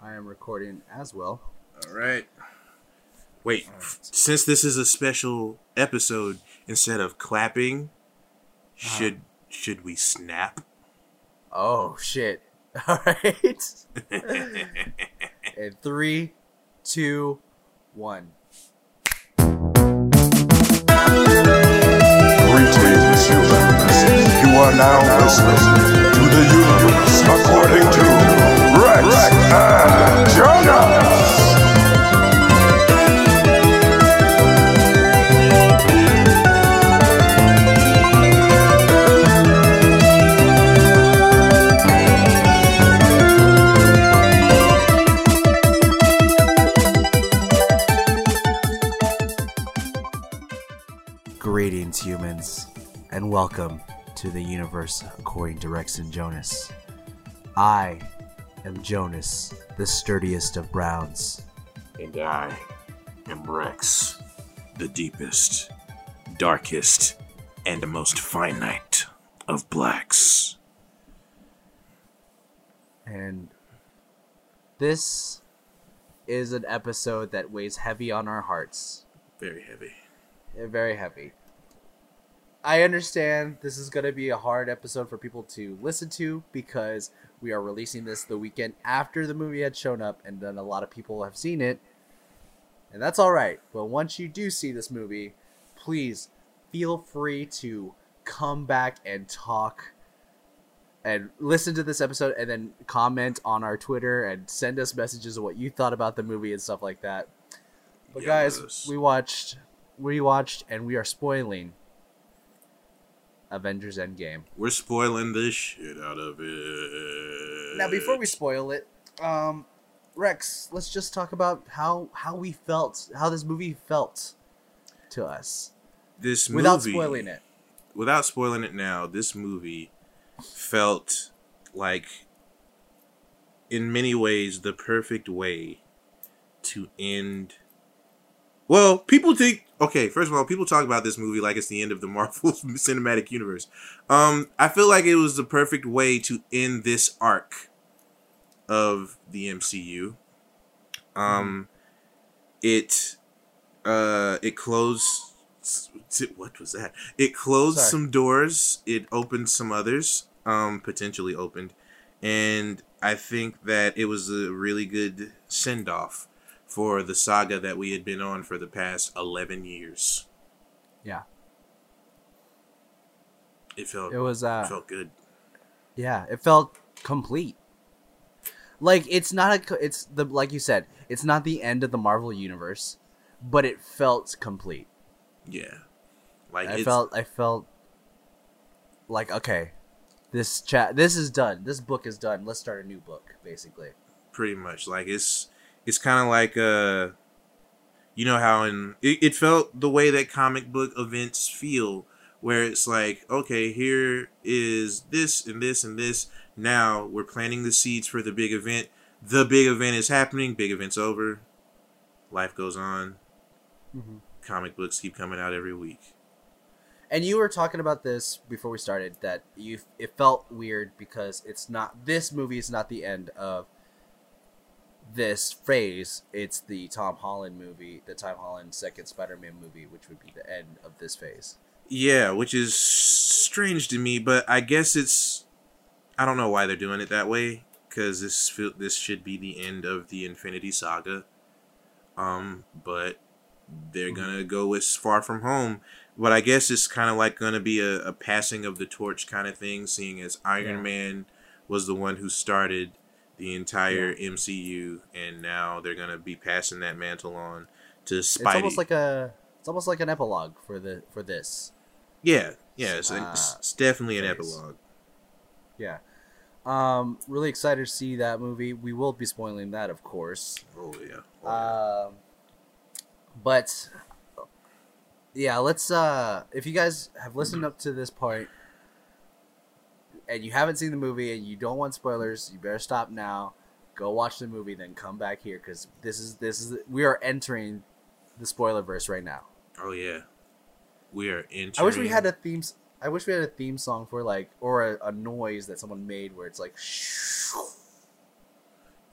I am recording as well. All right. Wait, since this is a special episode, instead of clapping, uh-huh. should should we snap? Oh shit! All right. In three, two, one. Greetings, humans. You are now listening to the universe according to Greetings, humans, and welcome to the universe according to Rex and Jonas. I am Jonas, the sturdiest of Browns. And I am Rex, the deepest, darkest, and most finite of blacks. And this is an episode that weighs heavy on our hearts. Very heavy. Very heavy. I understand this is going to be a hard episode for people to listen to because we are releasing this the weekend after the movie had shown up, and then a lot of people have seen it. And that's all right. But once you do see this movie, please feel free to come back and talk and listen to this episode and then comment on our Twitter and send us messages of what you thought about the movie and stuff like that. But guys, we watched we watched and we are spoiling Avengers Endgame. We're spoiling the shit out of it. Now before we spoil it, um Rex, let's just talk about how how we felt, how this movie felt to us this movie without movie- spoiling it. without spoiling it now, this movie felt like, in many ways, the perfect way to end. Well, people think. Okay, first of all, people talk about this movie like it's the end of the Marvel Cinematic Universe. Um, I feel like it was the perfect way to end this arc of the MCU. Um, it, uh, it closed. What was that? It closed Sorry. some doors. It opened some others. Um, potentially opened, and I think that it was a really good send off for the saga that we had been on for the past eleven years. Yeah. It felt It was uh felt good. Yeah, it felt complete. Like it's not a it's the like you said, it's not the end of the Marvel universe, but it felt complete. Yeah, like I felt I felt like okay, this chat this is done. This book is done. Let's start a new book basically. pretty much like it's it's kind of like uh you know how in it, it felt the way that comic book events feel where it's like okay here is this and this and this. Now we're planting the seeds for the big event. The big event is happening. Big event's over. Life goes on. Comic books keep coming out every week. And you were talking about this before we started that you it felt weird because it's not this movie is not the end of this phase. It's the Tom Holland movie, the Tom Holland second Spider-Man movie, which would be the end of this phase. Yeah, which is strange to me, but I guess it's I don't know why they're doing it that way cuz this this should be the end of the Infinity Saga. Um, but they're going to go with Far From Home, but I guess it's kind of like going to be a, a passing of the torch kind of thing seeing as Iron Yeah. Man was the one who started the entire MCU and now they're going to be passing that mantle on to Spidey. It's almost like a it's almost like an epilogue for the for this. yeah, yeah, it's, Uh, it's, definitely an epilogue. Yeah. Um really excited to see that movie. We will be spoiling that of course. Oh yeah. Oh, yeah. Um, but yeah, let's. Uh, if you guys have listened up to this point and you haven't seen the movie and you don't want spoilers, you better stop now. Go watch the movie, then come back here because this is this is we are entering the spoiler verse right now. oh yeah. We are entering. I wish we had a theme. I wish we had a theme song for like or a, a noise that someone made where it's like.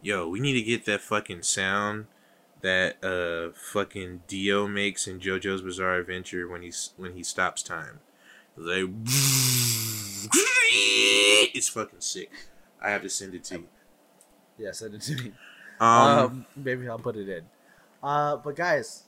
Yo, we need to get that fucking sound that uh fucking Dio makes in JoJo's Bizarre Adventure when he's when he stops time. Like it's fucking sick. I have to send it to you. Yeah, send it to me. Um, Um, maybe I'll put it in. Uh, but guys,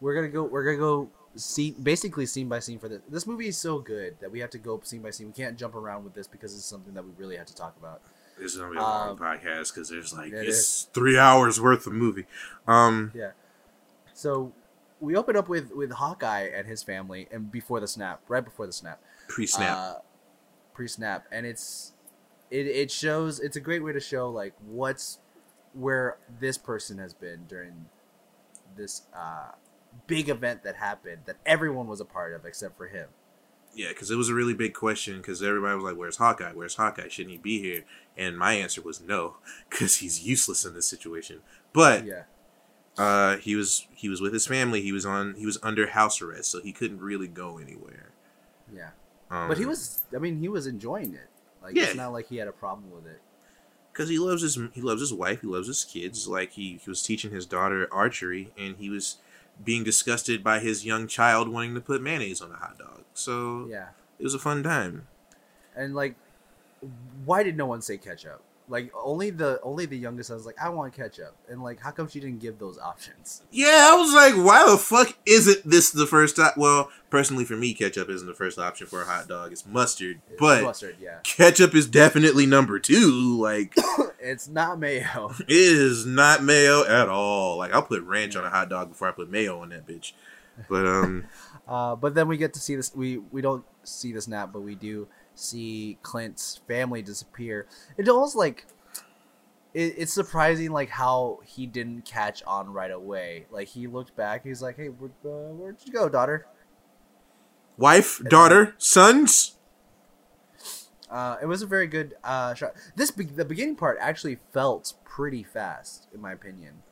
we're gonna go. We're gonna go scene, basically scene by scene for this. This movie is so good that we have to go scene by scene. We can't jump around with this because it's something that we really have to talk about. this is gonna be a long um, podcast because there's like it it's three hours worth of movie. Um, yeah. So we open up with with Hawkeye and his family, and before the snap, right before the snap, pre-snap. uh, pre-snap, and it's it it shows. It's a great way to show like what's where this person has been during this uh, big event that happened that everyone was a part of except for him. Yeah, because it was a really big question. Because everybody was like, "Where's Hawkeye? Where's Hawkeye? Shouldn't he be here?" And my answer was no, because he's useless in this situation. But Yeah, uh, he was he was with his family. He was on he was under house arrest, so he couldn't really go anywhere. yeah. Um, But he was. I mean, he was enjoying it. Like Yeah. it's not like he had a problem with it. because he loves his he loves his wife. He loves his kids. Like he he was teaching his daughter archery, and he was being disgusted by his young child wanting to put mayonnaise on a hot dog. So Yeah, it was a fun time. and like, why did no one say ketchup? Like only the only the youngest son was like, I want ketchup, and like, how come she didn't give those options? Yeah, I was like, why the fuck isn't this the first time? Well, personally for me, ketchup isn't the first option for a hot dog. It's mustard. But mustard, yeah, ketchup is definitely number two. Like, it's not mayo. is not mayo at all. Like, I'll put ranch on a hot dog before I put mayo on that bitch. But, um, Uh, but then we get to see this. We we don't see this snap, but we do see Clint's family disappear. It almost like it, it's surprising, like how he didn't catch on right away. Like he looked back, he's like, "Hey, where, uh, where'd you go, daughter?" wife, daughter, sons. Uh, it was a very good uh, shot. This be- the beginning part actually felt pretty fast, in my opinion.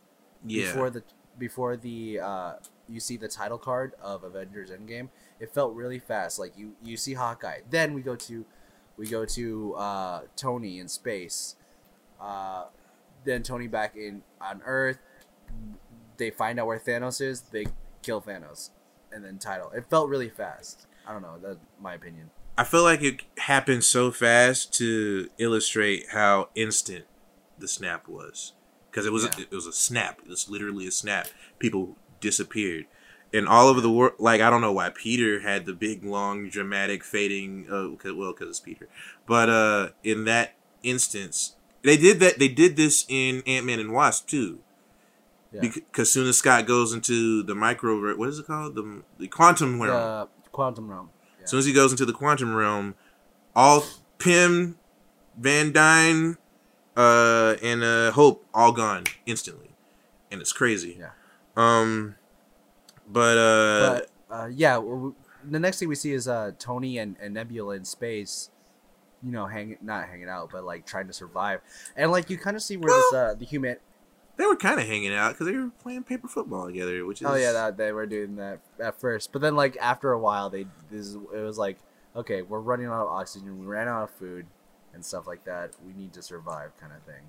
Yeah. Before the before the uh, you see the title card of Avengers Endgame, it felt really fast. Like you you see Hawkeye, then we go to we go to uh, Tony in space, uh, then Tony back in on Earth. They find out where Thanos is. They kill Thanos, and then title. It felt really fast. I don't know. That's my opinion. I feel like it happened so fast to illustrate how instant the snap was, because it was Yeah. it was a snap. It was literally a snap. People disappeared, and all over the world. Like I don't know why Peter had the big, long, dramatic fading. Uh, 'cause- well, because it's Peter. But uh, in that instance, they did that. They did this in Ant Man and Wasp too. Yeah. Because soon as Scott goes into the micro, what is it called? The the quantum realm. The quantum realm. Yeah. As soon as he goes into the quantum realm, all Pym, Van Dyne, uh, and uh, Hope all gone instantly, and it's crazy. Yeah. Um, but uh, but uh, yeah, the next thing we see is uh, Tony and, and Nebula in space. You know, hanging not hanging out, but like trying to survive, and like you kind of see where this uh, the human. they were kind of hanging out because they were playing paper football together, which is Oh yeah, that they were doing that at first, but then like after a while, they this is- it was like okay, we're running out of oxygen, we ran out of food, and stuff like that. We need to survive, kind of thing.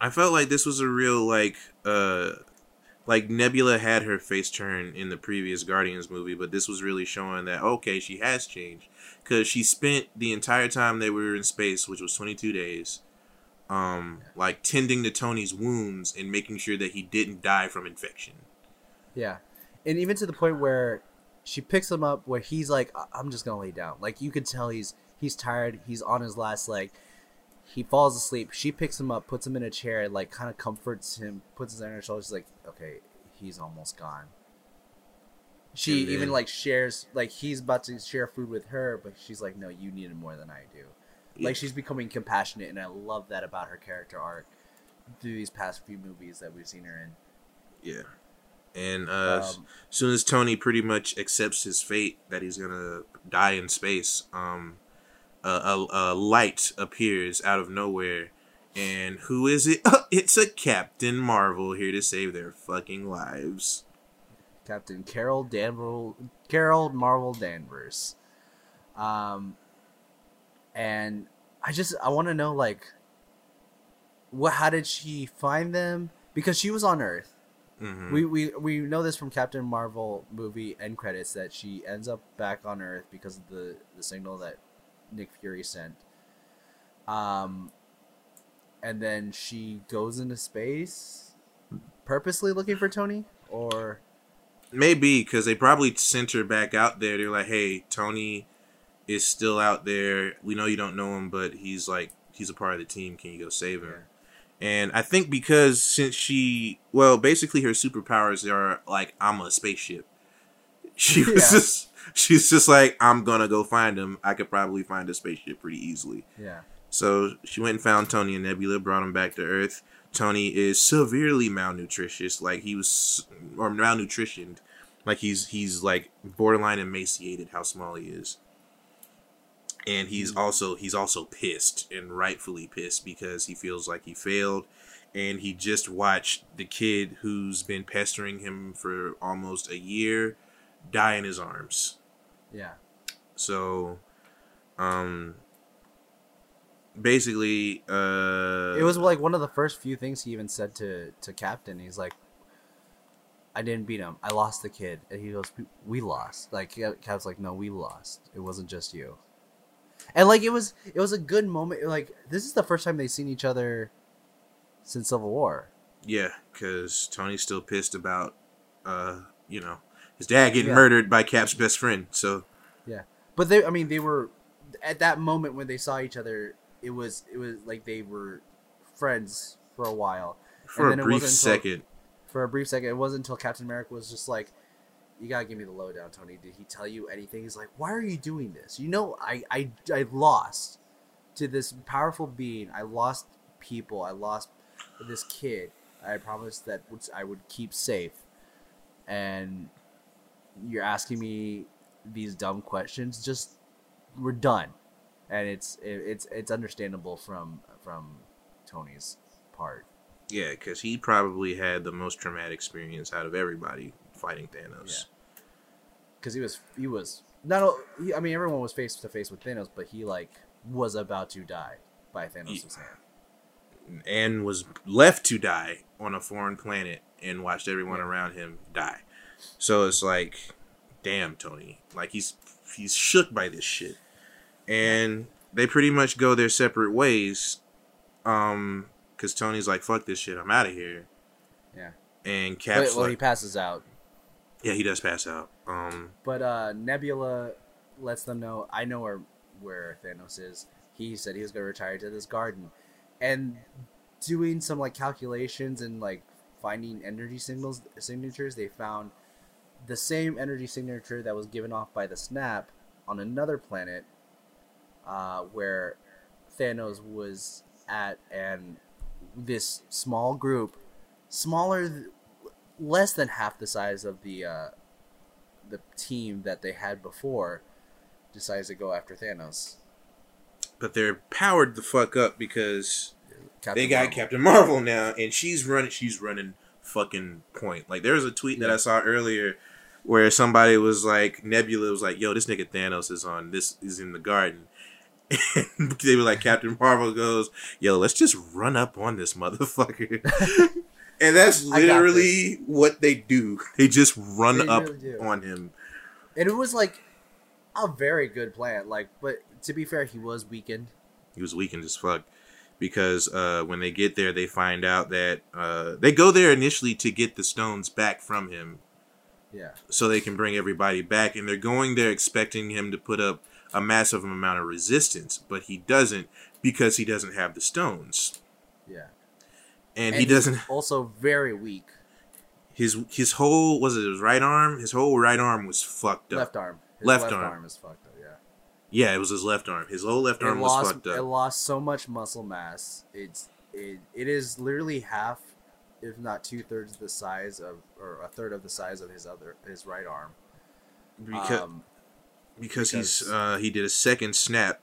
I felt like this was a real like uh like Nebula had her face turn in the previous Guardians movie, but this was really showing that okay, she has changed cuz she spent the entire time they were in space, which was 22 days, um like tending to Tony's wounds and making sure that he didn't die from infection. Yeah, and even to the point where she picks him up, where he's like, "I- "I'm just gonna lay down." Like you could tell he's he's tired. He's on his last leg. He falls asleep. She picks him up, puts him in a chair, like kind of comforts him, puts his hand on her shoulder. She's like, "Okay, he's almost gone." She even like shares like he's about to share food with her, but she's like, "No, you need it more than I do." Yeah. Like she's becoming compassionate, and I love that about her character arc through these past few movies that we've seen her in. Yeah. And uh Um, as soon as Tony pretty much accepts his fate that he's gonna die in space, um, a, a, a light appears out of nowhere, and who is it? it's a Captain Marvel here to save their fucking lives. Captain Carol Danvers, Carol Marvel Danvers. Um, and I just I want to know like, what? How did she find them? Because she was on Earth. Mhm. We, we we know this from Captain Marvel movie end credits that she ends up back on Earth because of the the signal that Nick Fury sent. Um, and then she goes into space, purposely looking for Tony, or Maybe because they probably sent her back out there. They're like, "Hey, Tony is still out there. We know you don't know him, but he's like he's a part of the team. Can you go save him?" And I think because since she, well, basically her superpowers are like I'm a spaceship. She was Yeah. just, she's just like I'm gonna go find him. I could probably find a spaceship pretty easily. yeah, So she went and found Tony and Nebula, brought him back to Earth. Tony is severely malnutritious, like he was, or malnutritioned, like he's he's like borderline emaciated. How small he is, and he's hmm. also he's also pissed and rightfully pissed because he feels like he failed, and he just watched the kid who's been pestering him for almost a year die in his arms. yeah, So, um, basically, uh, it was like one of the first few things he even said to to Captain. He's like, "I didn't beat him. I lost the kid." And he goes, "We- "We lost." Like Cap's like, "No, we lost. It wasn't just you." And like it was, it was a good moment. Like this is the first time they've seen each other since Civil War. yeah, because Tony's still pissed about, uh, you know, his dad getting Yeah. murdered by Cap's best friend. So, yeah, But they, I mean, they were at that moment when they saw each other. It was, it was like they were friends for a while. for a then brief wasn't until- second, For a brief second, it wasn't until Captain America was just like, "You gotta give me the lowdown, Tony. Did he tell you anything?" He's like, "Why are you doing this? You know, I, I, I lost to this powerful being. I lost people. I lost this kid. I promised that I would keep safe, and you're asking me these dumb questions. Just we're done." And it's it, it's it's understandable from from Tony's part. yeah, because he probably had the most traumatic experience out of everybody fighting Thanos. because he was he was not. I mean, everyone was face to face with Thanos, but he like was about to die by Thanos' hand. and was left to die on a foreign planet and watched everyone Yeah. around him die. So it's like, damn, Tony. Like he's he's shook by this shit. And they pretty much go their separate ways. Um, because Tony's like, fuck this shit, I'm out of here. Yeah. And Cap's well, he passes out, yeah, he does pass out. Um, but uh, Nebula lets them know I know where where Thanos is. He said he was going to retire to this garden, and doing some like calculations and like finding energy signals signatures, they found the same energy signature that was given off by the snap on another planet uh, where Thanos was at, and this small group, smaller, th- less than half the size of the uh, the team that they had before, decides to go after Thanos. but they're powered the fuck up because Captain they got Marvel. Captain Marvel now, and she's running. She's running fucking point. Like there was a tweet that I saw earlier where somebody was like, Nebula was like, "Yo, this nigga Thanos is on. This is in the garden." And they were like, Captain Marvel goes, "Yo, let's just run up on this motherfucker." and that's literally what they do. They just run They up really on him. and it was like a very good plan. Like, but to be fair, he was weakened. He was weakened as fuck because uh, when they get there, they find out that uh, they go there initially to get the stones back from him Yeah, so they can bring everybody back. And they're going there expecting him to put up a massive amount of resistance, but he doesn't because he doesn't have the stones. yeah, And, he he's doesn't. Also, very weak. His his whole was it his right arm? His whole right arm was fucked up. Left arm. His Left arm. is fucked up. Yeah. Yeah, it was his left arm. His whole left it arm was lost fucked it up. lost so much muscle mass. It's it, it is literally half, if not two thirds the size of, or a third of the size of his other his right arm. Because um, because, he's uh, he did a second snap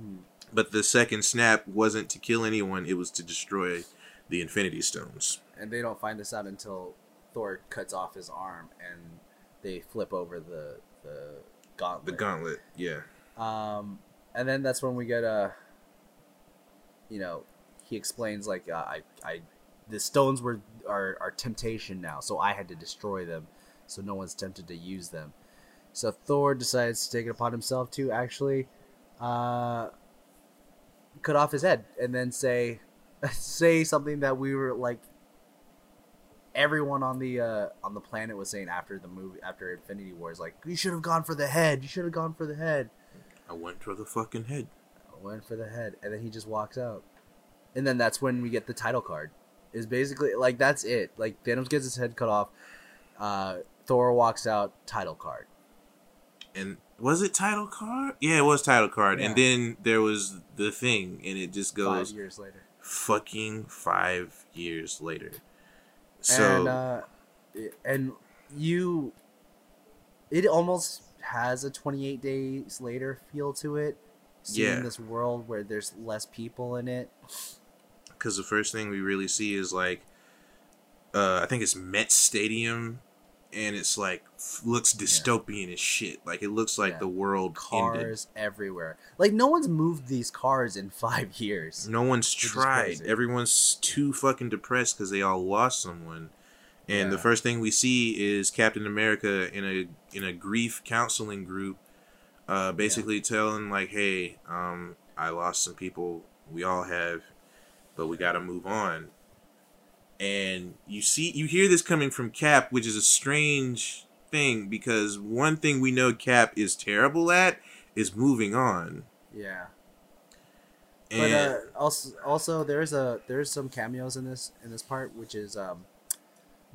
hmm, But the second snap wasn't to kill anyone; it was to destroy the Infinity Stones. and they don't find this out until Thor cuts off his arm and they flip over the the gauntlet. The gauntlet, yeah. Um, and then that's when we get a, you know, he explains like uh, I I the stones were are are temptation now, so I had to destroy them, so no one's tempted to use them. So Thor decides to take it upon himself to actually uh, cut off his head and then say say something that we were like everyone on the uh, on the planet was saying after the movie after Infinity War is like you should have gone for the head you should have gone for the head I went for the fucking head. I went for the head and then he just walks out and then that's when we get the title card is basically like that's it like Thanos gets his head cut off uh, Thor walks out title card And was it title card? Yeah, it was title card. And then there was the thing, and it just goes five years later fucking five years later. So and uh, and you, it almost has a 28 days later feel to it. Seeing Yeah. this world where there's less people in it. Because the first thing we really see is like uh i think it's met stadium and it's like f- looks dystopian as shit. Like it looks like Yeah. the world ended. Cars everywhere. Like no one's moved these cars in five years. no one's tried. everyone's too fucking depressed because they all lost someone. And the first thing we see is captain america in a in a grief counseling group uh basically telling like hey um i lost some people. We all have but we got to move on and you see you hear this coming from cap which is a strange thing because one thing we know cap is terrible at is moving on Yeah. and But uh, also, also there's a there's some cameos in this in this part, which is um,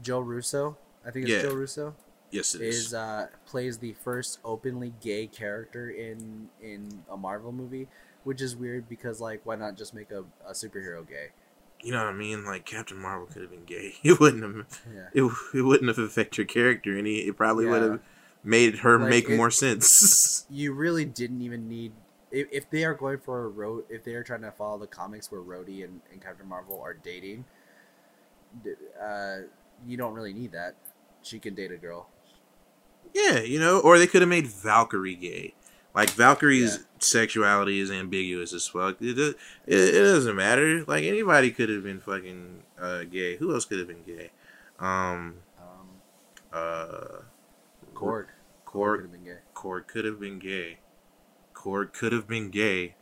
Joe Russo. I think it's Yeah. Joe Russo. yes it is is uh, plays the first openly gay character in in a Marvel movie, which is weird because like why not just make a, a superhero gay? you know what i mean like captain marvel could have been gay it wouldn't have Yeah. it, it wouldn't have affected her character any it probably would have made her Like, make it- more sense You really didn't even need if, if they are going for a road if they are trying to follow the comics where Rhodey and, and Captain Marvel are dating, uh, you don't really need that. She can date a girl. yeah you know or they could have made valkyrie gay like valkyrie's Yeah. sexuality is ambiguous as fuck it, it, it doesn't matter like anybody could have been fucking uh, gay who else could have been gay um Um, uh Korg. could Korg have been gay. Korg could have been gay Korg could have been gay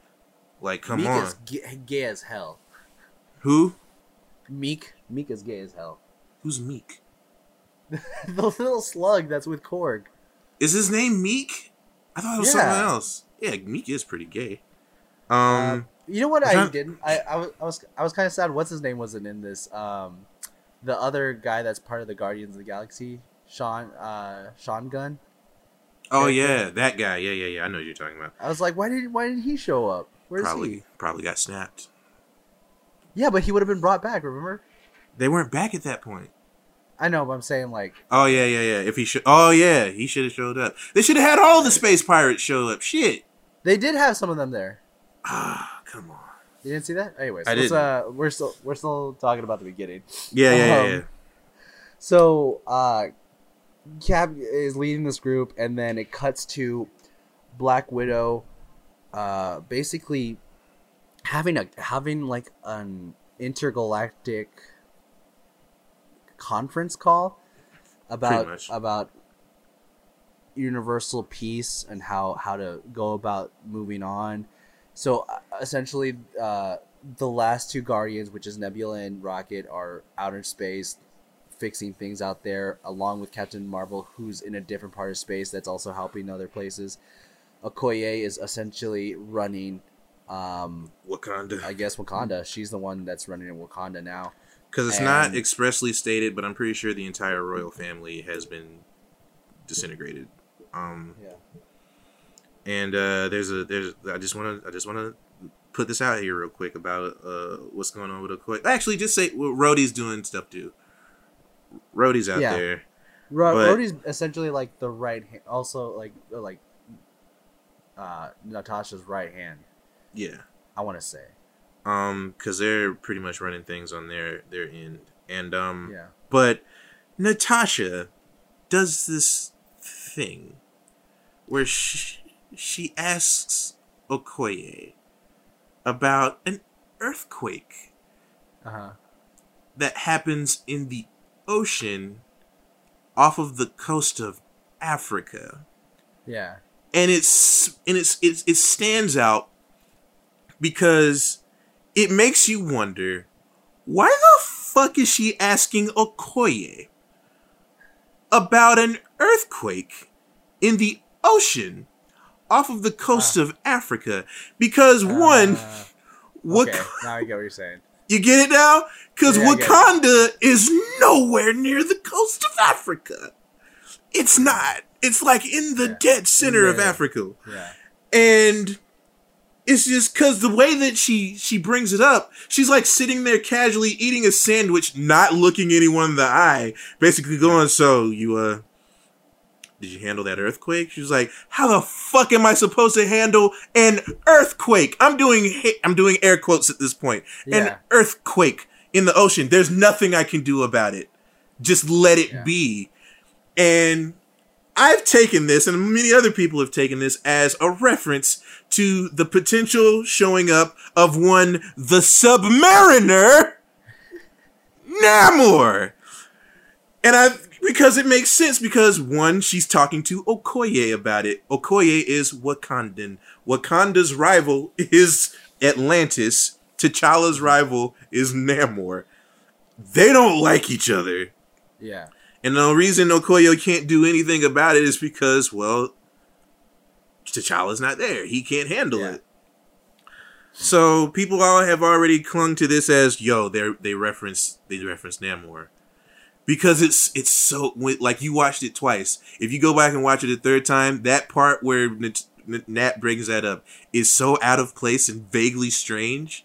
like come on. Miek on is gay, gay as hell. who Miek. Miek is gay as hell. who's meek the little slug that's with Korg. Is his name Miek? I thought it was Yeah. something else. Yeah, Miek is pretty gay. Uh, Um, you know what I didn't? I, I was I was I was kind of sad. What's his name wasn't in this? Um, the other guy that's part of the Guardians of the Galaxy, Sean uh Sean Gunn. oh yeah, that guy. Yeah, yeah, yeah. I know what you're talking about. I was like, why did why didn't he show up? Where's probably, he? probably got snapped. Yeah, but he would have been brought back. Remember? They weren't back at that point. I know, but I'm saying like, Oh yeah, yeah, yeah. If he should, oh yeah, he should have showed up. They should have had all the space pirates show up. Shit. they did have some of them there. Ah, come on. You didn't see that? Anyways, I let's, didn't. uh, we're still we're still talking about the beginning. Yeah, yeah, yeah. Um, yeah. So, uh, Cap is leading this group, and then it cuts to Black Widow, uh, basically having a having like an intergalactic conference call about about universal peace and how how to go about moving on. So uh, essentially, uh, the last two Guardians, which is Nebula and Rocket, are out in space fixing things out there, along with Captain Marvel, who's in a different part of space that's also helping other places. Okoye is essentially running, um, Wakanda. I guess Wakanda. She's the one that's running in Wakanda now. Because it's not expressly stated, but I'm pretty sure the entire royal family has been disintegrated. Um, Yeah. and uh, there's a there's I just want to I just want to put this out here real quick about uh, what's going on with Okoye. Actually, just say well, Rhodey's doing stuff too. Rhodey's out Yeah. there. Ro- But- Rhodey's essentially like the right hand, also like like uh, Natasha's right hand. Yeah. I want to say, Um, because they're pretty much running things on their their end, and um, yeah. but Natasha does this thing where she, she asks Okoye about an earthquake Uh huh. that happens in the ocean off of the coast of Africa. Yeah. And it's and it's, it's it stands out because it makes you wonder why the fuck is she asking Okoye about an earthquake in the ocean off of the coast of Africa? Because one, Uh, what okay. Now I get what you're saying. you get it now? Because Yeah, I get it. Wakanda is nowhere near the coast of Africa. It's not. It's like in the Yeah. dead center of Yeah. Africa. Yeah. And it's just because the way that she she brings it up, she's like sitting there casually eating a sandwich, not looking anyone in the eye, basically going, "So you uh, did you handle that earthquake?" She's like, "How the fuck am I supposed to handle an earthquake?" I'm doing I'm doing air quotes at this point. An earthquake in the ocean. There's nothing I can do about it. Just let it Yeah. be. And I've taken this, and many other people have taken this as a reference to the potential showing up of one, the Submariner, Namor. And I, because it makes sense, because one, she's talking to Okoye about it. Okoye is Wakandan. Wakanda's rival is Atlantis. T'Challa's rival is Namor. They don't like each other. Yeah. And the reason Okoye can't do anything about it is because, well, T'Challa's not there. He can't handle Yeah. it. So people all have already clung to this as, yo, they they reference they reference Namor because it's it's so like you watched it twice. If you go back and watch it a third time, that part where Nat, Nat brings that up is so out of place and vaguely strange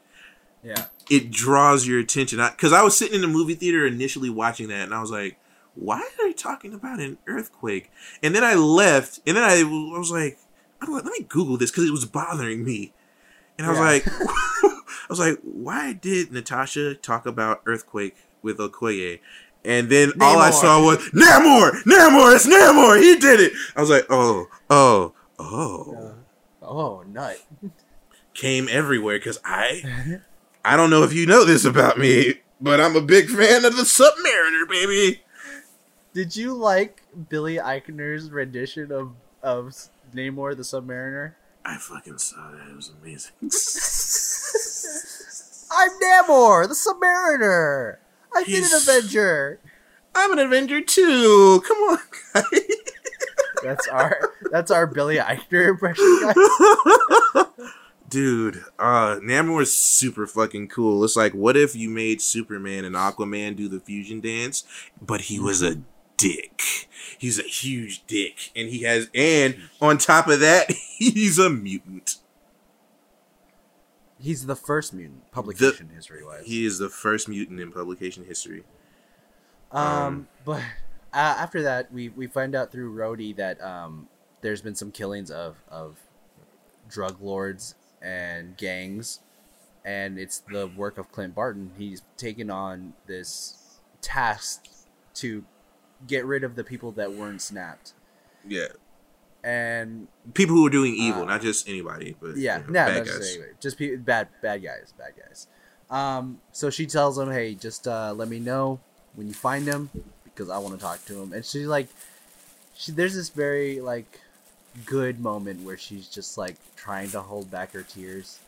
Yeah. it draws your attention. Because I, was sitting in the movie theater initially watching that, and I was like, "Why are they talking about an earthquake?" And then I left, and then I, I was like, I don't, "Let me Google this" because it was bothering me. And I was Yeah. like, I was like, "Why did Natasha talk about earthquake with Okoye?" And then all I saw was Namor, Namor, it's Namor. He did it. I was like, "Oh, oh, oh." Oh, nut. Came everywhere because I I don't know if you know this about me, but I'm a big fan of the Submariner, baby. Did you like Billy Eichner's rendition of of Namor the Submariner? I fucking saw that. It was amazing. I'm Namor the Submariner. I've been an Avenger. I'm an Avenger too. Come on, guys. That's our that's our Billy Eichner impression, guys. Dude, uh, Namor is super fucking cool. It's like, what if you made Superman and Aquaman do the fusion dance, but he was a dick. He's a huge dick, and he has, and on top of that, he's a mutant. He's the first mutant publication history wise. He is the first mutant in publication history. Um, Um, but uh, after that, we we find out through Rhodey that um, there's been some killings of of drug lords and gangs, and it's the work of Clint Barton. He's taken on this task to get rid of the people that weren't snapped, Yeah, and people who are doing evil, Uh, not just anybody, but yeah, you know, no, bad guys. just anyway, just pe- bad bad guys, bad guys. Um, so she tells him, "Hey, just uh, let me know when you find him because I want to talk to him." And she's like, she there's this very like good moment where she's just like trying to hold back her tears,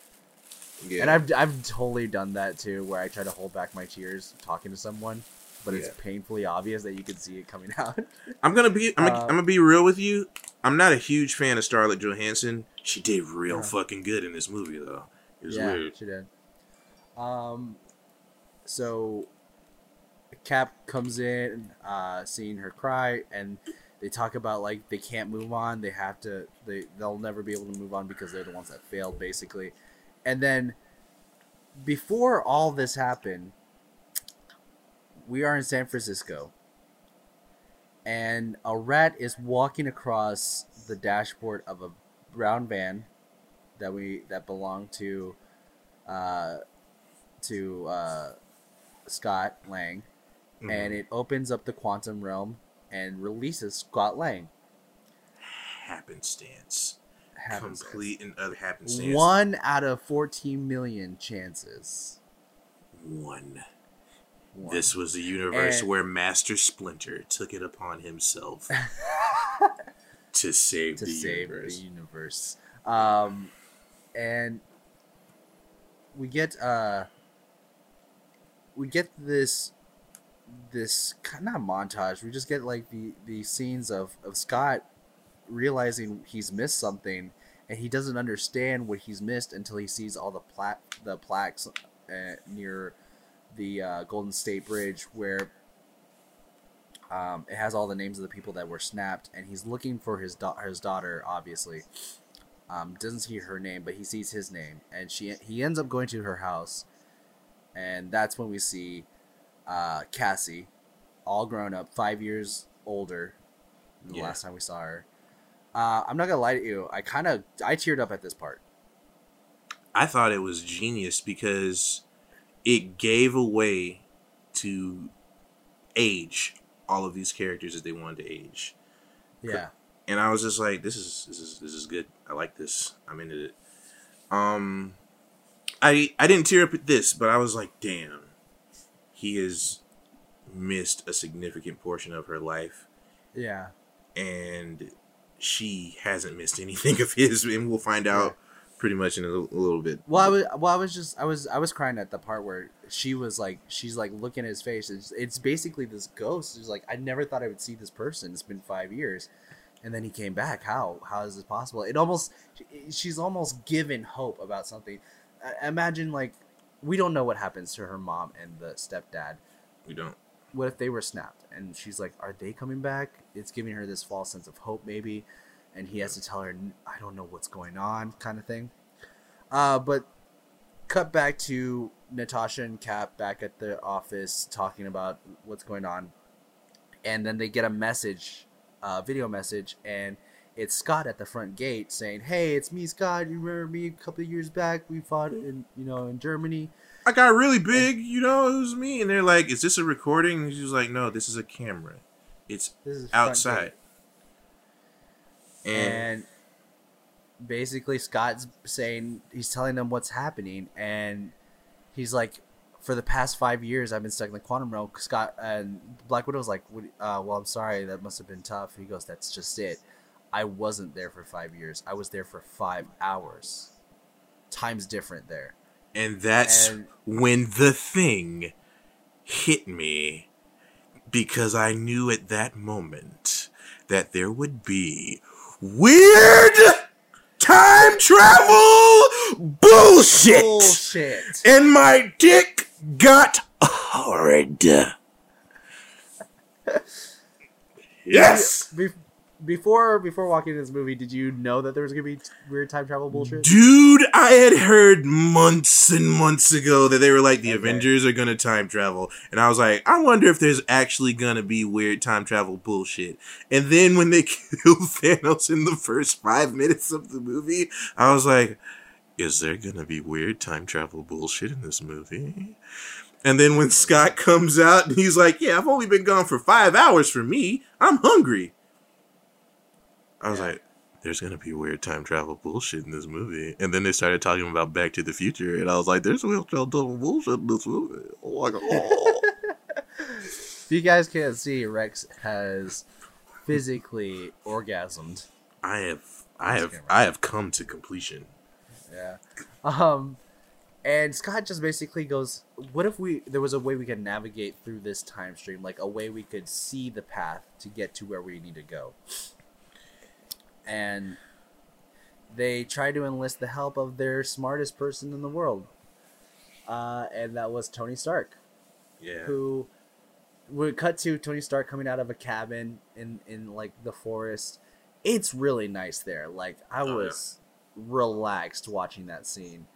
Yeah. and I've I've totally done that too, where I try to hold back my tears talking to someone, but it's painfully obvious that you can see it coming out. I'm gonna be. I'm, gonna, Uh, I'm gonna be real with you. I'm not a huge fan of Scarlett Johansson. She did real Yeah. fucking good in this movie, though. It was yeah, weird. she did. Um, so Cap comes in, uh, seeing her cry, and they talk about like they can't move on. They have to. They they'll never be able to move on because they're the ones that failed, basically. And then before all this happened, we are in San Francisco, and a rat is walking across the dashboard of a brown van that we that belonged to uh, to uh, Scott Lang, Mhm. and it opens up the quantum realm and releases Scott Lang. happenstance, Happenstance. complete and utter happenstance. One out of fourteen million chances. one. This was a universe And- where Master Splinter took it upon himself to save to the save universe. the universe. Um, and we get uh, we get this this kind of montage. We just get like the the scenes of of Scott realizing he's missed something, and he doesn't understand what he's missed until he sees all the pla- the plaques uh, near the uh, Golden State Bridge where um, it has all the names of the people that were snapped, and he's looking for his da- his daughter. Obviously, um, doesn't see her name, but he sees his name, and she he ends up going to her house, and that's when we see uh, Cassie, all grown up, five years older than the Yeah. last time we saw her. Uh, I'm not gonna lie to you. I kind of I teared up at this part. I thought it was genius because it gave away to age all of these characters as they wanted to age. Yeah, and I was just like, "This is this is this is good. I like this. I'm into it." Um, I I didn't tear up at this, but I was like, "Damn, he has missed a significant portion of her life, yeah. and she hasn't missed anything of his." And we'll find out pretty much in a, little- a little bit. Well, I was well, I was just I was I was crying at the part where she was like she's like looking at his face. It's, it's basically this ghost. It's like I never thought I would see this person. It's been five years, and then he came back. How how is this possible? It almost she's almost given hope about something. I- Imagine like we don't know what happens to her mom and the stepdad. we don't. What if they were snapped? And she's like, are they coming back? It's giving her this false sense of hope, maybe. And he has to tell her, I don't know what's going on, kind of thing. Uh, but cut back to Natasha and Cap back at the office talking about what's going on. And then they get a message, a video message, and it's Scott at the front gate saying, "Hey, it's me, Scott. You remember me a couple of years back? We fought in, you know, in Germany." I got really big, you know, it was me. And they're like, "Is this a recording?" And she was like, "No, this is a camera. It's This is outside." gate. And basically Scott's saying he's telling them what's happening, and he's like, for the past five years I've been stuck in the quantum realm. Scott and Black Widow's like, uh, well, I'm sorry, that must have been tough. He goes, that's just it. I wasn't there for five years. I was there for five hours. Time's different there. And that's And- when the thing hit me because I knew at that moment that there would be weird time travel bullshit. Bullshit. And my dick got hard. yes. Be- before before walking in this movie, did you know that there was gonna be weird time travel bullshit? Dude, I had heard months and months ago that they were like the Okay. Avengers are gonna time travel, and I was like, I wonder if there's actually gonna be weird time travel bullshit. And then when they killed Thanos in the first five minutes of the movie, I was like, is there gonna be weird time travel bullshit in this movie? And then when Scott comes out and he's like, Yeah, I've only been gone for five hours for me. I'm hungry. I was Yeah. like, there's gonna be weird time travel bullshit in this movie. And then they started talking about Back to the Future, and I was like, there's weird time travel bullshit in this movie. Oh my god. If you guys can't see, Rex has physically orgasmed. I have I have I have come to completion. Yeah. Um, and Scott just basically goes, "What if we there was a way we could navigate through this time stream, like a way we could see the path to get to where we need to go?" And they try to enlist the help of their smartest person in the world, uh, and that was Tony Stark Yeah. who would cut to Tony Stark coming out of a cabin in in like the forest. It's really nice there. Like I Oh, yeah. was relaxed watching that scene,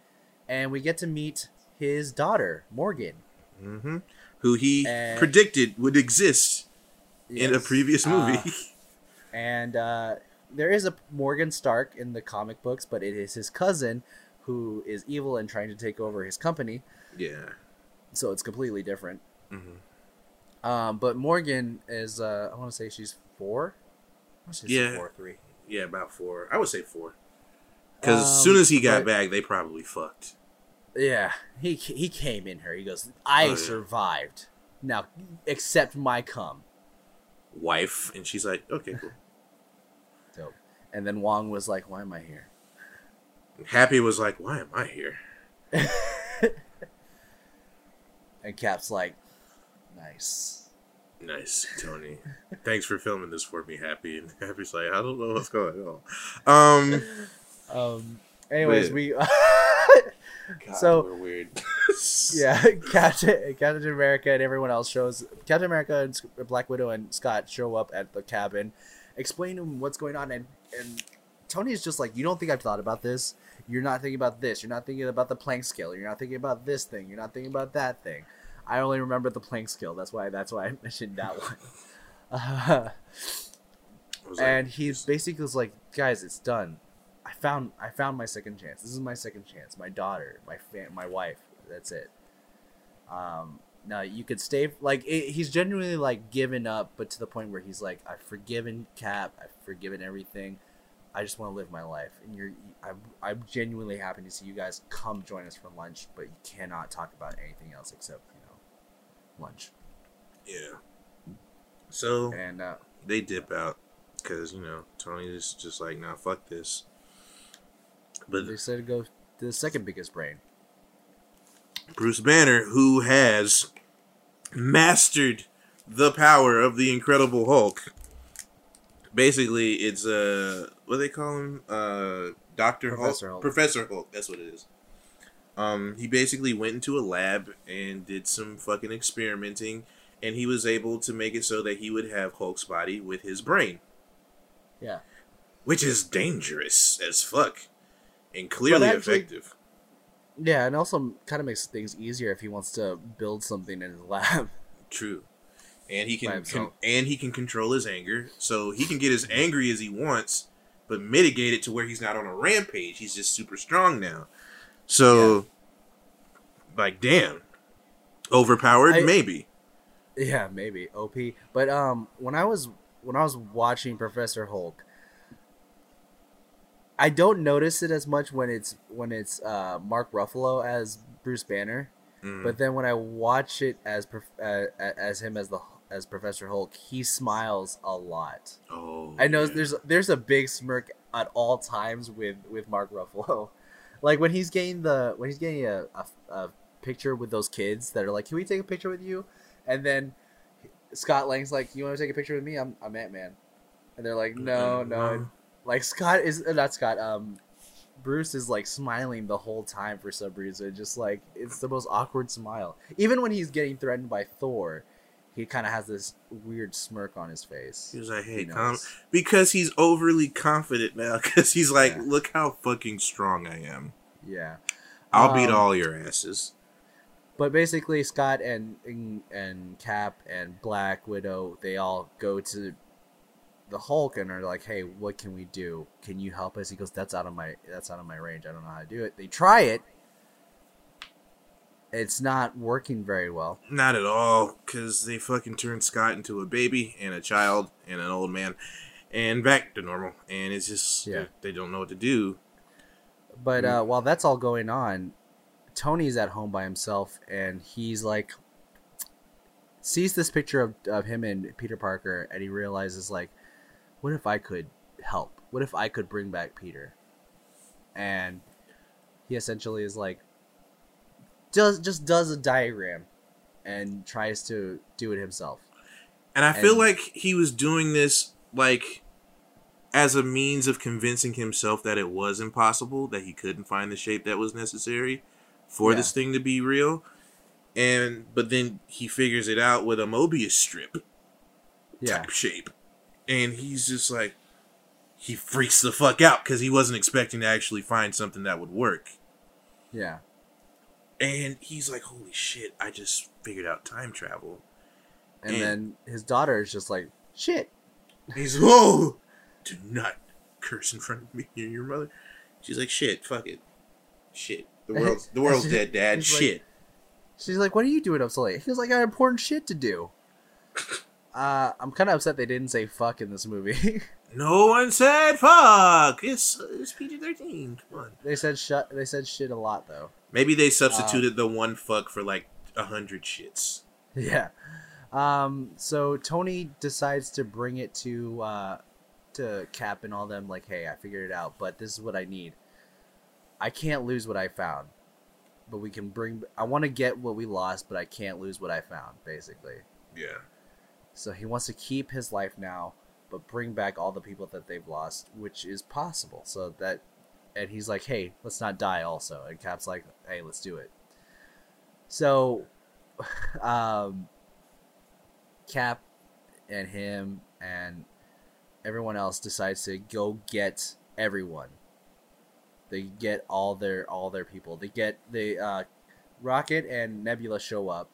and we get to meet his daughter Morgan. Mm-hmm. Who he And- predicted would exist in a previous movie. Uh, and uh, there is a Morgan Stark in the comic books, but it is his cousin who is evil and trying to take over his company. yeah. So it's completely different. hmm Um, but Morgan is uh, I want to say she's four. I want to say she's Yeah. four or three. Yeah, about four. I would say four. Because as Um, soon as he got but- back, they probably fucked. Yeah, he he came in her. He goes, "I Oh, yeah. survived. Now accept my cum." Wife, and she's like, okay, cool. And then Wong was like, "Why am I here?" Happy was like, why am I here? And Cap's like, "Nice." Nice, Tony. Thanks for filming this for me, Happy. And Happy's like, I don't know what's going on. Um, Um. Anyways, Wait. we. God, So- we're weird. yeah, Captain Captain America and everyone else shows. Captain America and Black Widow and Scott show up at the cabin, explain to him what's going on, and and Tony is just like, "You don't think I've thought about this? You're not thinking about this. You're not thinking about the Planck scale. You're not thinking about this thing. You're not thinking about that thing." I only remember the Planck scale. That's why. That's why I mentioned that one. Uh, like, and he's basically was like, guys, it's done. I found I found my second chance. This is my second chance. My daughter, my fa- my wife. That's it. Um, now you could stay. Like it, he's genuinely like given up, but to the point where he's like, I've forgiven Cap. I've forgiven everything. I just want to live my life. And you're, I'm, I'm genuinely happy to see you guys come join us for lunch, but you cannot talk about anything else except you know, lunch. yeah. So And uh, they dip out because you know Tony's just like, nah, fuck this. But they said to go to the second biggest brain. Bruce Banner, who has mastered the power of the Incredible Hulk. Basically, it's uh, what do they call him? Uh, Doctor Professor Hulk? Hulk. Professor Hulk. That's what it is. Um, he basically went into a lab and did some fucking experimenting, and he was able to make it so that he would have Hulk's body with his brain, Yeah. which is dangerous as fuck, and clearly actually- effective. Yeah, and also kind of makes things easier if he wants to build something in his lab. True. And he By can, and he can control his anger, so he can get as angry as he wants, but mitigate it to where he's not on a rampage. He's just super strong now. So, like, damn, overpowered, I- maybe. Yeah, maybe OP. But um, when I was when I was watching Professor Hulk, I don't notice it as much when it's when it's uh, Mark Ruffalo as Bruce Banner. Mm. But then when I watch it as uh, as him as the as Professor Hulk, he smiles a lot. oh, I know yeah. there's there's a big smirk at all times with with Mark Ruffalo, like when he's getting the when he's getting a, a, a picture with those kids that are like, "Can we take a picture with you?" And then Scott Lang's like, "You want to take a picture with me? I'm I'm Ant Man," and they're like, "No, no." Like Scott is uh, not Scott. Um, Bruce is like smiling the whole time for some reason. Just like it's the most awkward smile. Even when he's getting threatened by Thor, he kind of has this weird smirk on his face. He was like, He "Hey, calm," knows. because he's overly confident now. Because he's like, Yeah. "Look how fucking strong I am. Yeah. I'll beat Um, all your asses." But basically, Scott and, and and Cap and Black Widow they all go to the Hulk and are like, "Hey, what can we do? Can you help us?" He goes, "That's out of my that's out of my range. I don't know how to do it." They try it. It's not working very well. Not at all, because they fucking turned Scott into a baby and a child and an old man, and back to normal. And it's just Yeah. they don't know what to do. But uh, while that's all going on, Tony's at home by himself, and he's like, sees this picture of, of him and Peter Parker, and he realizes like, what if I could help? What if I could bring back Peter? And he essentially is like, does just does a diagram, and tries to do it himself. And I feel like he was doing this like as a means of convincing himself that it was impossible, that he couldn't find the shape that was necessary for Yeah. this thing to be real. And but then he figures it out with a Mobius strip Yeah, type shape. And he's just like he freaks the fuck out because he wasn't expecting to actually find something that would work. yeah. And he's like, Holy shit, I just figured out time travel. And And- then his daughter is just like, shit. He's whoa, do not curse in front of me and your mother. She's like, shit, fuck it, shit. The world's the world's dead, Dad. she's like- Shit. She's like, "What are you doing up so late?" He was like, "I got important shit to do." Uh, I'm kind of upset they didn't say "fuck" in this movie. no one said fuck. It's it's PG thirteen. Come on. they said "shut." They said "shit" a lot though. Maybe they substituted the one fuck for like a hundred shits. Yeah. Um, so Tony decides to bring it to uh, to Cap and all them. Like, hey, I figured it out, but this is what I need. I can't lose what I found, but we can bring. I want to get what we lost, but I can't lose what I found. Basically, Yeah. So he wants to keep his life now, but bring back all the people that they've lost, which is possible. So that, and he's like, hey, let's not die. Also, and Cap's like, hey, let's do it. So, um, Cap and him and everyone else decides to go get everyone. They get all their all their people. They get the uh, Rocket and Nebula show up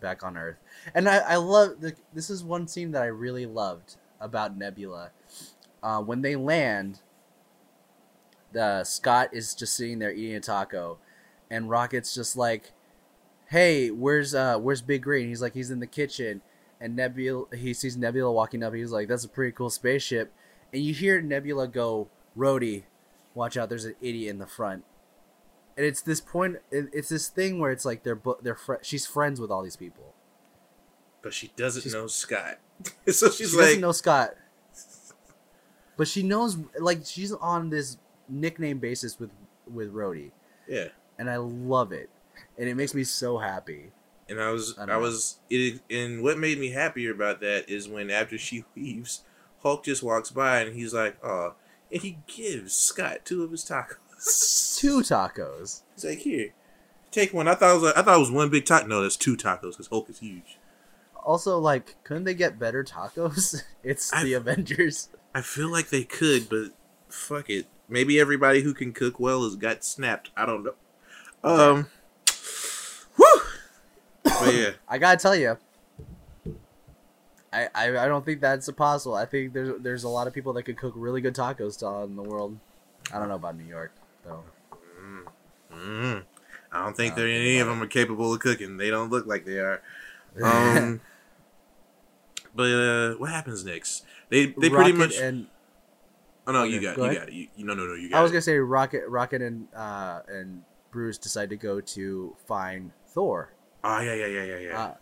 back on Earth, and I I love the, this is one scene that I really loved about Nebula. Uh, when they land, the Scott is just sitting there eating a taco, and Rocket's just like, "Hey, where's uh where's Big Green?" He's like, "He's in the kitchen." And Nebula, he sees Nebula walking up. He's like, "That's a pretty cool spaceship." And you hear Nebula go, "Rhodey, watch out! There's an idiot in the front." And it's this point. It's this thing where it's like they're they're fr- she's friends with all these people. But she doesn't She's- know Scott. so she's she like, doesn't know Scott, but she knows like she's on this nickname basis with with Rhodey, yeah. and I love it, and it makes me so happy. And I was, I I, was, it, and what made me happier about that is when after she leaves, Hulk just walks by and he's like, "Oh," and he gives Scott two of his tacos. Two tacos. He's like, "Here, take one." I thought it was, I thought it was one big taco. No, that's two tacos because Hulk is huge. Also, like, couldn't they get better tacos? It's I- the Avengers. I feel like they could, but fuck it. Maybe everybody who can cook well has got snapped. I don't know. Um. Whew. But yeah, I gotta tell you, I, I I don't think that's possible. I think there's there's a lot of people that could cook really good tacos in the world. I don't know about New York though. mm, I don't think there any of them are capable of cooking. They don't look like they are. Um. but uh, what happens next? They they pretty Rocket much. and oh no, okay, you got go you got it. You, you no no no you got. I was it. gonna say Rocket Rocket and uh and Bruce decide to go to find Thor. Oh yeah yeah yeah yeah yeah. Uh,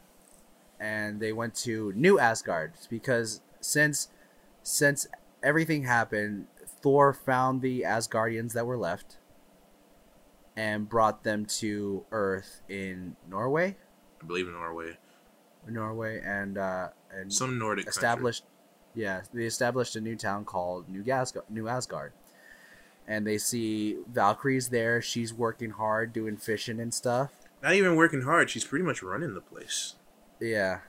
and they went to New Asgard because since since everything happened, Thor found the Asgardians that were left and brought them to Earth in Norway, I believe in Norway. Norway, and uh, and Some Nordic country. established. Yeah, they established a new town called New Asgard. New Asgard, and they see Valkyrie's there. She's working hard, doing fishing and stuff. Not even working hard. She's pretty much running the place. Yeah,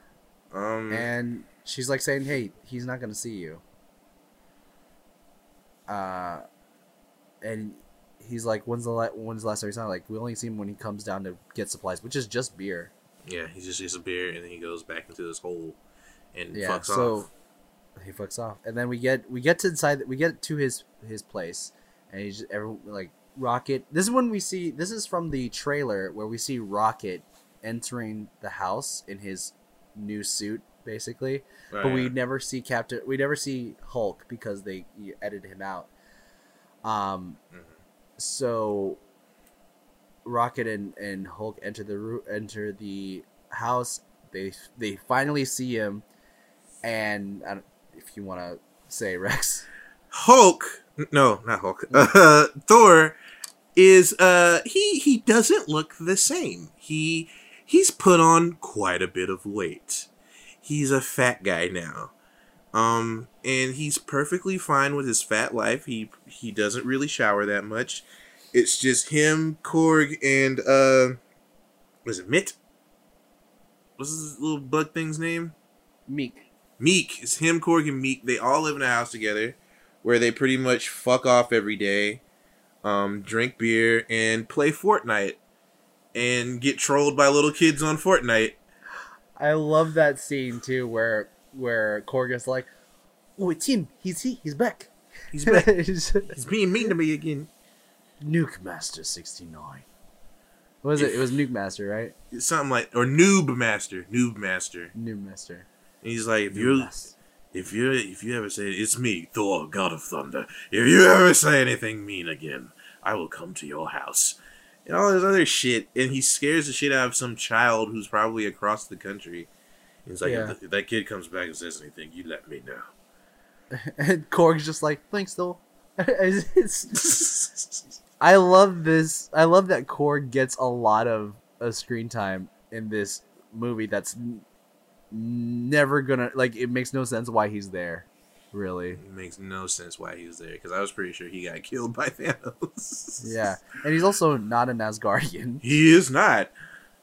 Um. and she's like saying, "Hey, he's not gonna see you." Uh, and he's like, "When's the la- when's the last time he's not like we only see him when he comes down to get supplies, which is just beer." Yeah, he just gets a beer and then he goes back into this hole and Yeah, fucks so off. he fucks off, and then we get we get to inside we get to his his place, and he's just, everyone like Rocket. This is when we see this is from the trailer where we see Rocket entering the house in his new suit, basically. But we never see Captain. We never see Hulk because they edited him out. Um, Mhm. so Rocket and, and Hulk enter the enter the house. They they finally see him, and I don't, if you want to say Rex, Hulk. No, not Hulk. Uh, Thor is uh he he doesn't look the same. He he's put on quite a bit of weight. He's a fat guy now. Um and he's perfectly fine with his fat life. He he doesn't really shower that much. It's just him, Korg, and uh was it Mitt? What's this little bug thing's name? Miek. Miek. It's him, Korg, and Miek. They all live in a house together where they pretty much fuck off every day, um, drink beer, and play Fortnite and get trolled by little kids on Fortnite. I love that scene too, where where Korg is like, "Oh, it's him. He's he. He's back." He's back. He's- He's being mean to me again. Nuke Master sixty nine. What was it? It was Nuke Master, right? Something like or Noob Master, Noob Master. Nuke Master. And he's like, if you if you if you ever say it's me, Thor, God of Thunder. If you ever say anything mean again, I will come to your house. And all this other shit, and he scares the shit out of some child who's probably across the country. He's like, Yeah. if, if that kid comes back and says anything, you let me know. and Korg's just like, thanks, though. I love this. I love that Korg gets a lot of uh, screen time in this movie. That's n- never gonna like. It makes no sense why he's there. Really. It makes no sense why he was there because I was pretty sure he got killed by Thanos. Yeah, and he's also not an Asgardian. he is not.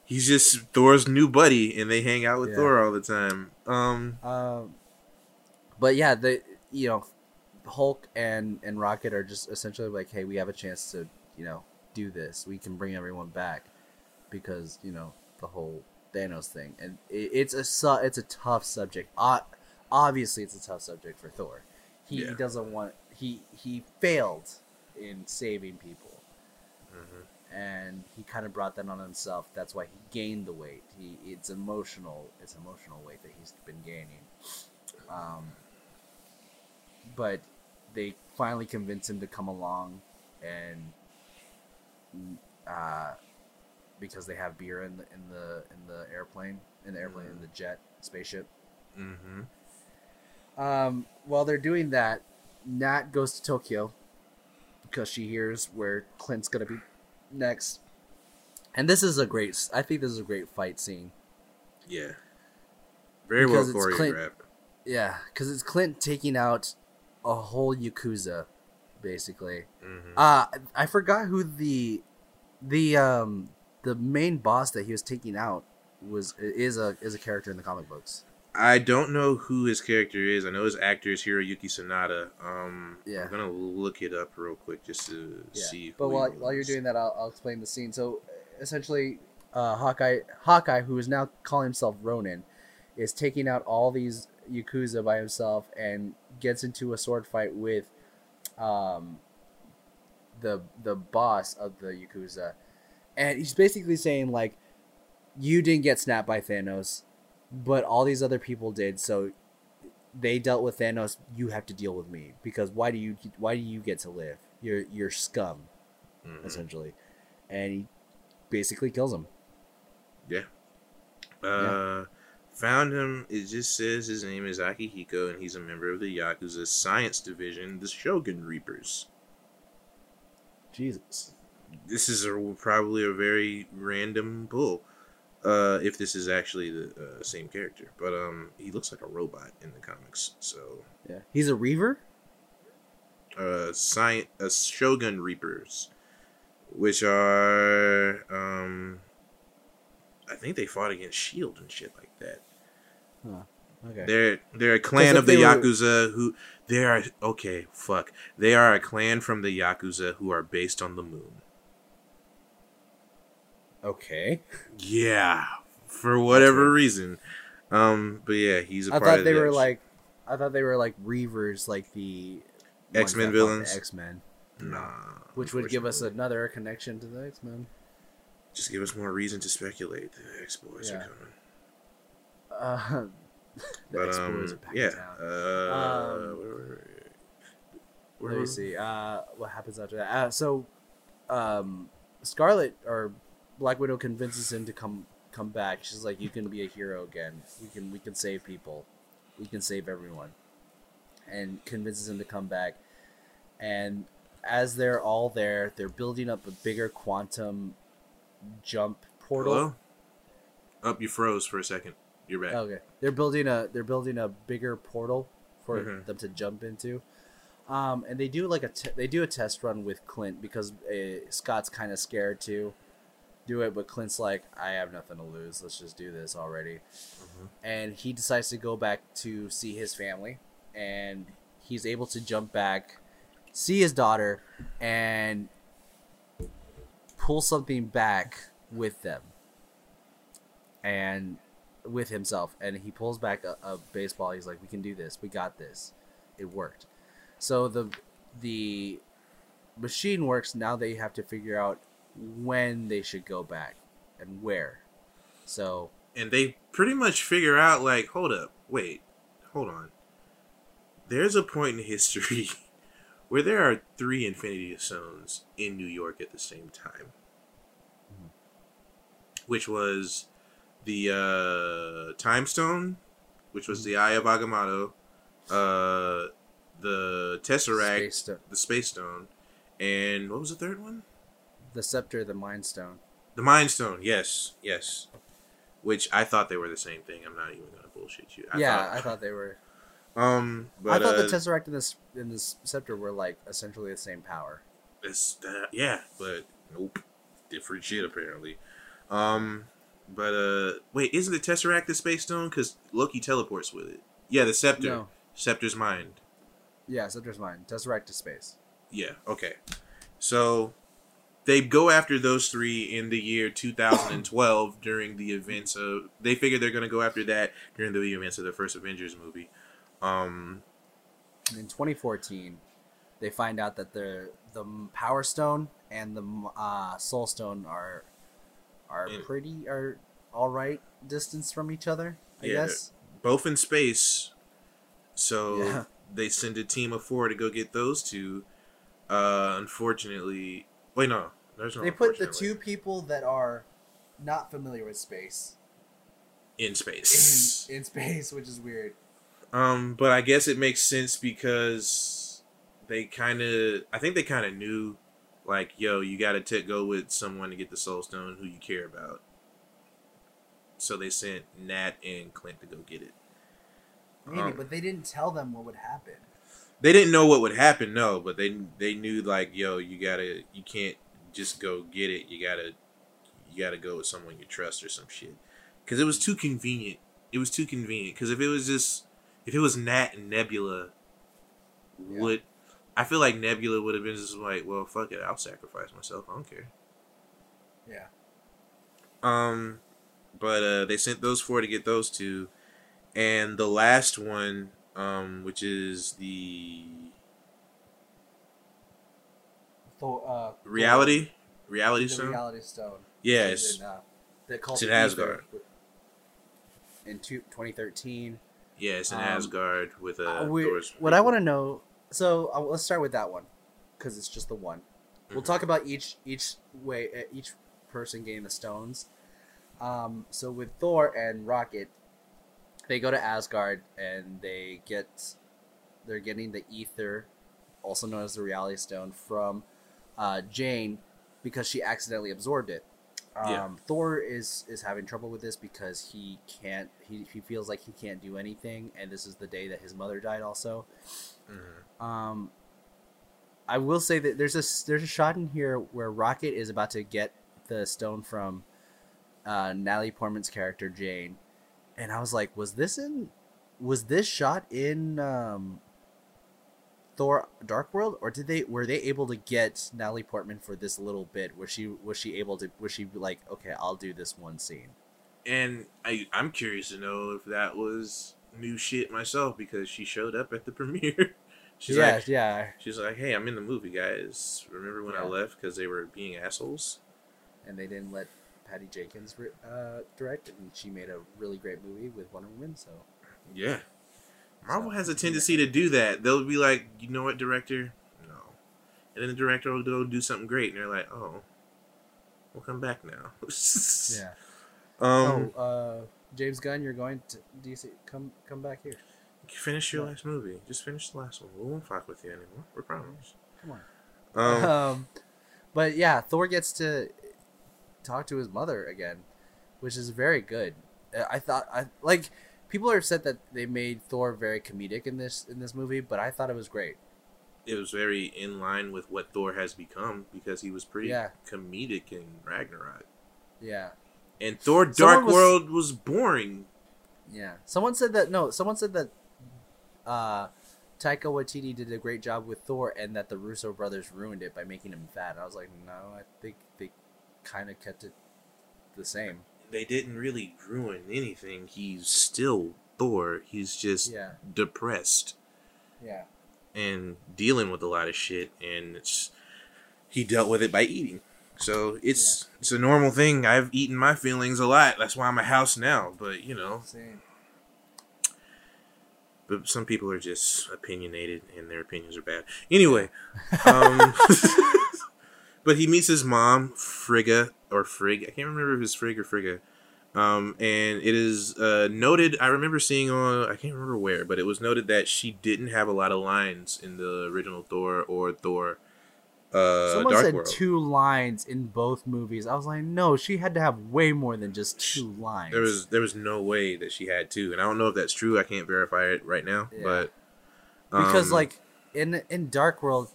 He's just Thor's new buddy, and they hang out with Yeah. Thor all the time. Um, Um, but yeah, the you know, Hulk and and Rocket are just essentially like, hey, we have a chance to you know do this. We can bring everyone back because you know the whole Thanos thing, and it, it's a su- it's a tough subject. Uh, obviously, it's a tough subject for Thor. He, Yeah. he doesn't want he he failed in saving people mhm. and he kind of brought that on himself. That's why he gained the weight. He it's emotional. It's emotional weight that he's been gaining. Um, but they finally convince him to come along, and uh, because they have beer in the in the in the airplane, in the airplane, in the jet spaceship. Mhm. Um, while they're doing that, Nat goes to Tokyo because she hears where Clint's gonna be next. And this is a great. I think this is a great fight scene. Yeah. Very Because well it's Clint- choreographed. Yeah, because it's Clint taking out a whole yakuza, basically. Mhm. Uh I forgot who the the um the main boss that he was taking out was is a is a character in the comic books. I don't know who his character is. I know his actor is Hiroyuki Sanada. Um, Yeah. I'm gonna look it up real quick just to Yeah. see. But while, while you're doing that, I'll, I'll explain the scene. So essentially, uh, Hawkeye, Hawkeye, who is now calling himself Ronin, is taking out all these yakuza by himself and gets into a sword fight with um, the the boss of the yakuza, and he's basically saying like, "You didn't get snapped by Thanos, but all these other people did. So." They dealt with Thanos. You have to deal with me because why do you why do you get to live? You're you're scum Mhm. essentially, and he basically kills him. Yeah. Uh, found him. It just says his name is Akihiko, and he's a member of the Yakuza Science Division, the Shogun Reapers. Jesus. This is a, probably a very random pull. Uh, if this is actually the uh, same character, but um, he looks like a robot in the comics. So, Yeah, he's a Reaver. uh, science, uh, Shogun Reapers, which are um, I think they fought against Shield and shit like that. Okay. They're they're a clan of the they were- Yakuza who they are okay, fuck. They are a clan from the Yakuza who are based on the moon. Okay. Yeah. For whatever reason. Um but yeah, he's a I part thought of they the were X- like, I thought they were like Reavers, like the X-Men villains? X Men, Nah. which would give us unfortunately. another connection to the X Men. just give us more reason to speculate the X boys Yeah. are coming. Uh, the But X um Boys are back yeah. in town. Uh Um, where were? Where Let me were- see. Uh, what happens after that? Uh, so, um, Scarlett or Black Widow convinces him to come come back. She's like, "You can be a hero again. We can we can save people. We can save everyone." And convinces him to come back. And as they're all there, they're building up a bigger quantum jump portal. Hello? Up you froze for a second. You're back. Okay, they're building a they're building a bigger portal for Mhm. them to jump into, um, and they do like a te- they do a test run with Clint because uh, Scott's kind of scared to do it, but Clint's like, I have nothing to lose. Let's just do this already, mm-hmm. and he decides to go back to see his family, and he's able to jump back, see his daughter, and pull something back with them and with himself. And he pulls back a, a baseball. He's like we can do this. We got this. It worked. So the the machine works. Now they have to figure out when they should go back and where. So and they pretty much figure out like hold up wait hold on. There's a point in history where there are three infinity stones in new york at the same time. Which was the uh, Time Stone, which was the Eye of Agamotto, uh, the Tesseract, Space the Space Stone, and what was the third one? The scepter, the Mind Stone. The Mind Stone. Yes, yes. Which I thought they were the same thing. I'm not even gonna bullshit you. I yeah, thought, I thought they were. Um, but I thought uh, the Tesseract and this and this scepter were like essentially the same power. It's that, yeah, but nope, different shit apparently. Um, but uh, wait, isn't the Tesseract the Space Stone? Because Loki teleports with it. Yeah, the Scepter. No. Scepter's mind. Yeah, scepter's mine. Tesseract to space. Yeah. Okay. So they go after those three in the year 2012 during the events of. They figure they're gonna go after that during the events of the first Avengers movie. Um. And in 2014, they find out that the the Power Stone and the uh, Soul Stone are are pretty are all right distance from each other. I Yeah, guess. both in space. So Yeah. they send a team of four to go get those two. Uh, unfortunately, wait, no, there's no. They put the two people that are not familiar with space in space. in, in space, which is weird. um, but I guess it makes sense because they kind of, I think they kind of knew, like, yo, you got to go with someone to get the Soul Stone who you care about. So they sent Nat and Clint to go get it. Maybe, Um, but they didn't tell them what would happen. they didn't know what would happen no but they they knew like yo you gotta you can't just go get it. You gotta you gotta go with someone you trust or some shit. Because it was too convenient. It was too convenient. Because if it was just if it was nat and nebula Yeah. would i feel like nebula would have been just like well fuck it i'll sacrifice myself. I don't care. Yeah. um but uh they sent those four to get those two. And the last one um which is the Thor, uh, reality reality the stone reality stone. yeah it's in, uh, that called it's in the Aether Asgard. in two, 2013. yeah it's in um, asgard with a. Uh, we- Thor's what I want to know. So uh, let's start with that one, because it's just the one. We'll Mhm. talk about each each way uh, each person getting the stones. Um, so with Thor and Rocket, they go to Asgard and they get they're getting the aether, also known as the Reality Stone, from uh, Jane because she accidentally absorbed it. Um, Yeah. Thor is is having trouble with this because he can't. He, he feels like he can't do anything, and this is the day that his mother died. Also, Mhm. um, I will say that there's a there's a shot in here where Rocket is about to get the stone from uh, Natalie Portman's character Jane, and I was like, was this in was this shot in um, Thor Dark World, or did they were they able to get Natalie Portman for this little bit? Was she was she able to was she like okay I'll do this one scene? and I, i'm curious to know if that was new shit myself because she showed up at the premiere she's yeah, like yeah, she's like hey i'm in the movie guys remember when i left because they were being assholes and they didn't let Patty Jenkins uh, direct, and she made a really great movie with Wonder Woman. So yeah marvel has a tendency to do that they'll be like you know what director no and then the director will go do something great and they're like oh we'll come back now yeah. um oh, uh, James Gunn, you're going to DC. Come, come back here. Finish your Yeah. last movie. Just finish the last one. We won't fuck with you anymore. We promise. Come on. Um, Um, but yeah, Thor gets to talk to his mother again, which is very good. I thought I like people are upset that they made Thor very comedic in this in this movie, but I thought it was great. it was very in line with what Thor has become because he was pretty Yeah. comedic in Ragnarok. Yeah, And Thor Someone Dark was- World was boring. yeah. Someone said that no, someone said that uh, Taika Waititi did a great job with Thor, and that the Russo brothers ruined it by making him fat. And I was like, no, I think they kind of kept it the same. They didn't really ruin anything. He's still Thor. He's just Yeah, depressed yeah. and dealing with a lot of shit and it's he dealt with it by eating. So it's it's a normal thing. I've eaten my feelings a lot. That's why I'm a house now. But you know, Same. but some people are just opinionated and their opinions are bad. Anyway, um, but he meets his mom, Frigga, or Frigg. I can't remember if it's Frigg or Frigga. Um, and it is uh, noted. I remember seeing on. I can't remember where, but it was noted that she didn't have a lot of lines in the original Thor or Thor. Uh, Someone Dark said World. two lines in both movies. I was like, no, she had to have way more than just two lines. There was there was no way that she had two, and I don't know if that's true. I can't verify it right now, Yeah. but because um, like in in Dark World,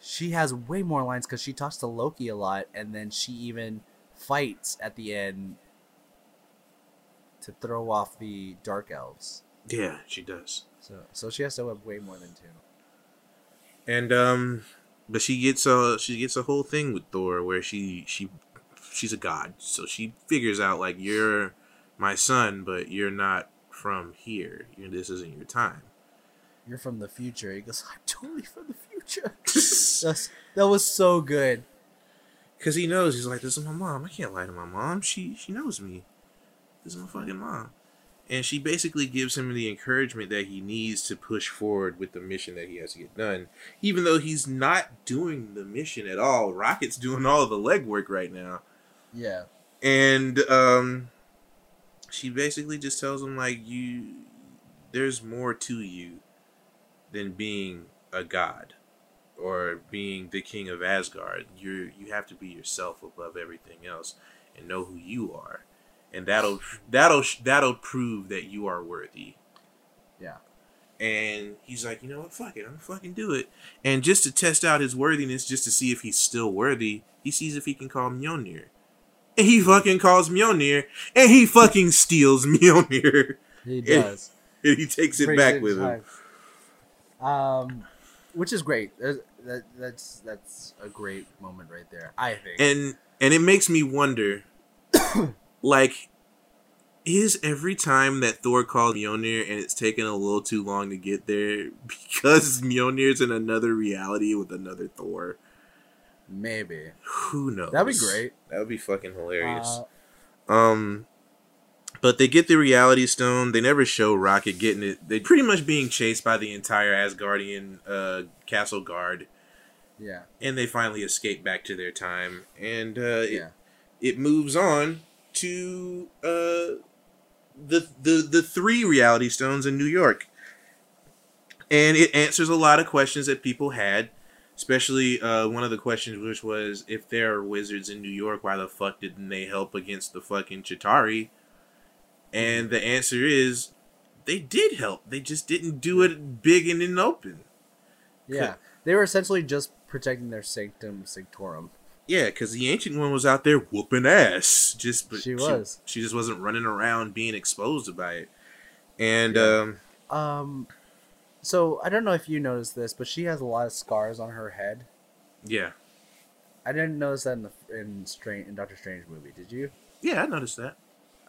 she has way more lines because she talks to Loki a lot, and then she even fights at the end to throw off the Dark Elves. yeah, she does. So so she has to have way more than two. and um but she gets a she gets a whole thing with thor where she she she's a god so she figures out like you're my son but you're not from here you this isn't your time You're from the future. He goes, I'm totally from the future. That's, that was so good. because he knows he's like this is my mom i can't lie to my mom she she knows me this is my fucking mom and she basically gives him the encouragement that he needs to push forward with the mission that he has to get done even though he's not doing the mission at all rocket's doing all the legwork right now Yeah. and um she basically just tells him like you there's more to you than being a god or being the king of Asgard you you have to be yourself above everything else and know who you are and that'll that'll that'll prove that you are worthy Yeah. and he's like, you know what, fuck it, I'm gonna fucking do it. And just to test out his worthiness, just to see if he's still worthy, he sees if he can call Mjolnir. And he fucking calls Mjolnir, and he fucking steals Mjolnir. He does. And he takes it Brings back with him. Um, which is great. That, that's that's a great moment right there. I think. And and it makes me wonder, like, is every time that Thor called Mjolnir and it's taken a little too long to get there because Mjolnir's in another reality with another Thor? Maybe Who knows? that'd be great. That would be fucking hilarious. Uh, Um, but they get the Reality Stone. They never show Rocket getting it. They pretty much being chased by the entire Asgardian uh, castle guard, yeah, and they finally escape back to their time. And uh, it, yeah, it moves on to uh, the the the three Reality Stones in New York, and it answers a lot of questions that people had. Especially uh, one of the questions, which was, if there are wizards in New York, why the fuck didn't they help against the fucking Chitauri? And the answer is, they did help. They just didn't do it big and in open. yeah. They were essentially just protecting their sanctum sanctorum. Yeah, because the ancient one was out there whooping ass. Just but She was. She, just wasn't running around being exposed by it. And Yeah. um, Um, so I don't know if you noticed this, but she has a lot of scars on her head. yeah, I didn't notice that in the in Strange in Doctor Strange movie. Did you? yeah, I noticed that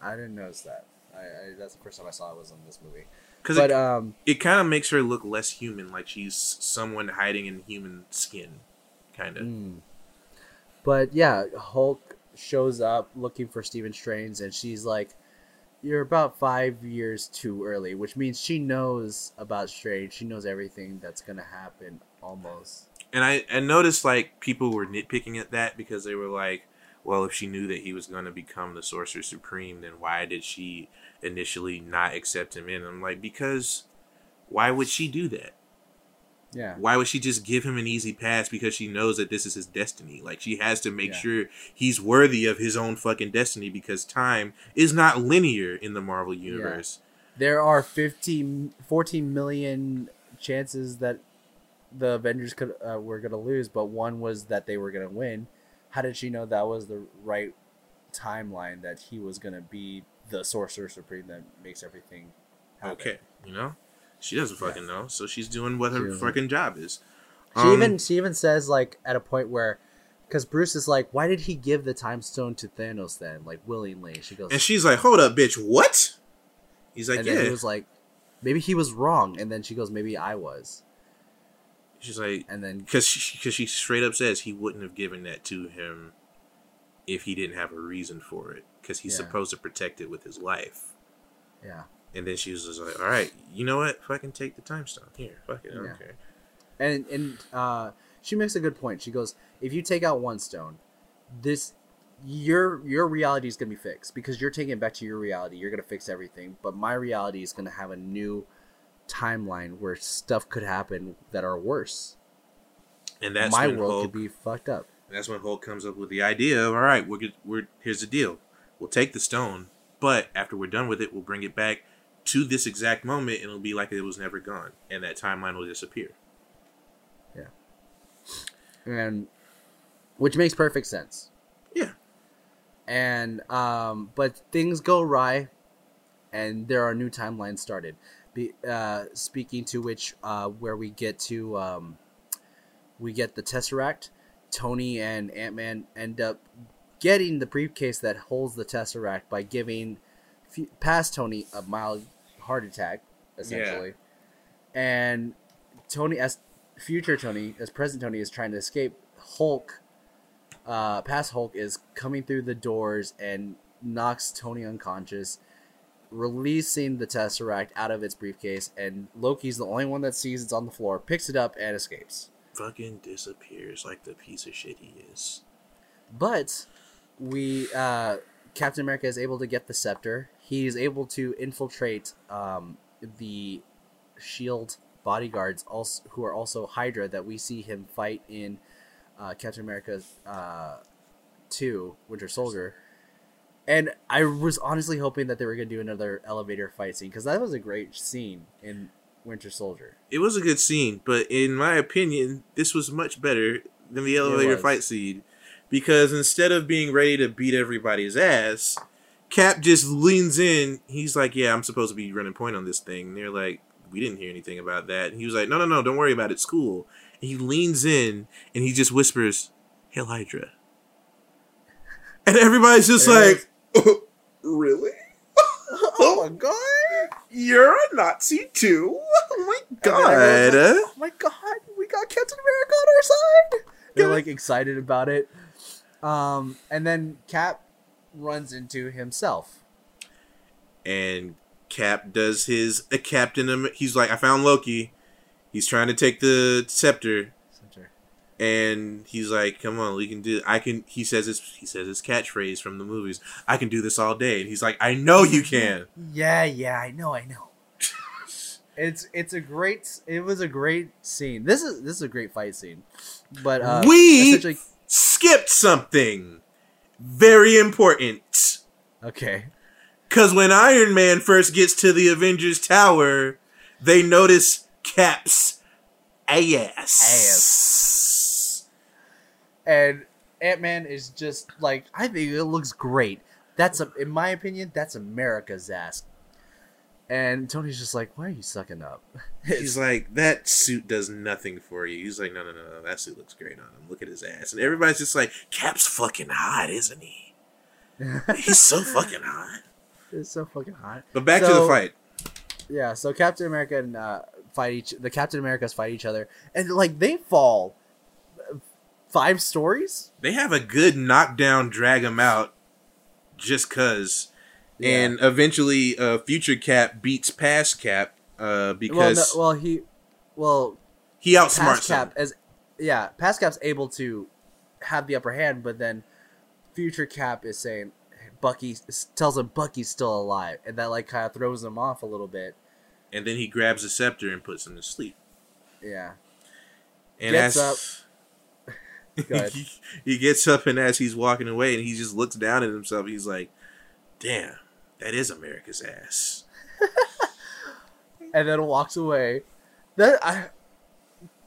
I didn't notice that. I, I that's the first time I saw it was in this movie. because it, um, it kind of makes her look less human, like she's someone hiding in human skin, kind of. mm. but yeah, Hulk shows up looking for Stephen Strange, and she's like, "You're about five years too early," which means she knows about Strange. She knows everything that's gonna happen almost. And I, I noticed like people were nitpicking at that because they were like, well, if she knew that he was going to become the Sorcerer Supreme, then why did she initially not accept him in? I'm like, because why would she do that? Yeah. Why would she just give him an easy pass because she knows that this is his destiny? Like she has to make Yeah. sure he's worthy of his own fucking destiny because time is not linear in the Marvel universe. there are 15 14 million chances that the avengers could uh, were going to lose but one was that they were going to win how did she know that was the right timeline that he was going to be the sorcerer supreme that makes everything happen? Okay, you know, she doesn't fucking know, so she's doing what her fucking job is. she Um, even she even says like at a point where because bruce is like why did he give the time stone to thanos then like willingly she goes and she's like, "Hold up, bitch, what?" He's like, and "Yeah." then he was like maybe he was wrong and then she goes maybe i was She's like, and then because she, cause she straight up says he wouldn't have given that to him if he didn't have a reason for it, because he's Yeah. supposed to protect it with his life. yeah And then she was just like, "All right, you know what? Fucking take the time stone here. Fuck it, I Yeah. don't care." and and uh, she makes a good point. She goes, if you take out one stone, this your your reality is gonna be fixed because you're taking it back to your reality. You're gonna fix everything, but my reality is gonna have a new timeline where stuff could happen that are worse. And that's my when world Hulk, could be fucked up. that's when Hulk comes up with the idea of all right, we're good, we're here's the deal. We'll take the stone, but after we're done with it, we'll bring it back to this exact moment, and it'll be like it was never gone, and that timeline will disappear. Yeah. And which makes perfect sense. Yeah. And um, but things go awry, and there are new timelines started. Be, uh, speaking to which, uh, where we get to, um, we get the Tesseract. Tony and Ant Man end up getting the briefcase that holds the Tesseract by giving f- past Tony a mild heart attack, essentially. And Tony, as future Tony, as present Tony, is trying to escape. Hulk, uh, past Hulk, is coming through the doors and knocks Tony unconscious, releasing the Tesseract out of its briefcase. And Loki's the only one that sees it's on the floor, picks it up, and escapes. Fucking disappears like the piece of shit he is. But we uh, Captain America is able to get the scepter. He's able to infiltrate um, the Shield bodyguards, also who are also Hydra that we see him fight in uh, Captain America uh, Two, Winter Soldier. And I was honestly hoping that they were going to do another elevator fight scene because that was a great scene in Winter Soldier. It was a good scene, but in my opinion, this was much better than the elevator fight scene because instead of being ready to beat everybody's ass, Cap just leans in. He's like, "Yeah, I'm supposed to be running point on this thing." And they're like, "We didn't hear anything about that." And he was like, "No, no, no, don't worry about it. It's cool." And he leans in and he just whispers, "Hail Hydra," and everybody's just And like, "Really?" Oh my god! You're a Nazi too? Oh my And then everyone's god. like, oh my god, we got Captain America on our side. They're like excited about it. Um, and then Cap runs into himself. and Cap does his a Captain. He's like, I found Loki. He's trying to take the scepter, and he's like, "Come on, we can do. I can." He says his he says his catchphrase from the movies. I can do this all day, and he's like, "I know you can." Yeah, yeah, I know, I know. it's it's a great. It was a great scene. This is this is a great fight scene. But uh, we essentially, skipped something very important. okay. Because when Iron Man first gets to the Avengers Tower, they notice Cap's ass. ass. And Ant Man is just like I think it looks great. That's a, in my opinion, that's America's ass. And Tony's just like, why are you sucking up? He's like, that suit does nothing for you. He's like, no, no, no, no, that suit looks great on him. Look at his ass. And everybody's just like, Cap's fucking hot, isn't he? He's so fucking hot. it's so fucking hot. But back to the fight. Yeah, so Captain America and uh, fight each. The Captain Americas fight each other, and like they fall five stories. They have a good knockdown, drag him out, just cause. Yeah. And eventually, uh, future Cap beats past Cap uh, well, because no, well, he, well, he outsmarts past Cap him. as yeah, past Cap's able to have the upper hand, but then future Cap is saying Bucky tells him Bucky's still alive, and that like kind of throws him off a little bit. And then he grabs the scepter and puts him to sleep. Yeah, And Gets as ahead. he, he gets up and as he's walking away and he just looks down at himself, he's like, "Damn, that is America's ass." and then walks away. That I,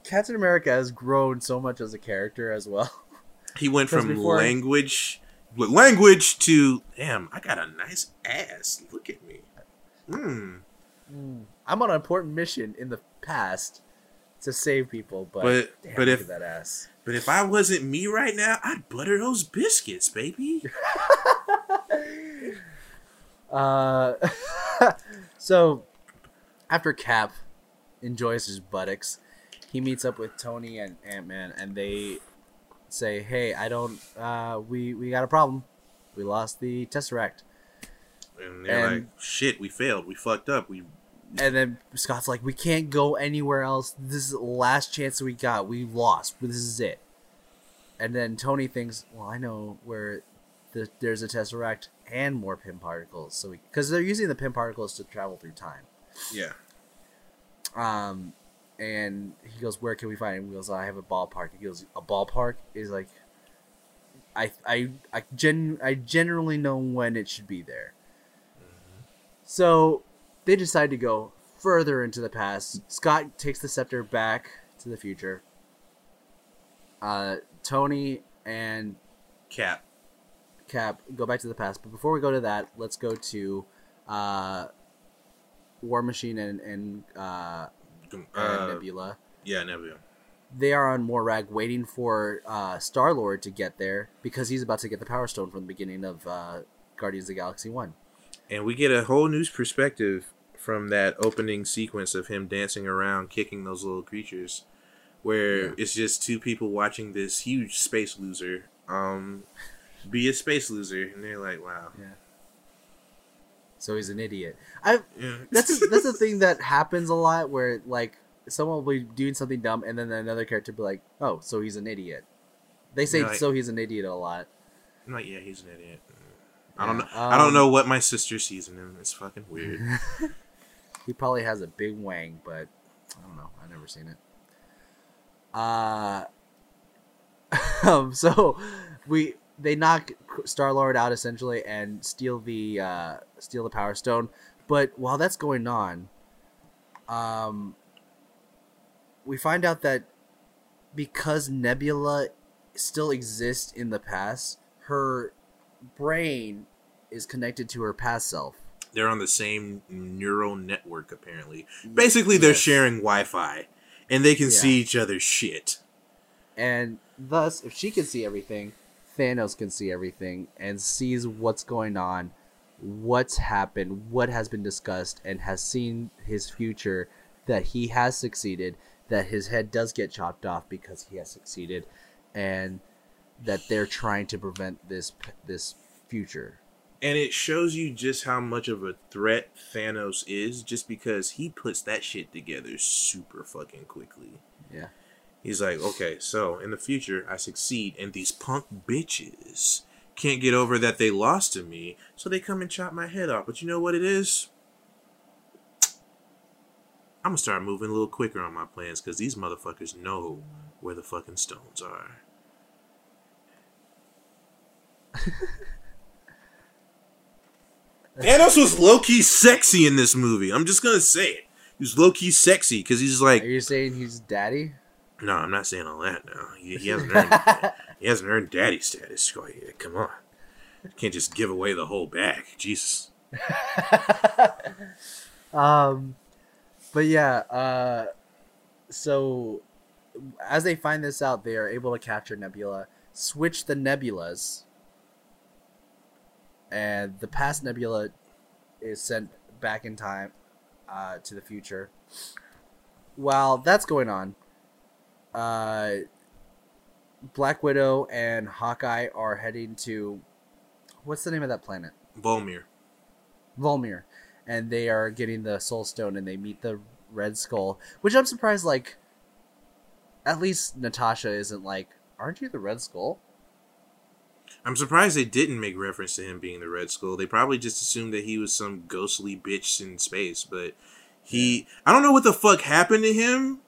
Captain America has grown so much as a character as well. He went from before- language language to damn, I got a nice ass. Look at me. Hmm. I'm on an important mission in the past to save people, but But- damn, but look if- at that ass. But if I wasn't me right now, I'd butter those biscuits, baby. Uh, so after Cap enjoys his buttocks, he meets up with Tony and Ant Man, and they say, "Hey, I don't. Uh, we we got a problem. We lost the Tesseract." And they're And- like, "Shit, we failed. We fucked up. We And then Scott's like, "We can't go anywhere else. This is the last chance that we got. We lost. This is it." And then Tony thinks, "Well, I know where the, there's a tesseract and more Pym particles. So because they're using the Pym particles to travel through time. Yeah. Um, and he goes, "Where can we find it?" He goes, "I have a ballpark." He goes, "A ballpark is like." I I I gen I generally know when it should be there. So they decide to go further into the past. Scott takes the scepter back to the future. Uh, Tony and Cap. Cap go back to the past. But before we go to that, let's go to uh, War Machine and and, uh, and Uh, Nebula. yeah, Nebula. They are on Morag waiting for uh, Star Lord to get there because he's about to get the Power Stone from the beginning of uh, Guardians of the Galaxy One. And we get a whole new perspective from that opening sequence of him dancing around, kicking those little creatures, where Yeah. it's just two people watching this huge space loser um, be a space loser, and they're like, "Wow, So he's an idiot. I yeah." that's a, that's a thing that happens a lot where like someone will be doing something dumb and then another character will be like, "Oh, so he's an idiot." They say like- so he's an idiot a lot. I'm like, "Yeah, he's an idiot." I don't know. Yeah, I don't um, know what my sister sees in him. It's fucking weird. He probably has a big wang, but I don't know. I've never seen it. Uh um, so we they knock Star Lord out essentially and steal the uh, steal the Power Stone. But while that's going on, um, we find out that because Nebula still exists in the past, her brain is connected to her past self. They're on the same neural network apparently. Basically, they're Yes. sharing Wi-Fi, and they can Yeah. see each other's shit. And thus, if she can see everything, Thanos can see everything and sees what's going on, what's happened, what has been discussed, and has seen his future that he has succeeded, that his head does get chopped off because he has succeeded, and that they're trying to prevent this this future. And it shows you just how much of a threat Thanos is, just because he puts that shit together super fucking quickly. Yeah. He's like, okay, so in the future, I succeed, and these punk bitches can't get over that they lost to me, so they come and chop my head off. But you know what it is? I'm gonna start moving a little quicker on my plans because these motherfuckers know where the fucking stones are. Thanos was low key sexy in this movie. I'm just gonna say it. He was low key sexy because he's like. Are you saying he's daddy? no, I'm not saying all that. No, he, he hasn't earned he hasn't earned daddy status. quite yet. Come on, you can't just give away the whole bag. Jesus. um, but yeah, uh, so as they find this out, they are able to capture Nebula, switch the nebulas, and the past Nebula is sent back in time uh, to the future. While that's going on, uh, Black Widow and Hawkeye are heading to what's the name of that planet? Vormir. Vormir, and they are getting the Soul Stone, and they meet the Red Skull, which I'm surprised. Like, at least Natasha isn't like, "Aren't you the Red Skull?" I'm surprised they didn't make reference to him being the Red Skull. They probably just assumed that he was some ghostly bitch in space, but he I don't know what the fuck happened to him,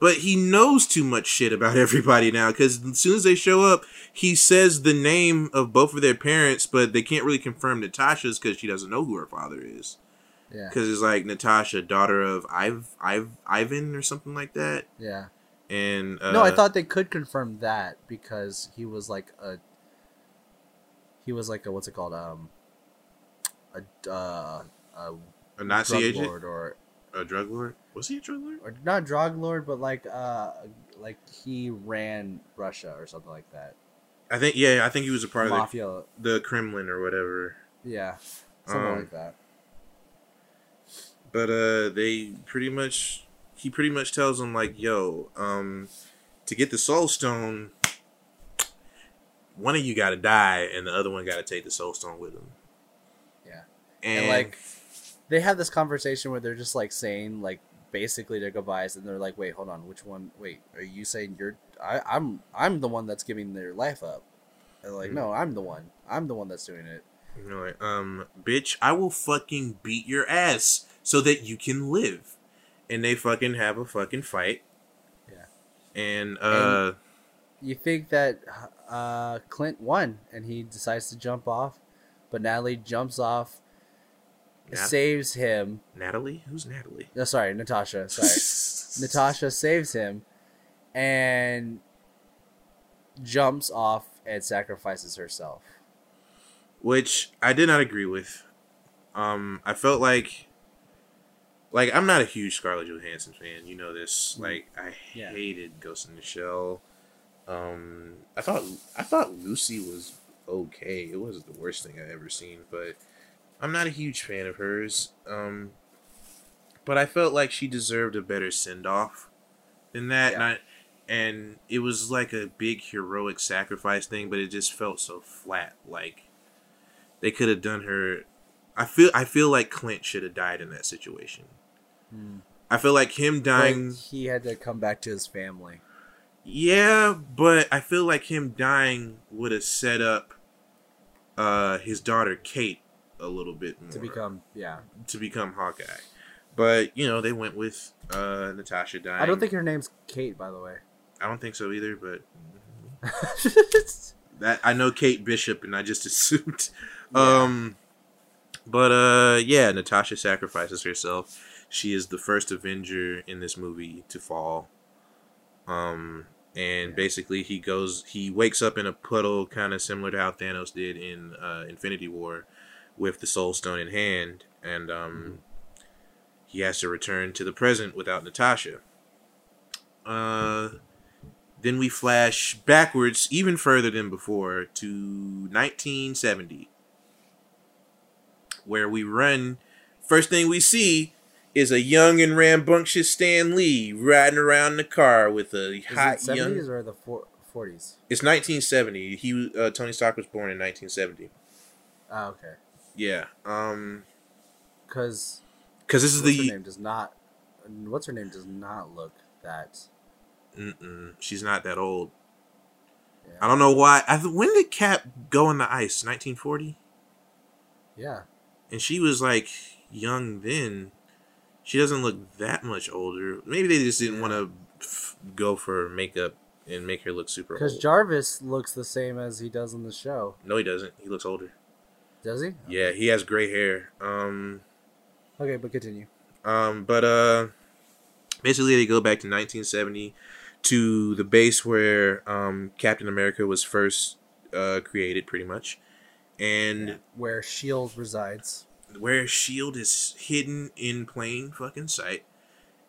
but he knows too much shit about everybody now cuz as soon as they show up, he says the name of both of their parents, but they can't really confirm Natasha's cuz she doesn't know who her father is. Yeah, Cuz it's like Natasha, daughter of Iv, Iv Ivan or something like that. yeah. And uh, no, I thought they could confirm that because he was like a, he was like a what's it called? Um, a uh, a a Nazi drug agent, lord or a drug lord. Was he a drug lord? or not drug lord, but like uh, like he ran Russia or something like that. I think yeah, I think he was a part of the the Kremlin or whatever. yeah, something Um, like that. But uh they pretty much he pretty much tells him like, yo, um to get the soul stone one of you gotta die and the other one gotta take the soul stone with them. Yeah. And, and like they have this conversation where they're just like saying like basically their goodbyes and they're like wait hold on which one wait are you saying you're I, i'm i'm the one that's giving their life up And like, Mm. no, I'm the one. I'm the one that's doing it. You know, like, um, bitch, I will fucking beat your ass so that you can live. And they fucking have a fucking fight. Yeah. And uh, You think that uh, Clint won, and he decides to jump off, but Natalie jumps off, Nat- saves him. Natalie, who's Natalie? No, sorry, Natasha. Sorry, Natasha saves him, and jumps off and sacrifices herself. which I did not agree with. Um, I felt like, like I'm not a huge Scarlett Johansson fan. You know this. Like I Yeah. hated Ghost in the Shell. Um, I thought I thought Lucy was okay. It wasn't the worst thing I ever seen, but I'm not a huge fan of hers. Um, but I felt like she deserved a better send off than that. Yeah. And, I, and it was like a big heroic sacrifice thing, but it just felt so flat. Like they could have done her. I feel I feel like Clint should have died in that situation. I feel like him dying. He had to come back to his family. Yeah, but I feel like him dying would have set up uh his daughter Kate a little bit more to become yeah to become Hawkeye. But you know they went with uh Natasha dying. i don't think her name's kate by the way I don't think so either. But that I know Kate Bishop, and I just assumed. Um, but uh, yeah, Natasha sacrifices herself. She is the first Avenger in this movie to fall. Um, and basically he goes, he wakes up in a puddle, kind of similar to how Thanos did in uh, Infinity War, with the Soul Stone in hand, and um, he has to return to the present without Natasha. Uh, then we flash backwards even further than before to 1970, where we run. First thing we see is a young and rambunctious Stan Lee riding around in the car with a Is hot it 70s young. or the 40s It's 1970. He uh, Tony Stark was born in 1970. oh okay Yeah. Um. because Because this is what's her the. name does not what's her name does not look that Mm-mm, she's not that old. yeah, I don't know why. I, th- when did Cap go on the ice? 1940. yeah. and she was like young then. She doesn't look that much older. Maybe they just didn't Yeah. want to f- go for makeup and make her look super old. Because. Jarvis looks the same as he does in the show. no, he doesn't. He looks older. Does he? Yeah, he has gray hair. Um, Okay, but continue. um, but uh, basically they go back to 1970 to the base where um Captain America was first uh created, pretty much, and Where Shield resides. Where Shield is hidden in plain fucking sight,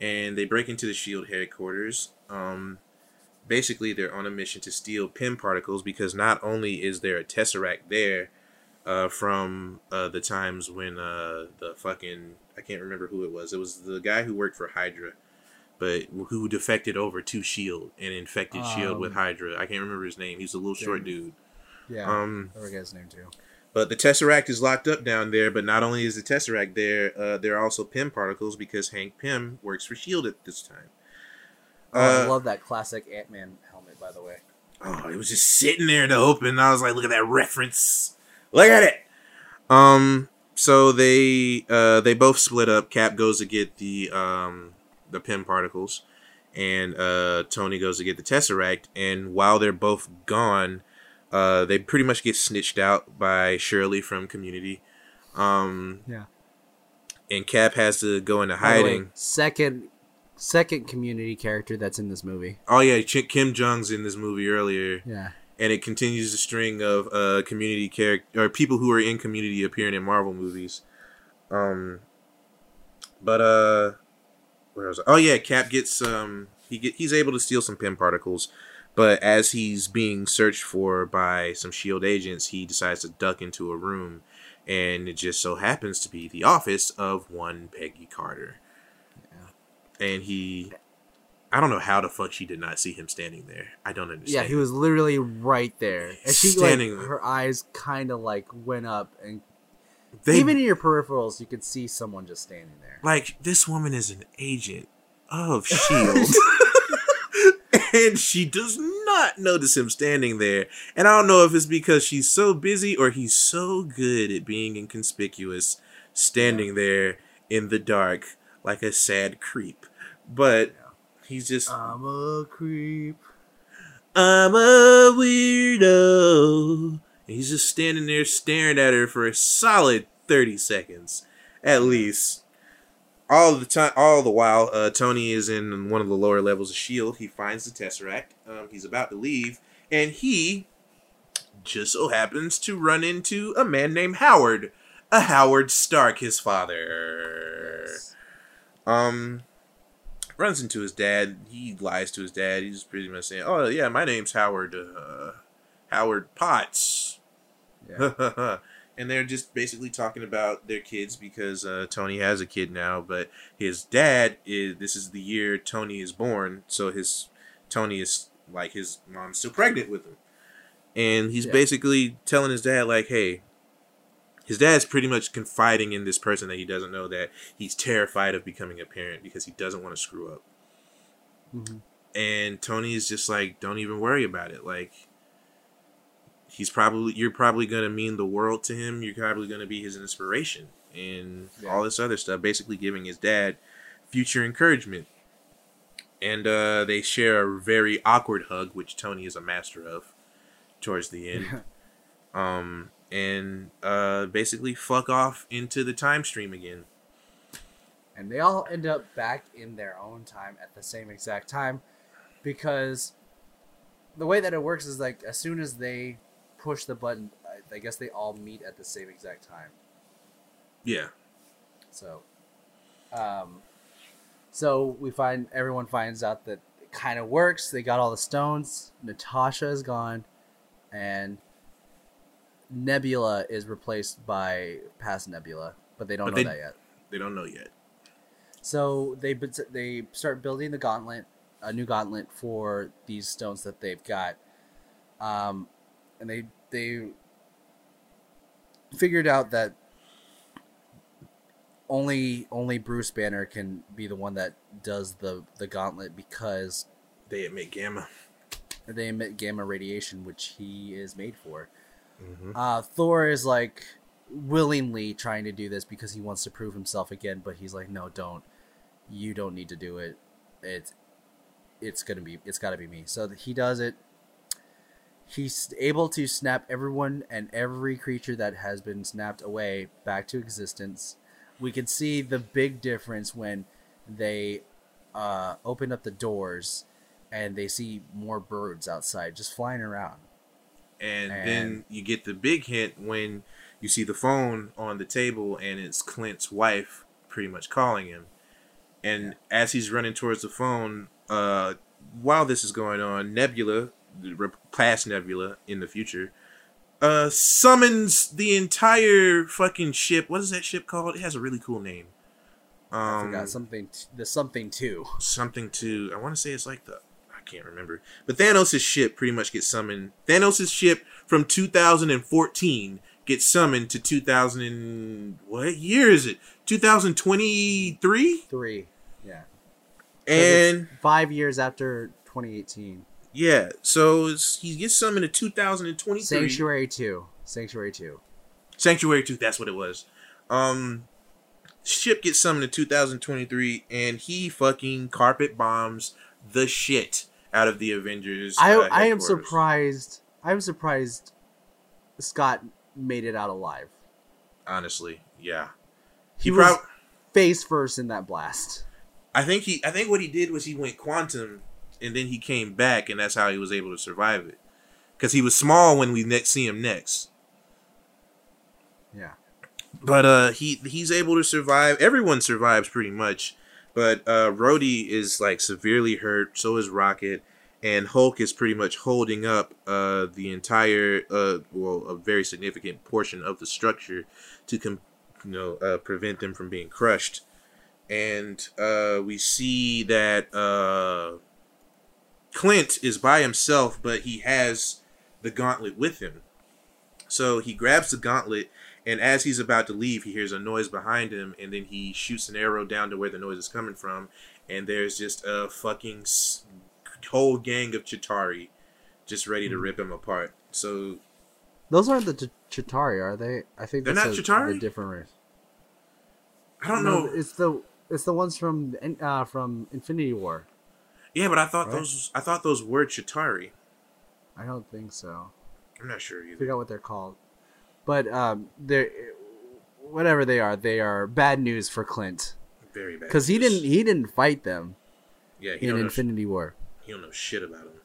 and they break into the Shield headquarters. Um, basically, they're on a mission to steal Pym particles because not only is there a Tesseract there, uh, from uh the times when uh the fucking I can't remember who it was. It was the guy who worked for Hydra. But who defected over to Shield and infected Shield with Um, Hydra? I can't remember his name. He's a little short dude. Yeah. Um, I forget his name too. But the Tesseract is locked up down there. But not only is the Tesseract there, uh, there are also Pym particles because Hank Pym works for Shield at this time. Oh, I Uh, love that classic Ant Man helmet, by the way. oh, it was just sitting there to open. I was like, look at that reference. Look at it. Um. So they uh they both split up. Cap goes to get the um the Pym particles, and uh Tony goes to get the Tesseract. And while they're both gone, uh they pretty much get snitched out by Shirley from Community. Um. Yeah. And Cap has to go into By the way, hiding. second, second community character that's in this movie. Oh yeah, Ch- Ken Jeong's in this movie earlier. Yeah. and it continues the string of uh community character or people who are in community appearing in Marvel movies. Um but uh where was I? Oh yeah, Cap gets um he get he's able to steal some Pym particles, but as he's being searched for by some shield agents, he decides to duck into a room and it just so happens to be the office of one Peggy Carter. And he I don't know how the fuck she did not see him standing there. I don't understand. Yeah, he was literally right there, and she Standing like her eyes kind of like went up, and They even in your peripherals, you could see someone just standing there. like this woman is an agent of shield and she does not notice him standing there. And I don't know if it's because she's so busy or he's so good at being inconspicuous, standing there in the dark like a sad creep. But he's just I'm a creep. I'm a weirdo. And he's just standing there staring at her for a solid 30 seconds, at least. All the time, all the while, uh, Tony is in one of the lower levels of Shield. He finds the Tesseract. Um, he's about to leave, and he just so happens to run into a man named Howard, a Howard Stark, his father. Um, runs into his dad. He lies to his dad. He's pretty much saying, "Oh yeah, my name's Howard. Uh, Howard Potts." Yeah. and they're just basically talking about their kids because uh, Tony has a kid now, but his dad is. This is the year Tony is born, so his Tony is like his mom's still pregnant with him, and he's Yeah. basically telling his dad like, "Hey." His dad's pretty much confiding in this person that he doesn't know that he's terrified of becoming a parent because he doesn't want to screw up. Mhm. And Tony is just like, don't even worry about it. Like, he's probably you're probably gonna mean the world to him. You're probably gonna be his inspiration and Yeah. all this other stuff. Basically, giving his dad future encouragement. And uh, they share a very awkward hug, which Tony is a master of, towards the end. um, and uh, basically fuck off into the time stream again. and they all end up back in their own time at the same exact time because the way that it works is like as soon as they push the button I- i guess they all meet at the same exact time. Yeah. so um so we find everyone finds out that it kind of works. They got all the stones. Natasha is gone. And nebula is replaced by past nebula but they don't But know they- that yet. They don't know yet. So they they start building the gauntlet, a new gauntlet for these stones that they've got, um, and they they figured out that only only Bruce Banner can be the one that does the the gauntlet because They emit gamma. they emit gamma radiation, which he is made for. hmm Uh, Thor is like willingly trying to do this because he wants to prove himself again, but he's like, no, don't. You don't need to do it. It's it's gonna be it's got to be me. So he does it. He's able to snap everyone and every creature that has been snapped away back to existence. We can see the big difference when they uh, open up the doors and they see more birds outside just flying around. And, And- then you get the big hint when you see the phone on the table and it's Clint's wife pretty much calling him. And as he's running towards the phone, uh, while this is going on, Nebula, past Nebula in the future, uh, summons the entire fucking ship. What is that ship called? It has a really cool name. I Um, forgot something. T- the something too. something to I want to say it's like the I can't remember. But Thanos' ship pretty much gets summoned. Thanos' ship from 2014 gets summoned to 2000 and what year is it? 2023 Three. Yeah. and Five years after 2018. Yeah, so he gets summoned to 2023 Sanctuary two. Sanctuary two. Sanctuary 2, that's what it was. Um ship gets summoned in 2023 and he fucking carpet bombs the shit out of the Avengers. I uh, I am surprised. I'm surprised. Scott made it out alive. honestly. Yeah. He, He, was face first in that blast. I think he I think what he did was he went quantum and then he came back and that's how he was able to survive it. Cuz he was small when we next see him next. Yeah. But uh he he's able to survive. Everyone survives pretty much. But uh Rhodey is like severely hurt, so is Rocket and Hulk is pretty much holding up uh the entire uh well a very significant portion of the structure to com- you know uh prevent them from being crushed. And uh we see that uh Clint is by himself but he has the gauntlet with him. So he grabs the gauntlet and as he's about to leave, he hears a noise behind him, and then he shoots an arrow down to where the noise is coming from, and there's just a fucking whole gang of Chitauri just ready Hmm. to rip him apart. So Those aren't the Ch- Chitauri, are they? I think They're not a, Chitauri? a different race. I don't No, know. It's the it's the ones from uh, from Infinity War. Yeah, but I thought Right? those I thought those were Chitauri. I don't think so. I'm not sure I either. forgot what they're called, but um, they're whatever they are. They are bad news for Clint Very bad. because he didn't he didn't fight them Yeah, he in Infinity War, he don't know shit about him.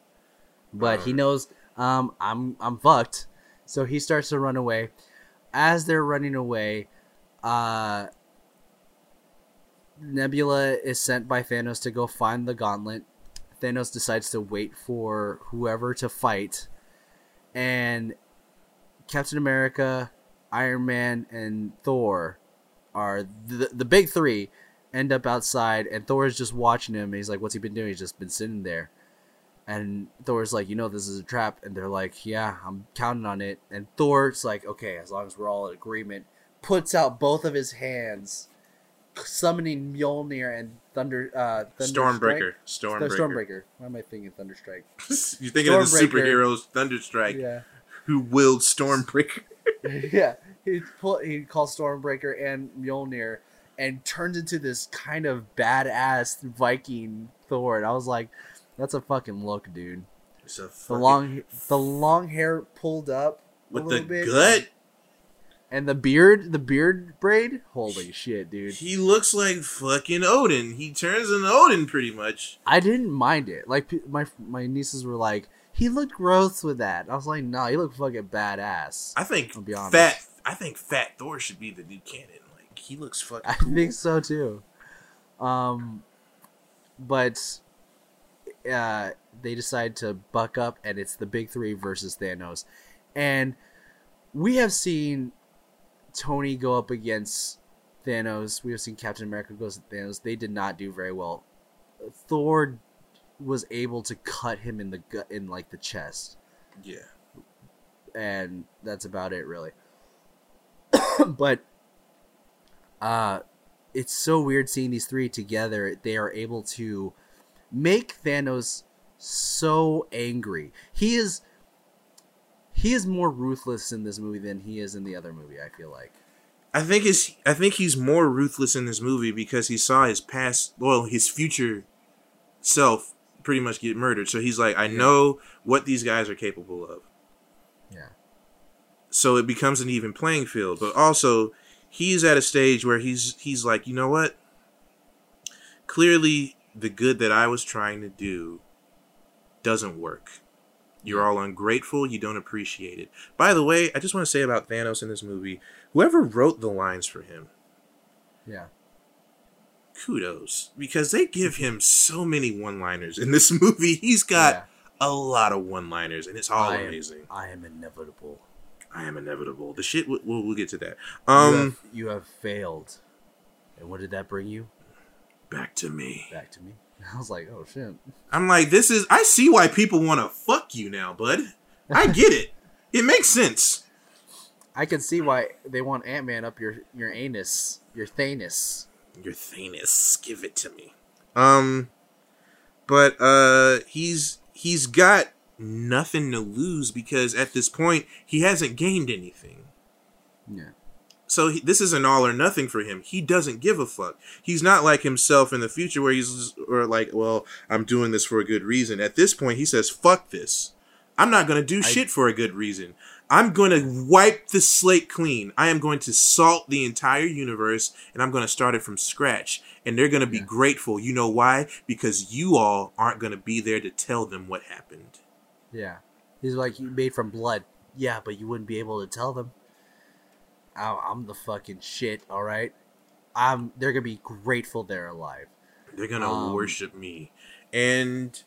but he Um. knows um I'm I'm fucked. So he starts to run away. As they're running away, uh, Nebula is sent by Thanos to go find the gauntlet. Thanos decides to wait for whoever to fight, and Captain America, Iron Man, and Thor are the the big three. End up outside, and Thor is just watching him. He's like, "What's he been doing?" He's just been sitting there. And Thor's like, "You know, this is a trap." And they're like, "Yeah, I'm counting on it." And Thor's like, "Okay, as long as we're all in agreement." Puts out both of his hands, summoning Mjolnir and Thunder. Uh, Thunderstrike? Stormbreaker. Stormbreaker. Stormbreaker. Why am I thinking Thunderstrike? You're thinking of the superheroes Thunderstrike Yeah. who willed Stormbreaker. yeah, he pull, he calls Stormbreaker and Mjolnir and turns into this kind of badass Viking Thor. And I was like, "That's a fucking look, dude." It's a The long, the long hair pulled up with the bit, gut. And the beard, the beard braid. Holy shit, dude! He looks like fucking Odin. He turns into Odin pretty much. I didn't mind it. Like my my nieces were like, "He looked gross with that." I was like, "No, he looked fucking badass." I think I'll be honest. fat. I think Fat Thor should be the new canon. Like he looks fucking. I cool. think so too. Um, but uh, they decide to buck up, and it's the big three versus Thanos, and we have seen Tony go up against Thanos. We have seen Captain America go against Thanos. They did not do very well. Thor was able to cut him in the gut, in like the chest, Yeah. and that's about it, really. but uh it's so weird seeing these three together. They are able to make Thanos so angry. He is he is more ruthless in this movie than he is in the other movie, I feel like. I think his. I think he's more ruthless in this movie because he saw his past. Well, his future self pretty much get murdered. So he's like, I know what these guys are capable of. Yeah. so it becomes an even playing field. But also, he's at a stage where he's he's like, you know what? Clearly, the good that I was trying to do doesn't work. You're all ungrateful. You don't appreciate it. By the way, I just want to say about Thanos in this movie: whoever wrote the lines for him, Yeah. kudos, because they give him so many one-liners in this movie. He's got Yeah. a lot of one-liners, and it's all I am- amazing. I am inevitable. I am inevitable. The shit. We'll, we'll, we'll get to that. you, Um, have, you have failed. And what did that bring you? back to me. Back to me. I was like, oh shit. I'm like, this is. I see why people want to fuck you now, bud. I get it. It makes sense. I can see why they want Ant Man up your your anus, your thanus. Your Thanos, give it to me. Um, but uh, he's he's got nothing to lose because at this point he hasn't gained anything. Yeah. So he, this is an all or nothing for him. He doesn't give a fuck. He's not like himself in the future where he's or like, well, I'm doing this for a good reason. At this point, he says, "Fuck this. I'm not gonna do shit for a good reason. I'm gonna wipe the slate clean. I am going to salt the entire universe, and I'm gonna start it from scratch. And they're gonna be Yeah. grateful. You know why? Because you all aren't gonna be there to tell them what happened. Yeah. He's like, you made from blood. Yeah, but you wouldn't be able to tell them. I- I'm the fucking shit, alright? I'm, they're gonna be grateful they're alive. They're gonna Um, worship me, and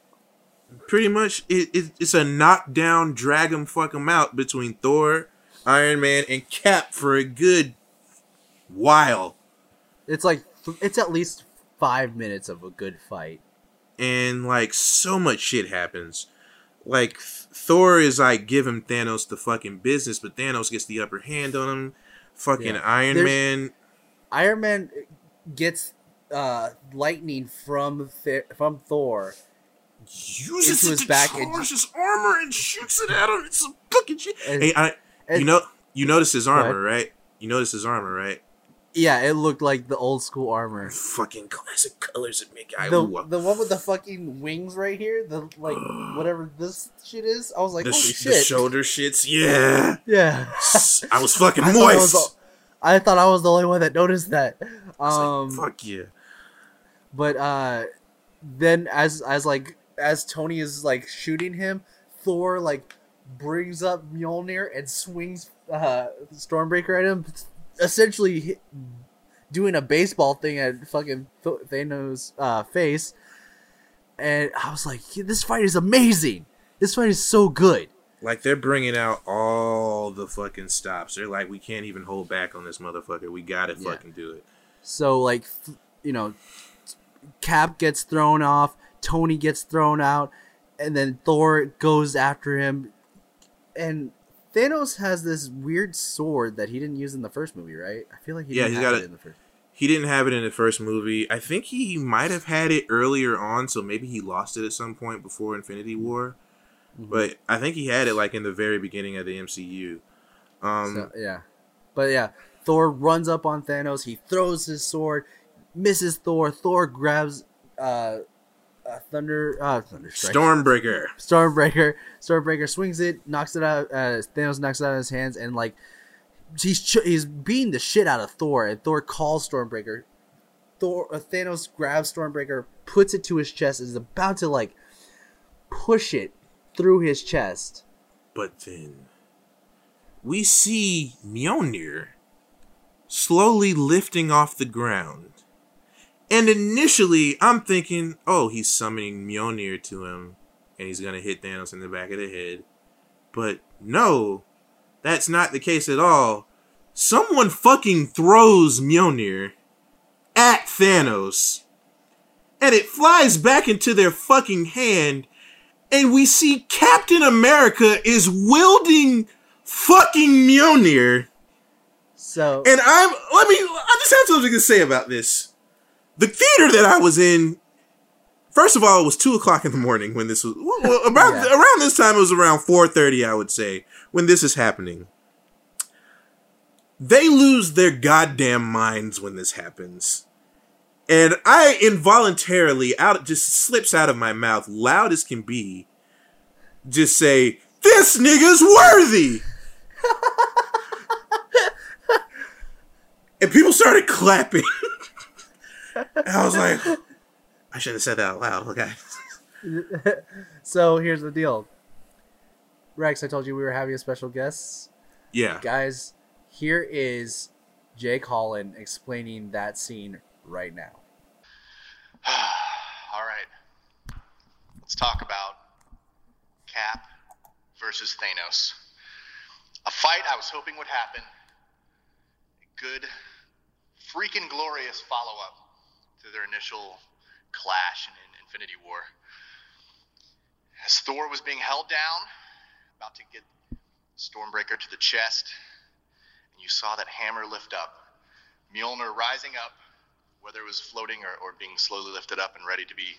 pretty much it, it, it's a knockdown, drag 'em, fuck 'em out between Thor, Iron Man, and Cap for a good while. It's like, it's at least five minutes of a good fight. and like so much shit happens. Like Thor is like give him Thanos the fucking business, but Thanos gets the upper hand on him. Fucking Yeah. Iron There's- Man, Iron Man gets uh, lightning from Th- from Thor, uses it his to back charge his armor and shoots it at him. It's some fucking shit. And- hey, I, you know, you notice his armor, right? You notice his armor, right? Yeah, it looked like the old school armor. Fucking classic colors that make I The, ooh, the one with the fucking wings right here, the like whatever this shit is. I was like, the, holy sh- the shit! shoulder shits. Yeah, yeah, I was fucking I thought I was moist. the- I thought I was the only one that noticed that. Um, like, fuck yeah. but uh, then as as like as Tony is like shooting him, Thor like brings up Mjolnir and swings uh Stormbreaker at him, essentially doing a baseball thing at fucking Th- Thanos' uh, face. And I was like, "Yeah, this fight is amazing. This fight is so good. Like they're bringing out all the fucking stops. They're like, we can't even hold back on this motherfucker. We gotta Yeah. fucking do it. So like, you know, Cap gets thrown off, Tony gets thrown out, and then Thor goes after him. And Thanos has this weird sword that he didn't use in the first movie, right? I feel like he Yeah, didn't he's have got it it- in the first. He didn't have it in the first movie. I think he might have had it earlier on, so maybe he lost it at some point before Infinity War. Mm-hmm. But I think he had it like in the very beginning of the MCU. Um, So, yeah, but yeah, Thor runs up on Thanos. He throws his sword, misses Thor. Thor grabs uh, uh Thunder uh Thunder Stormbreaker. Stormbreaker. Stormbreaker swings it, knocks it out. Uh, Thanos knocks it out of his hands, and like he's ch- he's beating the shit out of Thor, and Thor calls Stormbreaker. Thor uh, Thanos grabs Stormbreaker, puts it to his chest, is about to like push it through his chest. But then we see Mjolnir slowly lifting off the ground. And initially, I'm thinking, oh, he's summoning Mjolnir to him, and he's gonna hit Thanos in the back of the head. But no, that's not the case at all. Someone fucking throws Mjolnir at Thanos, and it flies back into their fucking hand, and we see Captain America is wielding fucking Mjolnir. So And I'm let me I just have something to say about this. The theater that I was in, first of all, it was two o'clock in the morning when this was well, around Yeah. around this time. It was around four thirty, I would say, when this is happening. They lose their goddamn minds when this happens. And I involuntarily out just slips out of my mouth, loud as can be, just say, This nigga's worthy! and people started clapping. and I was like, I should have said that out loud, okay? so here's the deal. Rex, I told you we were having a special guest. Yeah. Guys, here is Jake Holland explaining that scene right now. All right. Let's talk about Cap versus Thanos. A fight I was hoping would happen. A good, freaking glorious follow up their initial clash in, in Infinity War. As Thor was being held down, about to get Stormbreaker to the chest, and you saw that hammer lift up. Mjolnir rising up, whether it was floating or, or being slowly lifted up and ready to be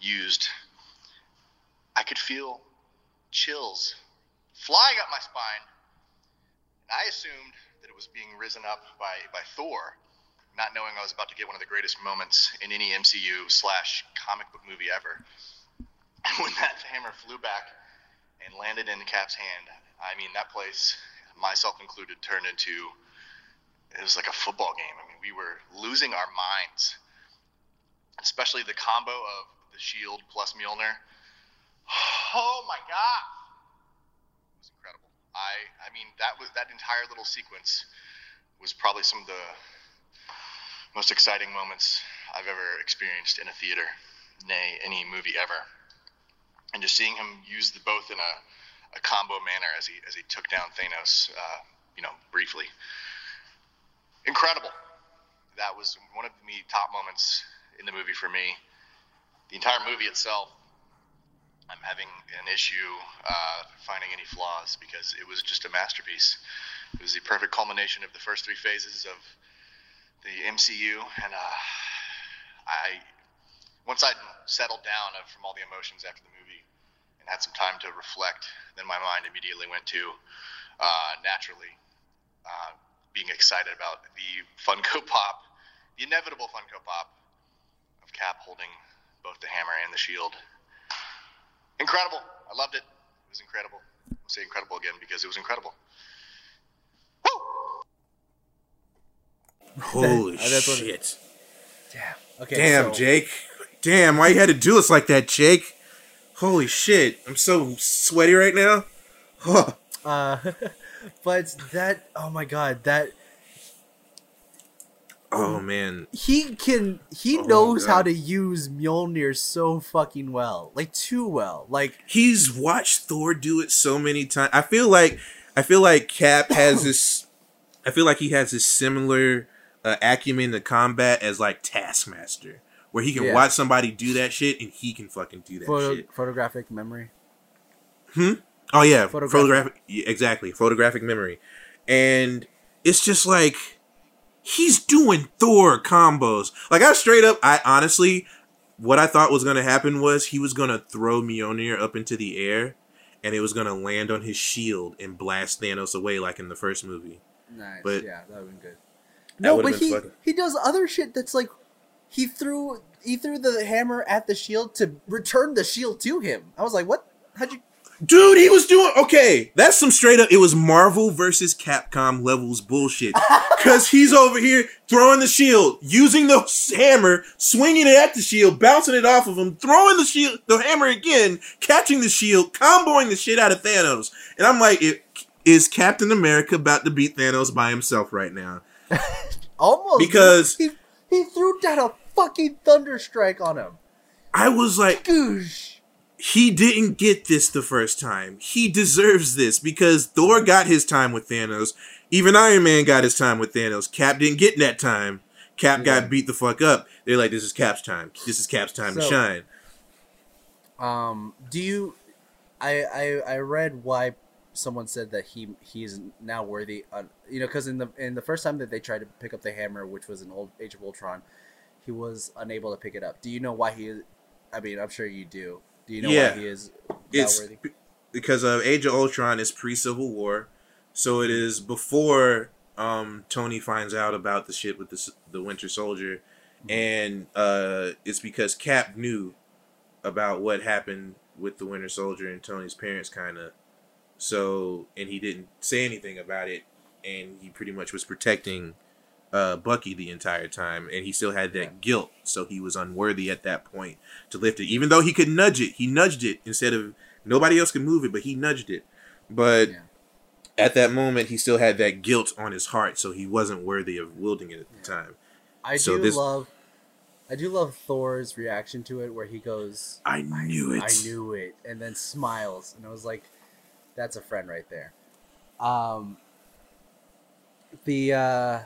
used, I could feel chills flying up my spine. And I assumed that it was being risen up by, by Thor, not knowing I was about to get one of the greatest moments in any MCU slash comic book movie ever. And when that hammer flew back and landed in Cap's hand, I mean, that place, myself included, turned into it was like a football game. I mean, we were losing our minds, especially the combo of the Shield plus Mjolnir. Oh my god, it was incredible. I, I mean, that was that entire little sequence was probably some of the most exciting moments I've ever experienced in a theater, nay, any movie ever. And just seeing him use the both in a, a combo manner as he as he took down Thanos, uh, you know, briefly incredible. That was one of the top moments in the movie for me. The entire movie itself, I'm having an issue uh, finding any flaws because it was just a masterpiece. It was the perfect culmination of the first three phases of the MCU, and uh, I once I'd settled down from all the emotions after the movie and had some time to reflect, then my mind immediately went to uh, naturally uh, being excited about the Funko Pop, the inevitable Funko Pop of Cap holding both the hammer and the shield. Incredible. I loved it. It was incredible. I'll say incredible again because it was incredible. Woo! Holy Uh, that's what it- shit! Damn. Okay. Damn, so- Jake. Damn, why you had to do us like that, Jake? Holy shit! I'm so sweaty right now. Huh. Uh, but that. Oh my god. That Oh man, he can. He Oh knows how to use Mjolnir so fucking well. Like too well. Like he's watched Thor do it so many times. I feel like I feel like Cap has this. I feel like he has this similar uh, acumen to combat as like Taskmaster, where he can Yeah. watch somebody do that shit and he can fucking do that photo, shit. photographic memory. Hmm. Oh yeah, Photographic. photographic. yeah, exactly, photographic memory, and it's just like he's doing Thor combos. Like I straight up, I honestly, what I thought was gonna happen was he was gonna throw Mjolnir up into the air, and it was gonna land on his shield and blast Thanos away like in the first movie. Nice. But- yeah, that would have been good. No, but he fucking- he does other shit that's like he threw he threw the hammer at the shield to return the shield to him. I was like, what? How'd you? Dude, he was doing okay. That's some straight up. It was Marvel versus Capcom levels bullshit. Cause he's over here throwing the shield, using the hammer, swinging it at the shield, bouncing it off of him, throwing the shield, the hammer again, catching the shield, comboing the shit out of Thanos. And I'm like, it, is Captain America about to beat Thanos by himself right now? Almost Because- he he threw down a fucking thunder strike on him. I was like, Goosh. he didn't get this the first time. He deserves this because Thor got his time with Thanos. Even Iron Man got his time with Thanos. Cap didn't get that time. Cap Yeah. got beat the fuck up. They're like, this is Cap's time. This is Cap's time to shine. Um, do you? I I I read why someone said that he he's now worthy. On, you know, because in the in the first time that they tried to pick up the hammer, which was an old Age of Ultron, he was unable to pick it up. Do you know why he? I mean, I'm sure you do. Do you know Yeah. why he is It's worthy? because of Age of Ultron is pre Civil War, so it is before um, Tony finds out about the shit with the the Winter Soldier, and uh, it's because Cap knew about what happened with the Winter Soldier and Tony's parents, kind of. So, and he didn't say anything about it, and he pretty much was protecting uh, Bucky the entire time, and he still had that Yeah. guilt, so he was unworthy at that point to lift it. Even though he could nudge it, he nudged it instead of nobody else could move it, but he nudged it. But Yeah. at that moment, he still had that guilt on his heart, so he wasn't worthy of wielding it at the time. I so do this- love. I do love Thor's reaction to it, where he goes, I knew it. I knew it, and then smiles, and I was like, "That's a friend right there." Um, the uh,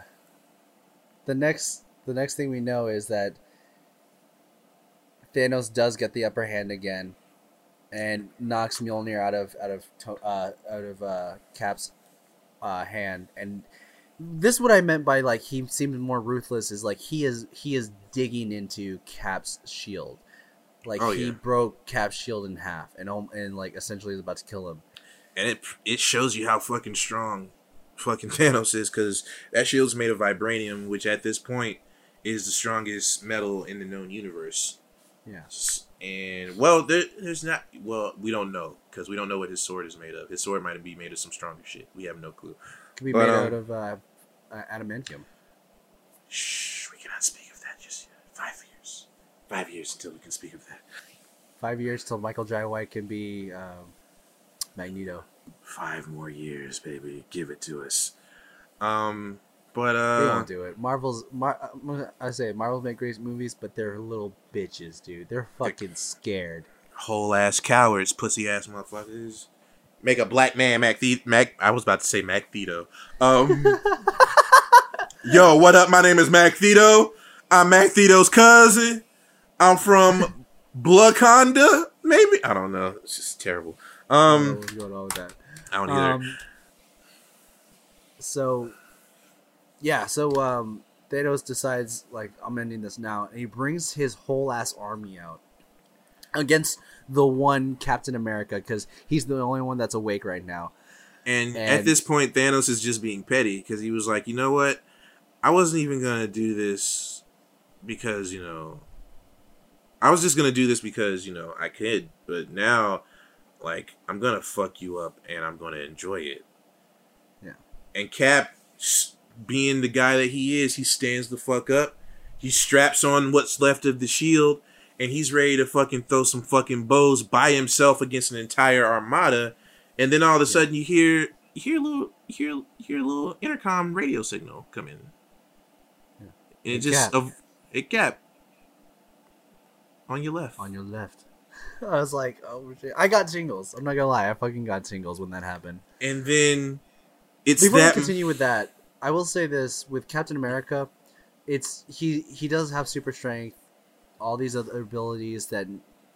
the next the next thing we know is that Thanos does get the upper hand again, and knocks Mjolnir out of out of uh, out of uh, Cap's uh, hand, and this is what I meant by like he seemed more ruthless is like he is he is digging into Cap's shield. Like Oh, he yeah. broke Cap's shield in half and and like essentially is about to kill him. And it it shows you how fucking strong fucking Thanos is because that shield's made of vibranium, which at this point is the strongest metal in the known universe. Yes. And well, there, there's not. Well, we don't know because we don't know what his sword is made of. His sword might be made of some stronger shit. We have no clue. Could be But, made um, out of uh, uh, adamantium. Shh, we cannot speak of that just yet. Five years. Five years until we can speak of that. Five years till Michael Jai White can be um, Magneto. Five more years, baby. Give it to us. Um, but They uh, won't do it. Marvel's, Mar- I say Marvel make great movies, but they're little bitches, dude. They're fucking scared. whole ass cowards, pussy ass motherfuckers. Make a black man Mac The Mac. I was about to say Mac Thito. Um, yo, what up? My name is Mac Thito. I'm Mac Thito's cousin. I'm from Blaconda, maybe. I don't know. It's just terrible. Um, on with that? I don't either. Um, so, yeah, so um, Thanos decides like I'm ending this now, and he brings his whole ass army out against the one Captain America because he's the only one that's awake right now. And, at this point, Thanos is just being petty because he was like, you know what? I wasn't even gonna do this because you know, I was just gonna do this because you know I could, but now, like, I'm gonna fuck you up and I'm gonna enjoy it. Yeah. And Cap, being the guy that he is, he stands the fuck up. He straps on what's left of the shield, and he's ready to fucking throw some fucking bows by himself against an entire armada. And then all of a sudden, you hear you hear a little you hear you hear a little intercom radio signal come in, yeah. and it Hey, just of it Cap on your left. on your left. I was like, oh shit! I got tingles. I'm not gonna lie, I fucking got tingles when that happened. and then it's Before that we continue with that, I will say this: with Captain America, it's he he does have super strength, all these other abilities that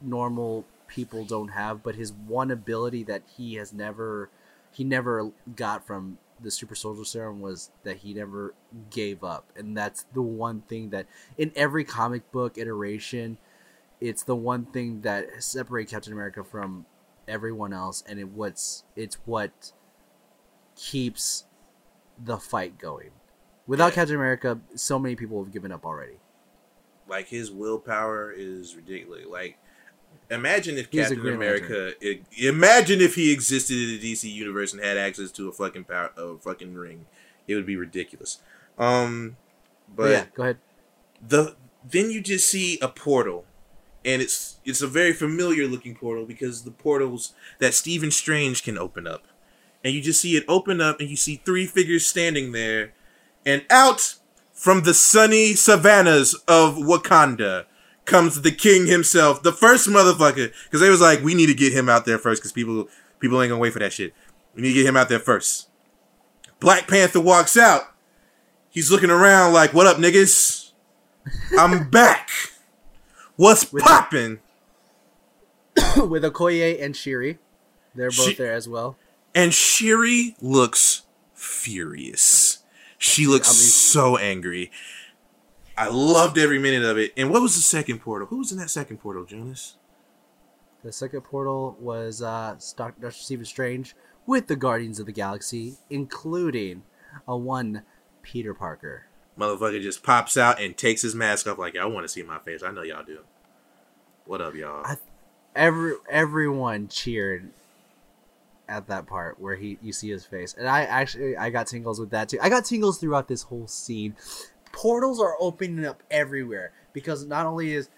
normal people don't have. But his one ability that he has never he never got from the super soldier serum was that he never gave up, and that's the one thing that in every comic book iteration, it's the one thing that separates Captain America from everyone else, and it what's it's what keeps the fight going. Without Yeah. Captain America, so many people have given up already. like his willpower is ridiculous. Like, imagine if He's Captain America. i- imagine if he existed in the DC universe and had access to a fucking power, a fucking ring. It would be ridiculous. Um, But, but yeah, go ahead. the then you just see a portal, and it's it's a very familiar looking portal because the portals that Stephen Strange can open up, and you just see it open up, and you see three figures standing there, and out from the sunny savannas of Wakanda comes the king himself, the first motherfucker, because they was like, we need to get him out there first, because people people ain't gonna wait for that shit. We need to get him out there first. Black Panther walks out. He's looking around like, "What up, niggas? I'm back. What's With- poppin'?" With Okoye and Shuri, they're both She- there as well. And Shuri looks furious. She looks I mean- so angry. I loved every minute of it. And what was the second portal? Who was in that second portal, Jonas? The second portal was uh, Dr. Stephen Strange with the Guardians of the Galaxy, including a one Peter Parker. Motherfucker just pops out and takes his mask off like, I want to see my face. I know y'all do. What up, y'all? I- Every everyone cheered at that part where he you see his face, and I actually I got tingles with that too. I got tingles throughout this whole scene. Portals are opening up everywhere because not only is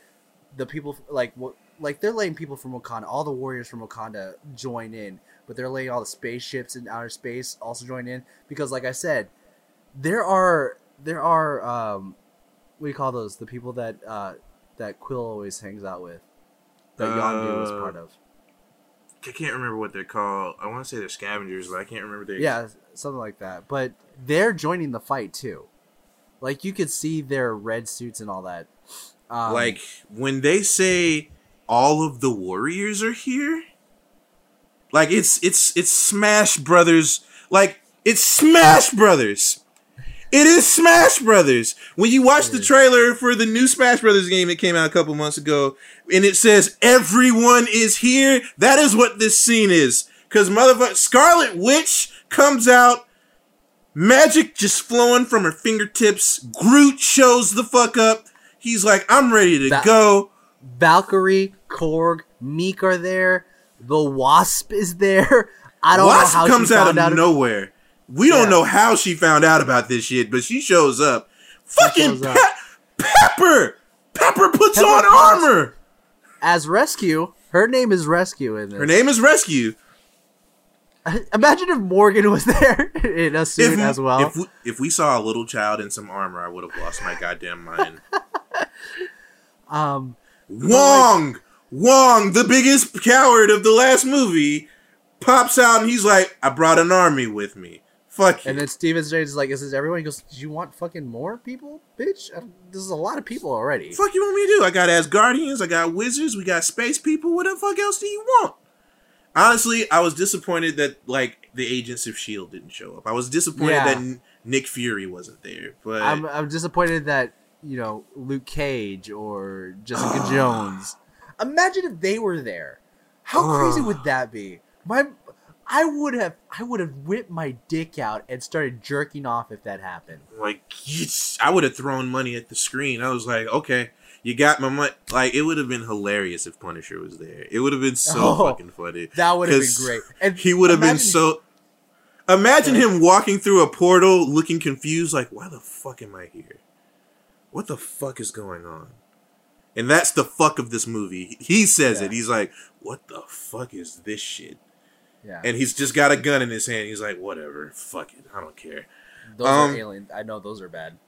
the people like what like they're letting people from Wakanda, all the warriors from Wakanda join in, but they're letting all the spaceships in outer space also join in because, like I said, there are there are um, what do you call those? The people that uh, that Quill always hangs out with, that Yondu was Uh, part of. I can't remember what they're called. I want to say they're scavengers, but I can't remember their. Yeah, something like that. But they're joining the fight too. Like you could see their red suits and all that. Um, like when they say all of the warriors are here like it's it's it's smash brothers like it's smash brothers it is smash brothers when you watch the trailer for the new smash brothers game that came out a couple months ago and it says everyone is here that is what this scene is because motherfucker scarlet witch comes out magic just flowing from her fingertips groot shows the fuck up he's like i'm ready to go Valkyrie, Korg, Miek are there. The Wasp is there. I don't Wasp know how comes she out found of out. nowhere. We don't know how she found out about this shit, but she shows up. Fucking shows up. Pe- Pepper. Pepper puts Pepper on armor. as Rescue. Her name is Rescue in this. Her name is Rescue. Imagine if Morgan was there in a suit If, as well. if we, if we saw a little child in some armor, I would have lost my goddamn mind. um, Wong, Wong, the biggest coward of the last movie, pops out and he's like, "I brought an army with me. Fuck and then Stephen Strange is like, "Is this everyone?" He goes, "Do you want fucking more people, bitch? This is a lot of people already." fuck you want me to do? I got Asgardians, I got wizards, we got space people. What the fuck else do you want? Honestly, I was disappointed that like the agents of Shield didn't show up. I was disappointed Yeah. that Nick Fury wasn't there, but I'm I'm disappointed that you know Luke Cage or Jessica Jones. Imagine if they were there. How crazy would that be? My, I would have I would have whipped my dick out and started jerking off if that happened. like yes, I would have thrown money at the screen. I was like, okay, you got my money. Like it would have been hilarious if Punisher was there. It would have been so Oh, fucking funny. That would have been great. And He would have been so. Imagine him walking through a portal, looking confused, like, "Why the fuck am I here? What the fuck is going on?" And that's the fuck of this movie. He says Yeah. it. He's like, "What the fuck is this shit?" Yeah, And he's just got a gun in his hand. He's like, "Whatever, fuck it, I don't care." those um, are alien. I know those are bad.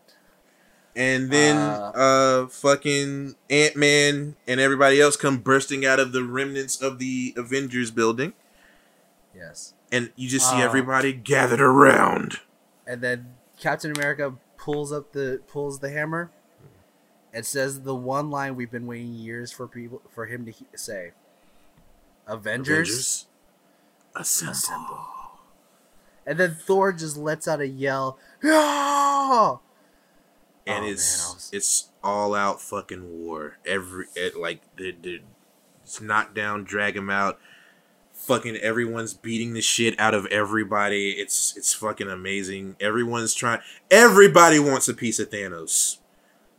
And then Uh, uh, fucking Ant Man and everybody else come bursting out of the remnants of the Avengers building, Yes, and you just see Uh, everybody gathered around. and then Captain America pulls up the pulls the hammer and says the one line we've been waiting years for people for him to he- say. Avengers, Assemble. assemble. And then Thor just lets out a yell. "Yeah!" and Oh, it's man, was- it's all out fucking war. Every it, like the the it's knock down, drag him out. Fucking everyone's beating the shit out of everybody. It's it's fucking amazing. Everyone's trying. Everybody wants a piece of Thanos.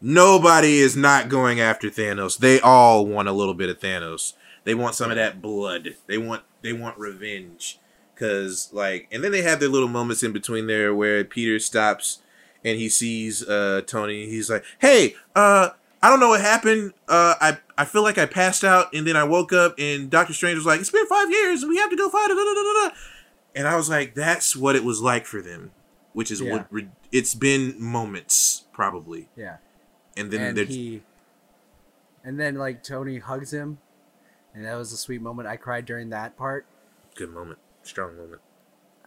Nobody is not going after Thanos. They all want a little bit of Thanos. They want some of that blood. They want they want revenge. Cause like, and then they have their little moments in between there where Peter stops and he sees uh Tony. He's like, "Hey, uh, I don't know what happened. Uh, I I feel like I passed out and then I woke up and Doctor Strange was like, "It's been five years and we have to go fight." Da." And I was like, "That's what it was like for them," which is Yeah. what re- it's been moments probably. Yeah. And then and he and then like Tony hugs him and that was a sweet moment. I cried during that part. good moment, strong moment.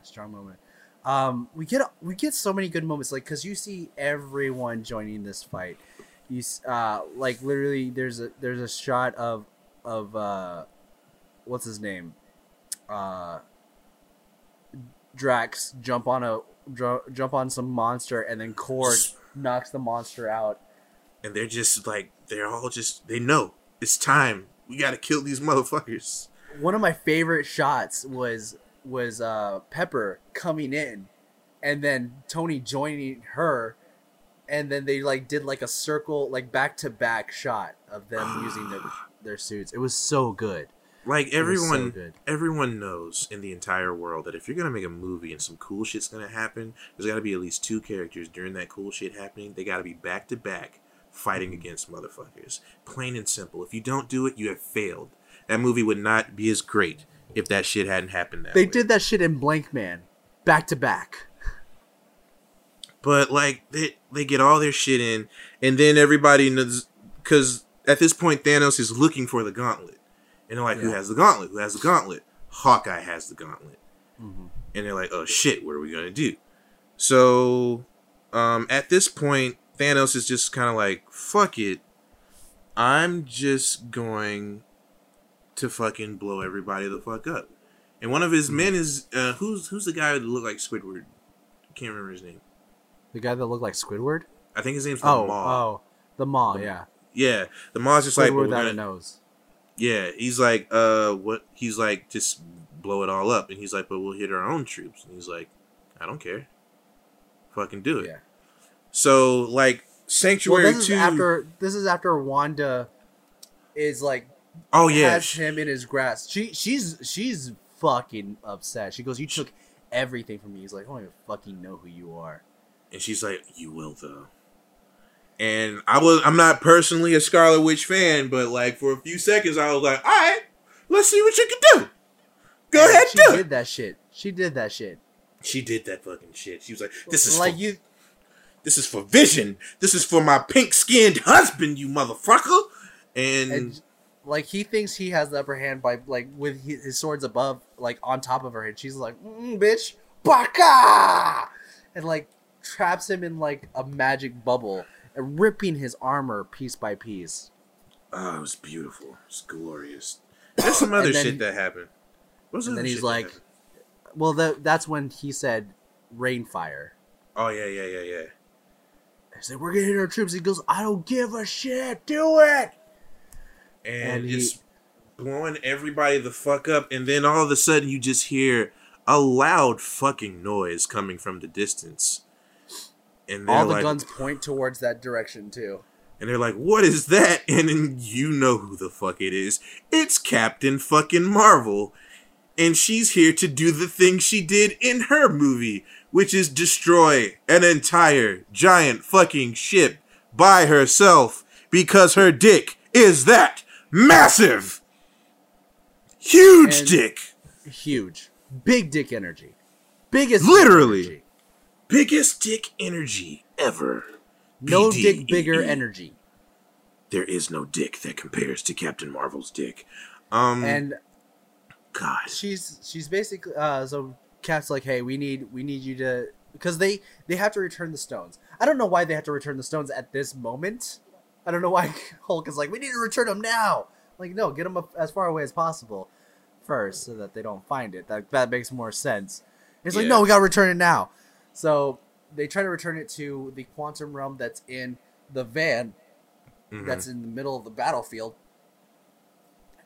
A strong moment. Um, we get we get so many good moments, like because you see everyone joining this fight. You s- uh, like literally, there's a there's a shot of of uh, what's his name, uh, Drax jump on a dr- jump on some monster, and then Korg knocks the monster out. And they're just like they're all just they know it's time. We got to kill these motherfuckers. one of my favorite shots was was uh Pepper coming in and then Tony joining her and then they like did like a circle like back to back shot of them using their their suits. It was so good. Like so everyone, good. everyone knows in the entire world that if you're gonna make a movie and some cool shit's gonna happen, there's gotta be at least two characters during that cool shit happening. They gotta be back to back fighting against motherfuckers. Plain and simple. If you don't do it, you have failed. That movie would not be as great if that shit hadn't happened that They way. did that shit in Blankman back to back. But like they they get all their shit in, and then everybody knows because at this point Thanos is looking for the gauntlet, and they're like, "Who has the gauntlet? Who has the gauntlet?" Hawkeye has the gauntlet, Mm-hmm. and they're like, "Oh shit, what are we gonna do?" So, um, at this point, Thanos is just kind of like, "Fuck it, I'm just going to fucking blow everybody the fuck up." And one of his men is uh, who's who's the guy that looked like Squidward? Can't remember his name. The guy that looked like Squidward? I think his name's the Oh, Maw. oh, the Maw, The- yeah. Yeah, the Maw's just like, Squidward well, without gonna- a nose. yeah, he's like, uh, what? He's like, just blow it all up, and he's like, but we'll hit our own troops, and he's like, I don't care, fucking do it. Yeah. So like, Well, Sanctuary this is after this is after Wanda is like oh yeah, has him in his grasp. She she's she's fucking upset. She goes, "You took everything from me." He's like, "I don't even fucking know who you are." and she's like, you will though. And I was, I'm not personally a Scarlet Witch fan, but like for a few seconds, I was like, all right, let's see what you can do. Go And ahead, She do it. did that shit. She did that shit. She did that fucking shit. She was like, this is like for you. This is for Vision. This is for my pink skinned husband, you motherfucker. And, And like he thinks he has the upper hand by like with his, swords above, like on top of her and She's like, mm, "Bitch, baka!" and like traps him in like a magic bubble and ripping his armor piece by piece. oh, it was beautiful. It was glorious. There's some other shit that happened. What and then he's like-? Well, that that's when he said rainfire. Oh yeah, yeah, yeah, yeah. They say we're gonna hit our troops. He goes, I don't give a shit. Do it. And, And he- it's blowing everybody the fuck up, and then all of a sudden you just hear a loud fucking noise coming from the distance. And All the like, guns point towards that direction too. and they're like, "What is that?" And then you know who the fuck it is. It's Captain fucking Marvel, and she's here to do the thing she did in her movie, which is destroy an entire giant fucking ship by herself because her dick is that massive, huge And- dick, Huge, big dick energy, biggest Literally. dick energy. biggest dick energy ever. no dick bigger energy. There is no dick that compares to Captain Marvel's dick. Um, And God. she's she's basically uh so Cap's like, hey, we need we need you to because they they have to return the stones. I don't know why they have to return the stones at this moment. I don't know why Hulk is like, we need to return them now. Like, no, get them as far away as possible first, so that they don't find it. That that makes more sense. It's like, no, we gotta return it now. So they try to return it to the quantum realm that's in the van Mhm. that's in the middle of the battlefield.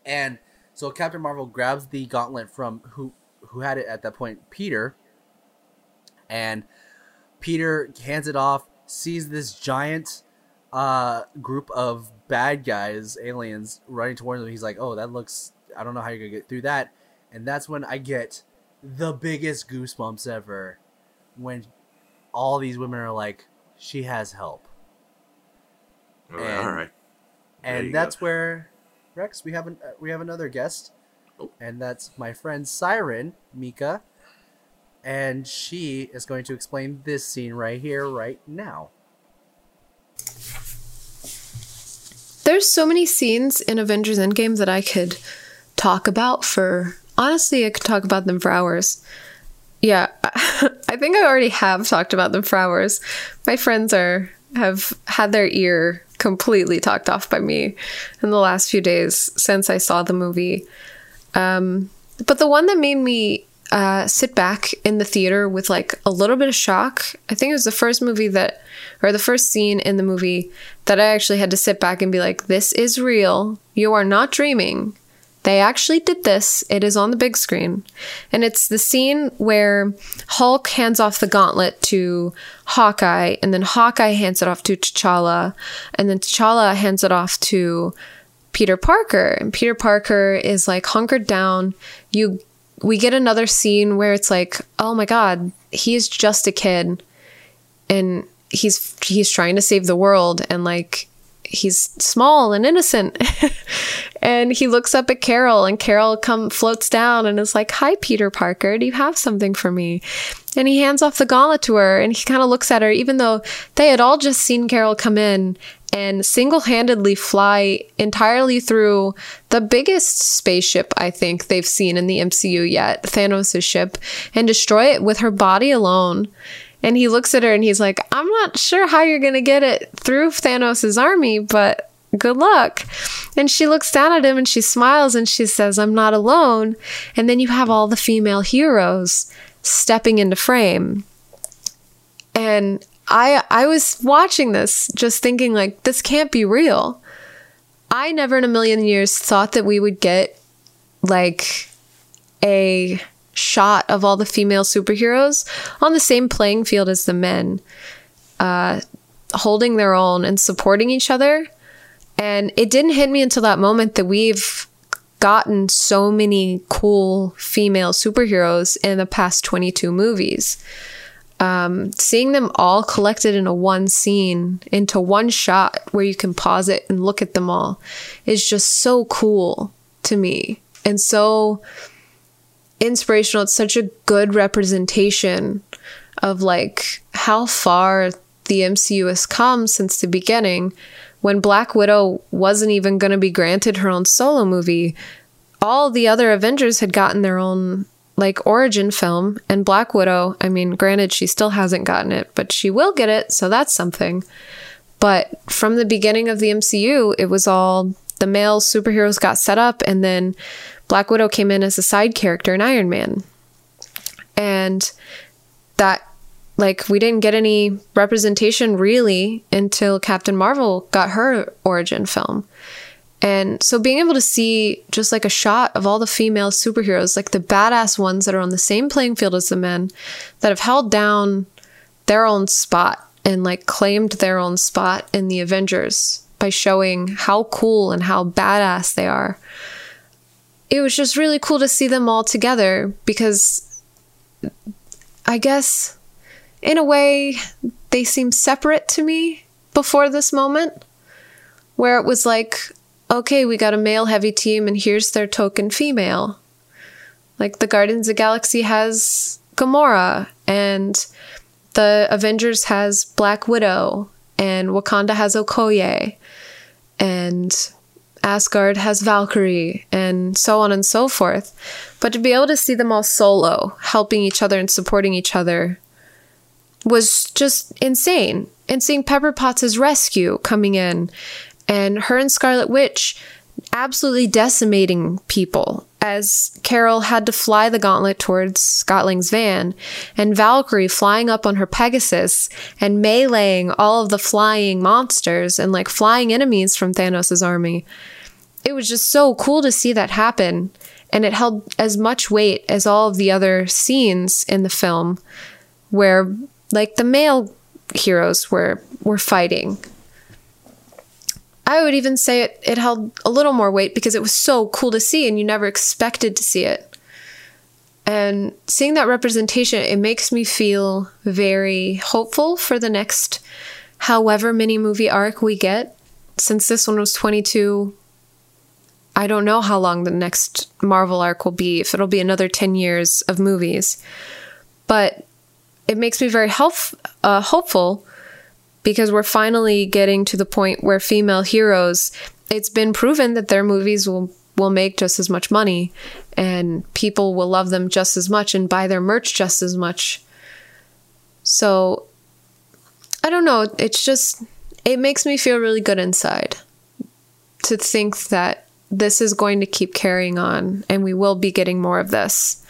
And so Captain Marvel grabs the gauntlet from who who had it at that point, Peter. And Peter hands it off, sees this giant uh group of bad guys, aliens running towards him. He's like, "Oh, that looks I don't know how you're going to get through that." And that's when I get the biggest goosebumps ever when all these women are like, "She has help." All right, and- all right. And go. that's where Rex we have an, we have another guest. And that's my friend Siren Mika, and she is going to explain this scene right here, right now. There's so many scenes in Avengers Endgame that I could talk about for. Honestly, I could talk about them for hours. Yeah, I think I already have talked about them for hours. My friends are have had their ear completely talked off by me in the last few days since I saw the movie. Um, but the one that made me uh, sit back in the theater with like a little bit of shock, I think it was the first movie that, or the first scene in the movie that I actually had to sit back and be like, this is real. You are not dreaming. They actually did this. It is on the big screen. And it's the scene where Hulk hands off the gauntlet to Hawkeye, and then Hawkeye hands it off to T'Challa, and then T'Challa hands it off to Peter Parker. And Peter Parker is like hunkered down. You we get another scene where it's like, oh my god, he's just a kid and he's he's trying to save the world and like he's small and innocent and he looks up at carol and carol come floats down and is like hi peter parker do you have something for me and he hands off the gauntlet to her and he kind of looks at her even though they had all just seen carol come in and single-handedly fly entirely through the biggest spaceship I think they've seen in the MCU yet, Thanos' ship, and destroy it with her body alone. And he looks at her and he's like, I'm not sure how you're going to get it through Thanos' army, but good luck. And she looks down at him and she smiles and she says, I'm not alone. And then you have all the female heroes stepping into frame. And I I was watching this just thinking like this can't be real. I never in a million years thought that we would get like a shot of all the female superheroes on the same playing field as the men, uh, holding their own and supporting each other. And it didn't hit me until that moment that we've gotten so many cool female superheroes in the past 22 movies. Um, seeing them all collected in a one scene into one shot where you can pause it and look at them all is just so cool to me and so inspirational. It's such a good representation of like how far the MCU has come since the beginning. When Black Widow wasn't even going to be granted her own solo movie, all the other Avengers had gotten their own like origin film and Black Widow, I mean, granted she still hasn't gotten it, but she will get it, so that's something. But from the beginning of the MCU, it was all the male superheroes got set up and then Black Widow came in as a side character in Iron Man. And that like we didn't get any representation really until Captain Marvel got her origin film. And so being able to see just like a shot of all the female superheroes, like the badass ones that are on the same playing field as the men, that have held down their own spot and like claimed their own spot in the Avengers by showing how cool and how badass they are. It was just really cool to see them all together because I guess in a way they seem separate to me before this moment where it was like okay, we got a male heavy team and here's their token female. Like the Guardians of the Galaxy has Gamora and the Avengers has Black Widow and Wakanda has Okoye and Asgard has Valkyrie and so on and so forth. But to be able to see them all solo, helping each other and supporting each other was just insane. And seeing Pepper Potts' rescue coming in and her and Scarlet Witch absolutely decimating people as Carol had to fly the gauntlet towards Scott Lang's van, and Valkyrie flying up on her Pegasus and meleeing all of the flying monsters and like flying enemies from Thanos' army. It was just so cool to see that happen, and it held as much weight as all of the other scenes in the film where like the male heroes were were fighting I would even say it, it held a little more weight because it was so cool to see and you never expected to see it. And seeing that representation, it makes me feel very hopeful for the next however many movie arc we get. Since this one was 22, I don't know how long the next Marvel arc will be, if it'll be another 10 years of movies. But it makes me very help, uh, hopeful because we're finally getting to the point where female heroes it's been proven that their movies will will make just as much money and people will love them just as much and buy their merch just as much. So i don't know. It's just it makes me feel really good inside to think that this is going to keep carrying on and we will be getting more of this.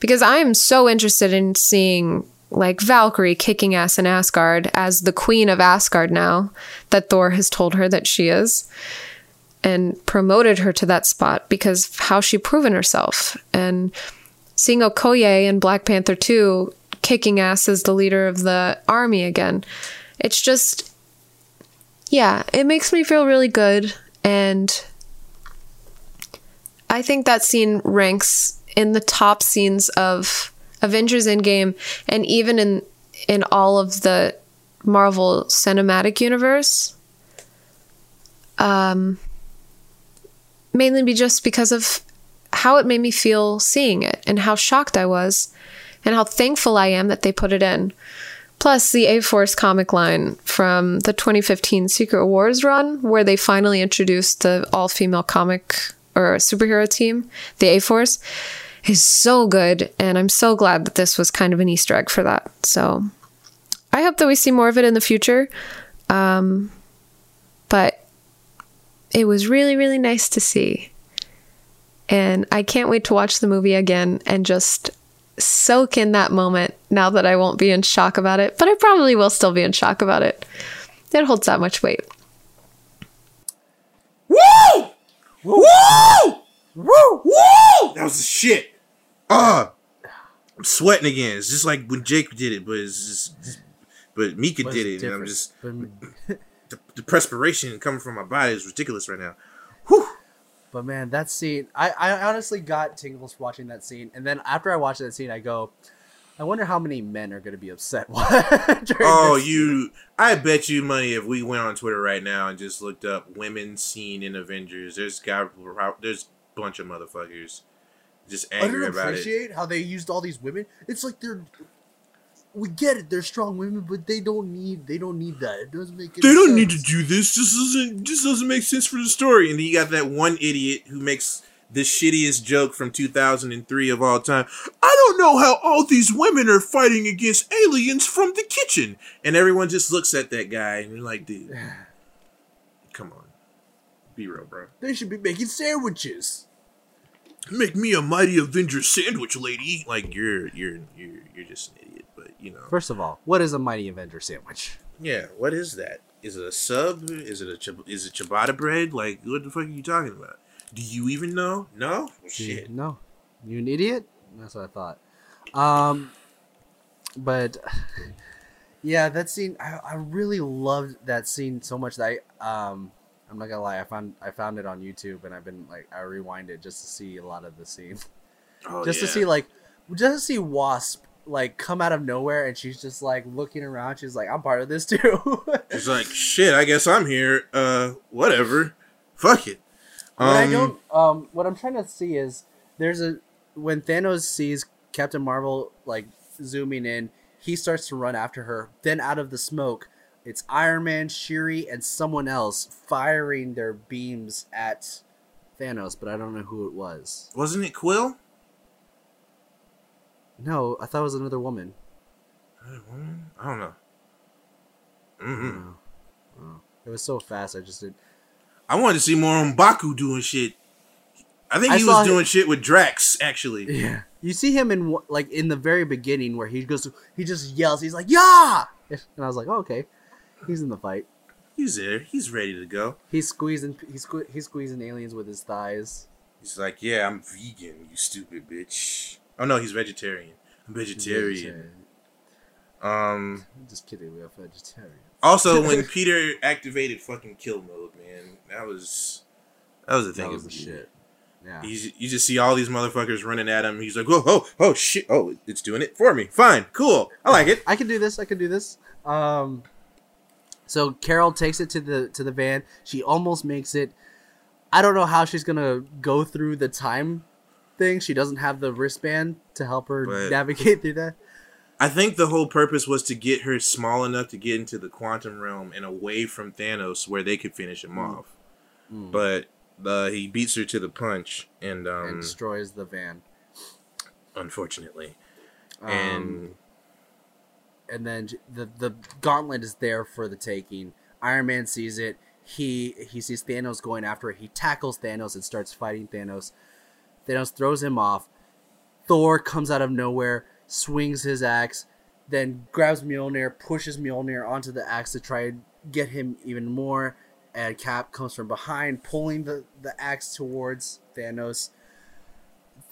Because i am so interested in seeing like Valkyrie kicking ass in Asgard as the queen of Asgard now that Thor has told her that she is and promoted her to that spot because how she proven herself and seeing Okoye in Black Panther 2 kicking ass as the leader of the army again. It's just yeah, it makes me feel really good and I think that scene ranks in the top scenes of Avengers Endgame, and even in in all of the Marvel Cinematic Universe. Um, mainly be just because of how it made me feel seeing it and how shocked I was and how thankful I am that they put it in. Plus, the A Force comic line from the 2015 Secret Wars run, where they finally introduced the all female comic or superhero team, the A Force is so good. And I'm so glad that this was kind of an Easter egg for that. So I hope that we see more of it in the future. Um, but it was really, really nice to see. And I can't wait to watch the movie again and just soak in that moment now that I won't be in shock about it. But I probably will still be in shock about it. It holds that much weight. Woo! Woo! Woo! Woo! That was the shit. Ah, I'm sweating again. It's just like when Jake did it, but it's just, but Mika But did it, and I'm just the, the perspiration coming from my body is ridiculous right now. Whew. but man, that scene, I, I honestly got tingles watching that scene, and then after I watched that scene, I go, I wonder how many men are going to be upset. Oh, this you! I bet you money if we went on Twitter right now and just looked up women seen in Avengers, there's got there's a bunch of motherfuckers just angry I don't about it. appreciate how they used all these women. It's like they're. We get it. They're strong women, but they don't need. They don't need that. It doesn't make. They don't sense. need to do this. This doesn't. This doesn't make sense for the story. And then you got that one idiot who makes the shittiest joke from 2003 of all time. I don't know how all these women are fighting against aliens from the kitchen. And everyone just looks at that guy and you're like, dude, come on, be real, bro. They should be making sandwiches. Make me a mighty Avenger sandwich, lady. Like you're you're you're you're just an idiot. But you know. First of all, what is a Mighty Avenger sandwich? Yeah, what is that? Is it a sub? Is it a chib- is it ciabatta bread? Like, what the fuck are you talking about? Do you even know? No, well, shit. No, you an idiot. That's what I thought. Um, but yeah, that scene I, I really loved that scene so much that I um I'm not gonna lie I found I found it on YouTube and I've been like I rewind it just to see a lot of the scene Oh, just to see like just to see Wasp like come out of nowhere and she's just like looking around she's like I'm part of this too. It's like shit. I guess I'm here. Uh, whatever. Fuck it. What I Um, don't um what I'm trying to see is there's a when Thanos sees Captain Marvel like zooming in, he starts to run after her. Then out of the smoke, it's Iron Man, Shuri, and someone else firing their beams at Thanos, but I don't know who it was. Wasn't it Quill? No, I thought it was another woman. Another woman? I don't know. mm Oh. It was so fast, I just did. I wanted to see more on Baku doing shit. I think he saw was doing him- shit with Drax, actually. Yeah, you see him in like in the very beginning where he goes, he just yells, he's like, "Yeah!" and I was like, oh, "Okay, he's in the fight." He's there. He's ready to go. He's squeezing he's sque- he's squeezing aliens with his thighs. He's like, yeah, I'm vegan, you stupid bitch. Oh no, he's vegetarian. I'm vegetarian. Um. Just kidding, we are vegetarian. Also, when Peter activated fucking kill mode, man, that was that was the thing. That was the shit. Yeah. He's, you just see all these motherfuckers running at him. He's like, oh, oh, oh, shit. Oh, it's doing it for me. Fine, cool. I like it. I can do this. I can do this. Um, so Carol takes it to the to the van. She almost makes it. I don't know how she's gonna go through the time thing. She doesn't have the wristband to help her But- navigate through that. I think the whole purpose was to get her small enough to get into the quantum realm and away from Thanos, where they could finish him off. Mm. But uh, he beats her to the punch, and um, and destroys the van. unfortunately, Um, and and then the the gauntlet is there for the taking. Iron Man sees it. He he sees Thanos going after it. He tackles Thanos and starts fighting Thanos. Thanos throws him off. Thor comes out of nowhere, swings his axe, then grabs Mjolnir, pushes Mjolnir onto the axe to try and get him even more. And Cap comes from behind, pulling the, the axe towards Thanos.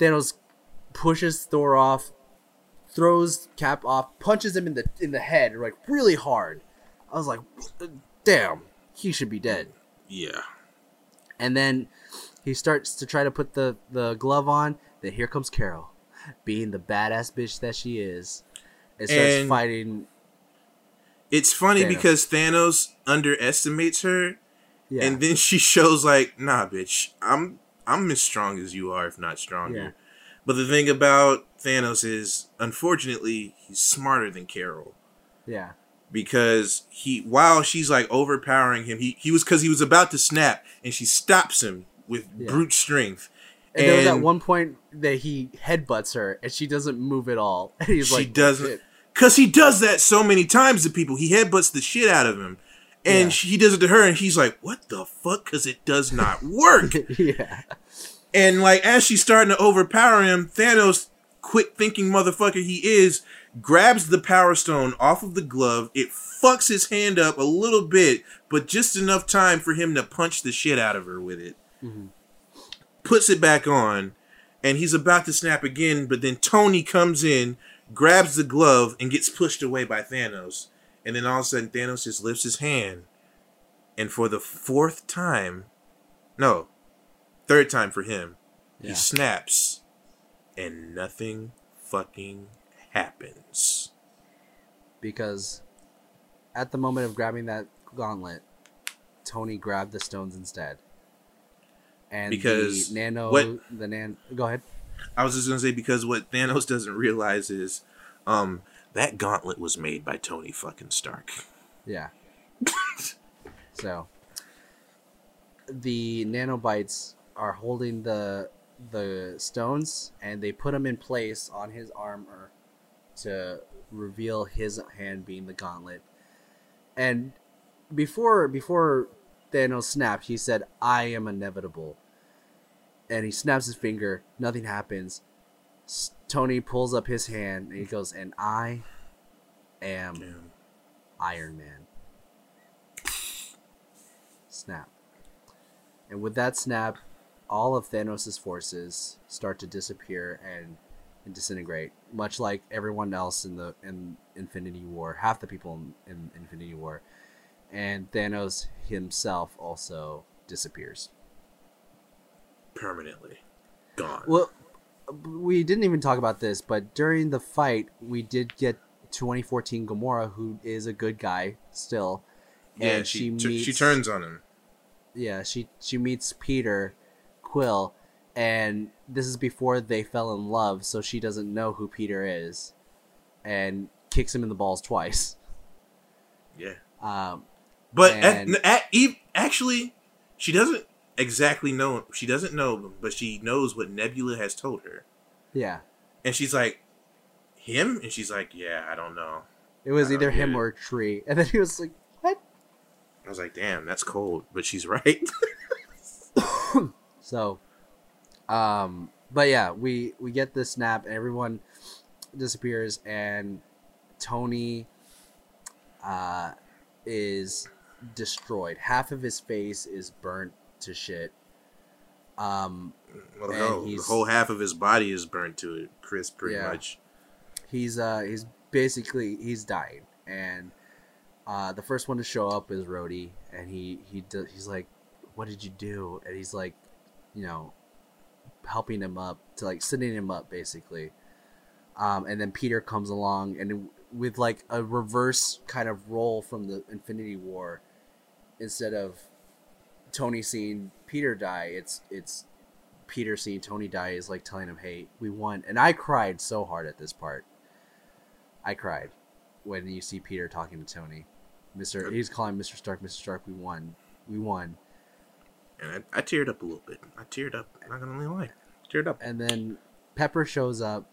Thanos pushes Thor off, throws Cap off, punches him in the in the head like really hard. I was like, damn, he should be dead. yeah, And then he starts to try to put the the glove on. Then here comes Carol, being the badass bitch that she is, and starts And- fighting. it's funny Thanos. because Thanos underestimates her, Yeah, and then she shows like, nah, bitch, I'm I'm as strong as you are, if not stronger. Yeah. But the thing about Thanos is, unfortunately, he's smarter than Carol. yeah, because he while she's like overpowering him he, he was because he was about to snap and she stops him with Yeah. brute strength and, there was at one point that he headbutts her, and she doesn't move at all. And he's she like, doesn't "Shit." because he does that so many times to people he headbutts the shit out of him and Yeah. she, he does it to her and he's like what the fuck because it does not work yeah, and like as she's starting to overpower him thanos quick thinking motherfucker he is grabs the power stone off of the glove. It fucks his hand up a little bit but just enough time for him to punch the shit out of her with it. Mm-hmm. Puts it back on and he's about to snap again but then tony comes in grabs the glove and gets pushed away by thanos. And then all of a sudden thanos just lifts his hand and for the fourth time no third time for him Yeah. he snaps and nothing fucking happens because at the moment of grabbing that gauntlet, Tony grabbed the stones instead. And Because the nano, what- the nan, go ahead. I was just gonna say because what Thanos doesn't realize is, um, that gauntlet was made by Tony fucking Stark. Yeah. so the nanobites are holding the the stones and they put them in place on his armor to reveal his hand being the gauntlet. And before before Thanos snapped, he said, "I am inevitable." And he snaps his finger. Nothing happens. S- Tony pulls up his hand and he goes, "And I am Damn. Iron Man. Snap. And with that snap, all of Thanos' forces start to disappear and, and disintegrate, much like everyone else in the in Infinity War. Half the people in, in Infinity War, and Thanos himself also disappears. Permanently gone. Well, we didn't even talk about this, but during the fight, we did get 2014 Gamora, who is a good guy still. yeah, and she she she, meets- she turns on him. Yeah, she she meets Peter Quill, and this is before they fell in love, so she doesn't know who Peter is, and kicks him in the balls twice. Yeah. Um, But And- at, at, actually, she doesn't exactly know. She doesn't know him, but she knows what Nebula has told her. yeah, And she's like, him? And she's like, yeah, I don't know. it was I either him it. or a tree, and then he was like, "What?" I was like, damn, that's cold. But she's right. So, um, but yeah, we we get this snap, and everyone disappears, and Tony, uh, is destroyed. Half of his face is burnt to shit. Um, well, And no, the whole half of his body is burnt to it, crisp, pretty Yeah. much. he's uh he's basically he's dying, and uh, the first one to show up is Rhodey, and he he do, he's like, "What did you do?" And he's like, you know, helping him up to like sitting him up basically. Um, and then Peter comes along and with like a reverse kind of role from the Infinity War, instead of Tony seeing Peter die, it's it's Peter seeing Tony die is like telling him, "Hey, we won." And I cried so hard at this part. I cried when you see Peter talking to Tony. Mister, he's calling Mister Stark. Mister Stark, we won. We won. And I, I teared up a little bit. I teared up. Not gonna lie, teared up. And then Pepper shows up,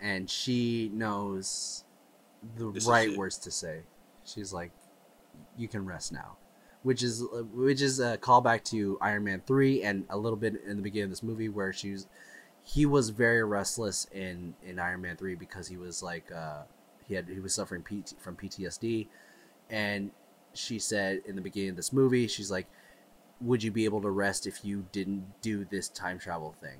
and she knows the This right words to say. She's like, "You can rest now," which is which is a callback to Iron Man three and a little bit in the beginning of this movie where she was, he was very restless in in Iron Man three because he was like uh, he had he was suffering PT, from PTSD, and she said in the beginning of this movie she's like would you be able to rest if you didn't do this time travel thing?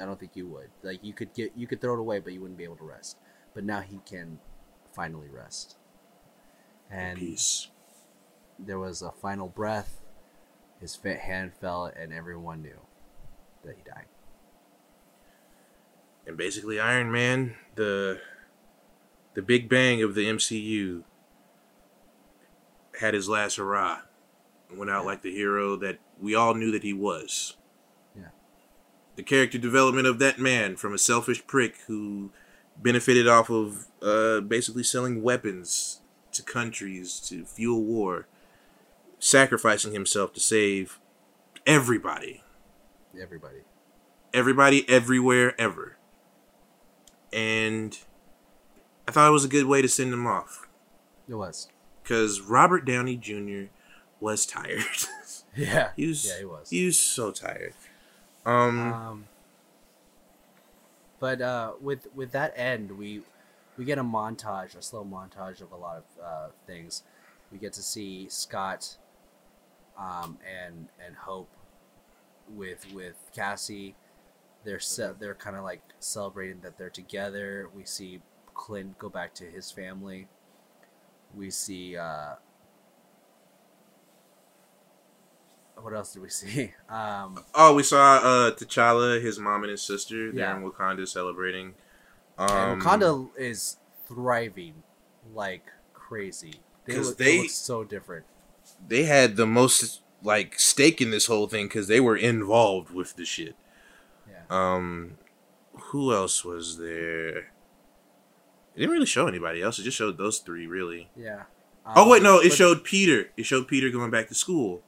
I don't think you would. Like you could get you could throw it away, but you wouldn't be able to rest. But now he can finally rest. And Peace. there was a final breath. His hand fell, and everyone knew that he died. And basically, Iron Man, the the Big Bang of the MCU, had his last hurrah. Went out like the hero that we all knew that he was. Yeah. The character development of that man from a selfish prick who benefited off of uh, basically selling weapons to countries to fuel war, sacrificing himself to save everybody Everybody. everybody everywhere ever. And I thought it was a good way to send him off It was. because Robert Downey Jr. was tired. Yeah. he was Yeah, he was. he was so tired. Um, Um, but uh, with with that end, we we get a montage, a slow montage of a lot of uh, things. We get to see Scott um, and and Hope with with Cassie. They're set. They're kind of like celebrating that they're together. We see Clint go back to his family. We see. Uh, what else did we see? Um, oh, we saw uh, T'Challa, his mom and his sister. They're Yeah. in Wakanda celebrating. Um, Wakanda is thriving like crazy. They look, they- they look so different. they had the most like stake in this whole thing because they were involved with the shit. Yeah. Um, who else was there? It didn't really show anybody else. It just showed those three, really. Yeah. oh wait, Um, no, it showed Peter. It showed Peter going back to school.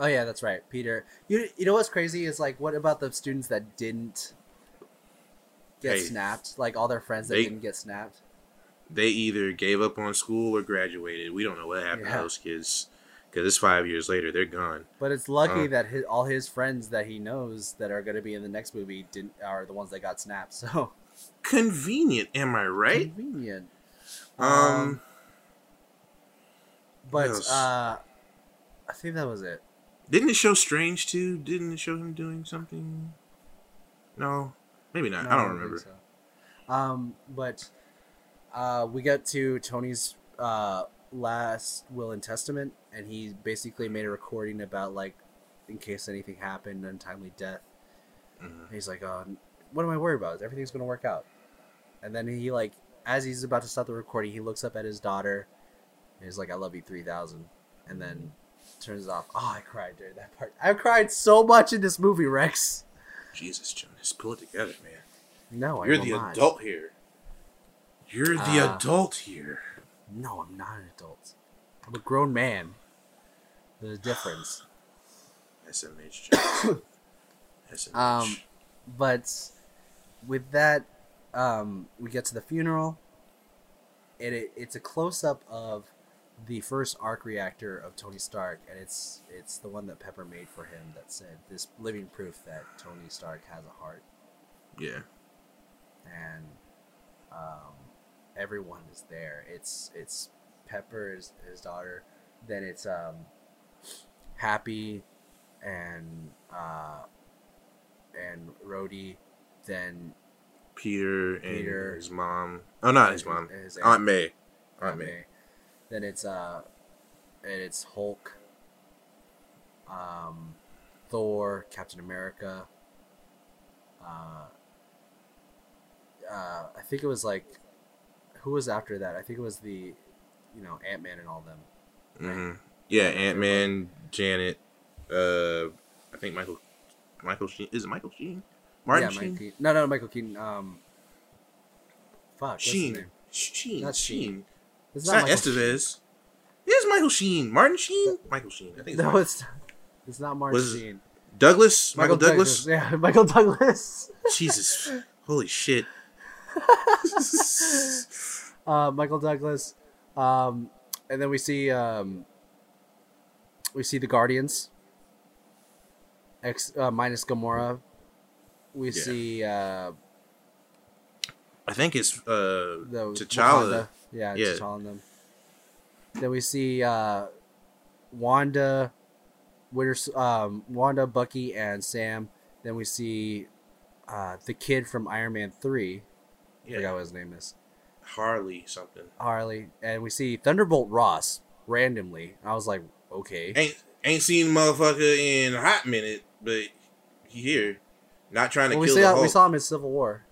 Oh yeah, that's right, Peter. You you know what's crazy is like, what about the students that didn't get Hey, snapped? Like all their friends that they- didn't get snapped. They either gave up on school or graduated. We don't know what happened Yeah. to those kids because it's five years later. They're gone. But it's lucky Uh. that his, all his friends that he knows that are going to be in the next movie didn't are the ones that got snapped. So Convenient, am I right? convenient. Um, But uh, I think that was it. Didn't it show Strange too? Didn't it show him doing something? No, maybe not. I don't think remember. so. Um, but uh, we get to Tony's uh, last will and testament, and he basically made a recording about like in case anything happened, untimely death. Mhm. He's like, "Oh, what am I worried about? Everything's gonna work out." And then he like, as he's about to stop the recording, he looks up at his daughter, and he's like, "I love you, 3000. and then turns off. Oh, I cried during that part. I cried so much in this movie, Rex. Jesus, Jonas, pull it together, man. No, I You're the not. adult here. You're the Ah. adult here. No, I'm not an adult. I'm a grown man. There's a difference. SMH. SMH. Um, but with that, um, we get to the funeral. And it, it's a close up of the first arc reactor of Tony Stark, and it's it's the one that Pepper made for him that said this living proof that Tony Stark has a heart, yeah. and um, everyone is there. It's it's Pepper, is his daughter, then it's um, Happy, and uh, and Rhodey, then Peter and his mom. Oh, not his mom. his Aunt, aunt. May. Aunt Aunt May. May. Then it's uh, and it's Hulk, um, Thor, Captain America. Uh, uh, I think it was like, who was after that? I think it was the, you know, Ant Man and all them. hmm Yeah, Ant Man, Janet. Uh, I think Michael. Michael Sheen. Is it Michael Sheen? Martin yeah, Sheen. No, no, Michael Keaton. Um, fuck, what's his Sheen. name? Sheen. Not Sheen. Sheen. It's, not Michael Sheen. Estevez. It is Michael Sheen. Martin Sheen. Michael Sheen. I think. It's No, Michael. it's it's not Martin Was- Sheen. Douglas. Michael, Douglas. Yeah, Michael Douglas. Jesus. Holy shit. uh, Michael Douglas, um, and then we see um, we see the Guardians. X uh, minus Gamora. We Yeah. see uh, I think it's uh T'Challa. Yeah, Yeah. T'Challa them. Then we see uh, Wanda, Winter, um, Wanda, Bucky, and Sam. Then we see uh, the kid from Iron Man Three. I forgot yeah, what his name is. Harley something. Harley, and we see Thunderbolt Ross randomly. I was like, okay. Ain't ain't seen motherfucker in a hot minute, but he here. Not trying to Well, we kill saw the we saw him in Civil War.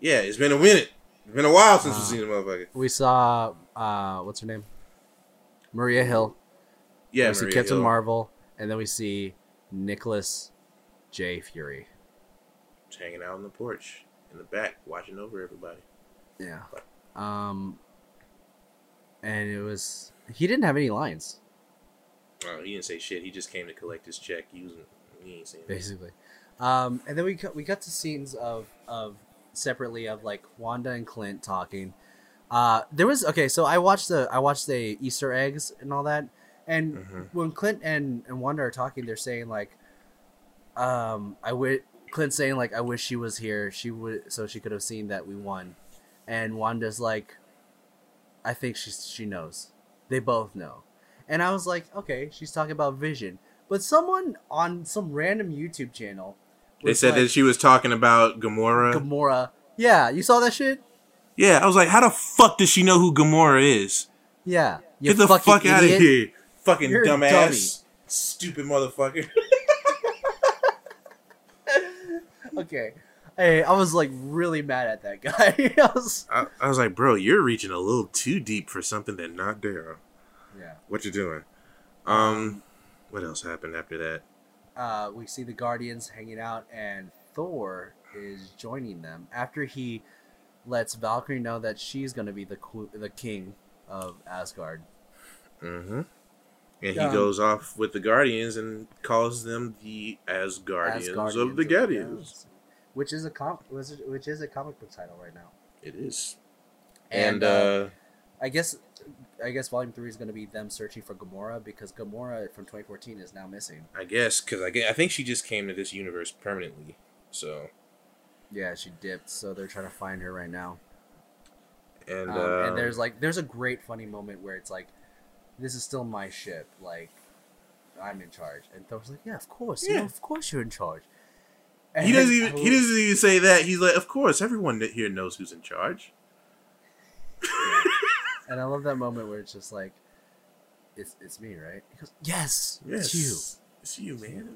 Yeah, it's been a minute. It's been a while since Uh, we've seen the motherfucker. We saw uh, what's her name? Maria Hill. Yeah, we see Captain Hill. Marvel, and then we see Nicholas J. Fury. Just hanging out on the porch in the back, watching over everybody. Yeah. Um. And it was he didn't have any lines Oh, he didn't say shit. He just came to collect his check. He wasn't. He ain't saying. basically. Um, and then we got, we got to scenes of of separately of like Wanda and Clint talking. Uh, there was okay, so I watched the I watched the Easter eggs and all that, and Mhm. when Clint and and Wanda are talking, they're saying like, um, I would Clint saying like I wish she was here, she would so she could have seen that we won, and Wanda's like, I think she she knows, they both know, and I was like, okay, she's talking about Vision, but someone on some random YouTube channel, They said like, that she was talking about Gamora. Gamora. Yeah, you saw that shit. yeah, I was like, how the fuck does she know who Gamora is? Yeah, Get the fuck out of here, fucking You're dumbass, stupid motherfucker. Okay. Hey, I was like really mad at that guy. I was, I, I was like, bro, you're reaching a little too deep for something that not there. yeah. What you doing? Um, what else happened after that? Uh, we see the Guardians hanging out, and Thor is joining them after he lets Valkyrie know that she's gonna be the qu- the king of Asgard. Mm-hmm. And he Um, goes off with the Guardians and calls them the Asgardians, Asgardians of the Guardians. Which is a com- which is- which is a comic book title right now. It is. And, And, uh, I guess I guess Volume Three is gonna be them searching for Gamora because Gamora from 2014 is now missing. I guess because I, I think she just came to this universe permanently. So, Yeah, she dipped, so they're trying to find her right now. And Um, uh, and there's like there's a great funny moment where it's like, this is still my ship. Like, I'm in charge. And Thor's like, yeah, of course. Yeah, Yeah. of course you're in charge. he doesn't And even he doesn't even say that. He's like, of course, everyone here knows who's in charge. And I love that moment where it's just like, it's it's me, right? He goes, yes, Yes, it's you. It's you, man.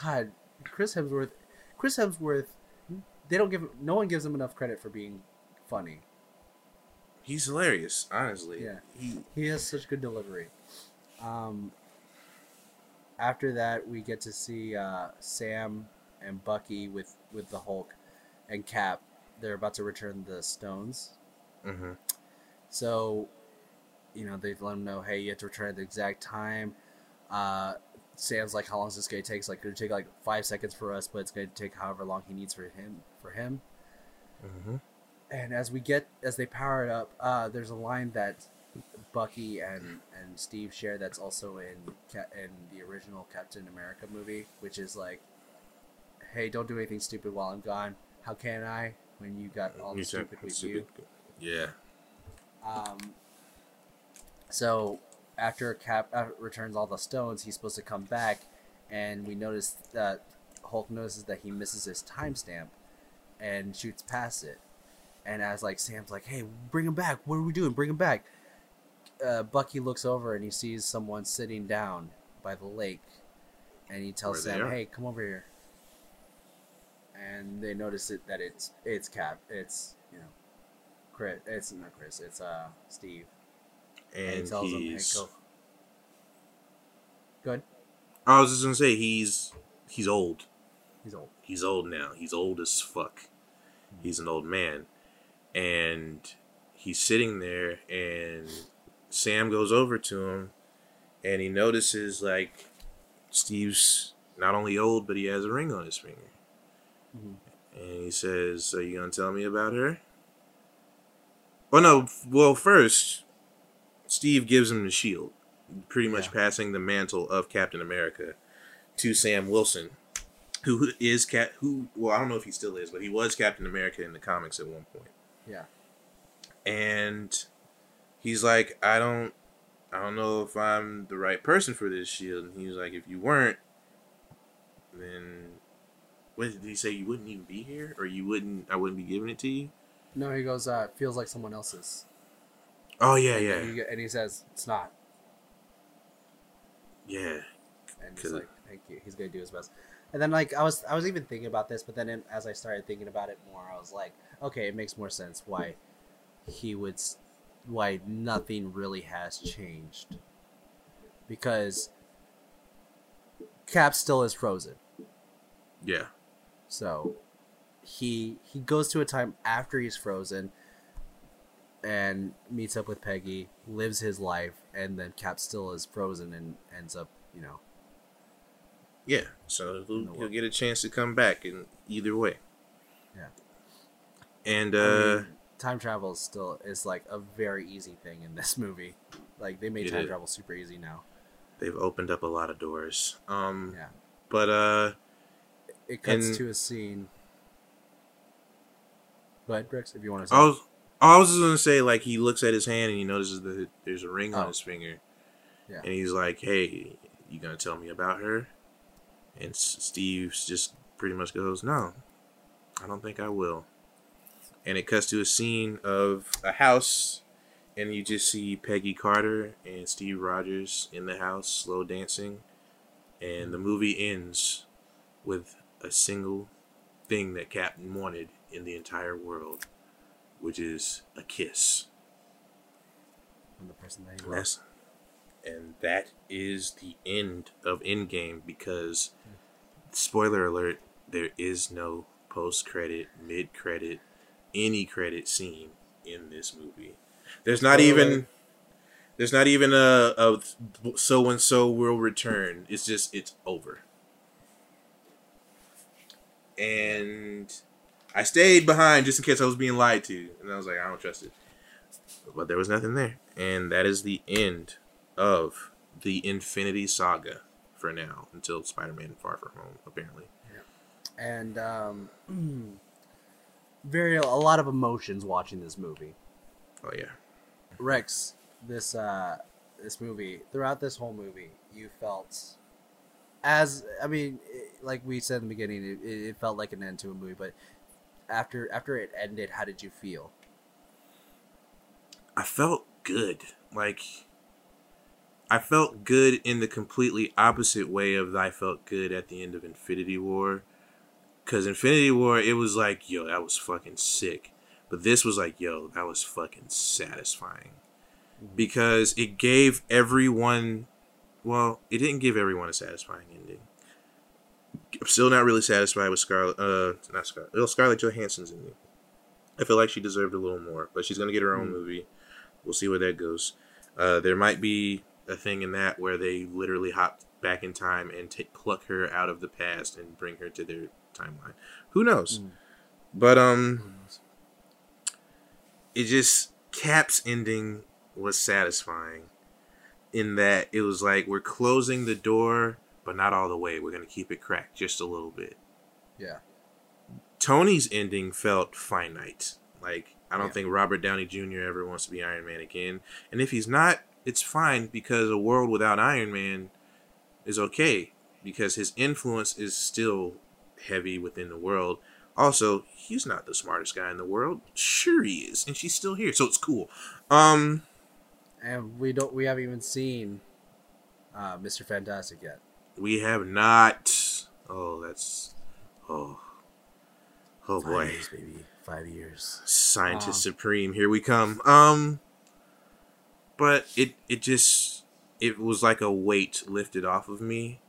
God, Chris Hemsworth. Chris Hemsworth. They don't give. No one gives him enough credit for being funny. He's hilarious, honestly. Yeah. He He has such good delivery. Um, after that, we get to see uh, Sam and Bucky with with the Hulk and Cap. They're about to return the stones. Hmm So, you know, they let him know, hey, you have to return at the exact time. Uh, Sam's like, how long is this gonna take? It's like, it'll take like five seconds for us, but it's gonna take however long he needs for him. For him. hmm And as we get, as they power it up, uh, there's a line that Bucky and and Steve share that's also in in the original Captain America movie, which is like, hey, don't do anything stupid while I'm gone. How can I? When you got all the You said- stupid with you. Yeah. Um, so after Cap uh, returns all the stones, he's supposed to come back, and we notice that Hulk notices that he misses his timestamp, and shoots past it. And as like Sam's like, "Hey, bring him back! What are we doing? Bring him back!" Uh, Bucky looks over and he sees someone sitting down by the lake, and he tells Where Sam, "Hey, come over here." And they notice it that it's it's Cap. It's you know, Chris. It's not Chris. It's uh Steve. And, he And tells him, "Hey, he's. go." Good. I was just gonna say he's he's old. He's old. He's old now. He's old as fuck. He's an old man, and he's sitting there, and Sam goes over to him, and he notices like Steve's not only old, but he has a ring on his finger. Mhm. And he says, "Are you gonna tell me about her?" Oh no! Well, first, Steve gives him the shield, pretty much Yeah. passing the mantle of Captain America to Sam Wilson, who is cat who well I don't know if he still is, but he was Captain America in the comics at one point. Yeah. And he's like, I don't I don't know if I'm the right person for this shield. And he was like, if you weren't, then what did he say? You wouldn't even be here, or you wouldn't? I wouldn't be giving it to you. No, he goes. Uh, feels like someone else's. Oh yeah, And yeah, he, and he says it's not. yeah. And he's like, "Thank you." He's gonna do his best. And then like I was, I was even thinking about this, but then in, as I started thinking about it more, I was like, okay, it makes more sense why he would, why nothing really has changed, because Cap still is frozen. Yeah. So he he goes to a time after he's frozen and meets up with Peggy, lives his life, and then Cap still is frozen and ends up, you know, Yeah. So he'll, he'll get a chance to come back in either way. Yeah. And I uh mean, time travel is still is like a very easy thing in this movie. Like they made time is. travel super easy now. they've opened up a lot of doors. Um Yeah. but uh It cuts And- to a scene. Ahead, Brix, if you want to say. I was I was just gonna say like he looks at his hand and he notices that there's a ring on Oh. his finger. Yeah. And he's like, "Hey, you gonna tell me about her?" And Steve just pretty much goes, "No, I don't think I will." And it cuts to a scene of a house, and you just see Peggy Carter and Steve Rogers in the house, slow dancing, and the movie ends with a single thing that Captain wanted in the entire world, which is a kiss. From the person that he And that is the end of Endgame because spoiler alert, there is no post credit, mid credit, any credit scene in this movie. There's not even there's not even a, a so and so will return. It's just it's over. And I stayed behind just in case I was being lied to, and I was like, I don't trust it. But there was nothing there, and that is the end of the Infinity Saga for now until Spider-Man: Far From Home, apparently. Yeah. and um, very a lot of emotions watching this movie. Oh yeah. Rex, this uh this movie throughout this whole movie, you felt as I mean, it, like we said in the beginning, it, it felt like an end to a movie. But after after it ended, how did you feel? I felt good. Like I felt good in the completely opposite way of I felt good at the end of Infinity War. Cause Infinity War, it was like, yo, that was fucking sick. But this was like, yo, that was fucking satisfying. Mm-hmm. Because it gave everyone well, it didn't give everyone a satisfying ending. I'm still not really satisfied with Scarlett uh not Scarlett well, Scarlett Johansson's ending. I feel like she deserved a little more, but she's gonna get her own Mm. movie. We'll see where that goes. Uh, there might be a thing in that where they literally hop back in time and take pluck her out of the past and bring her to their timeline. Who knows? Mm. But um, it just Cap's ending was satisfying in that it was like we're closing the door, but not all the way. We're gonna keep it cracked just a little bit. Yeah. Tony's ending felt finite. Like I don't Yeah. think Robert Downey Jr. ever wants to be Iron Man again. And if he's not, it's fine because a world without Iron Man is okay because his influence is still heavy within the world. Also, he's not the smartest guy in the world. Sure he is, and she's still here, so it's cool. Um And we don't we haven't even seen uh, Mr. Fantastic yet. We have not Oh, that's oh. Oh Five boy. years, baby. Five years. scientist Um, supreme here we come um but it it just it was like a weight lifted off of me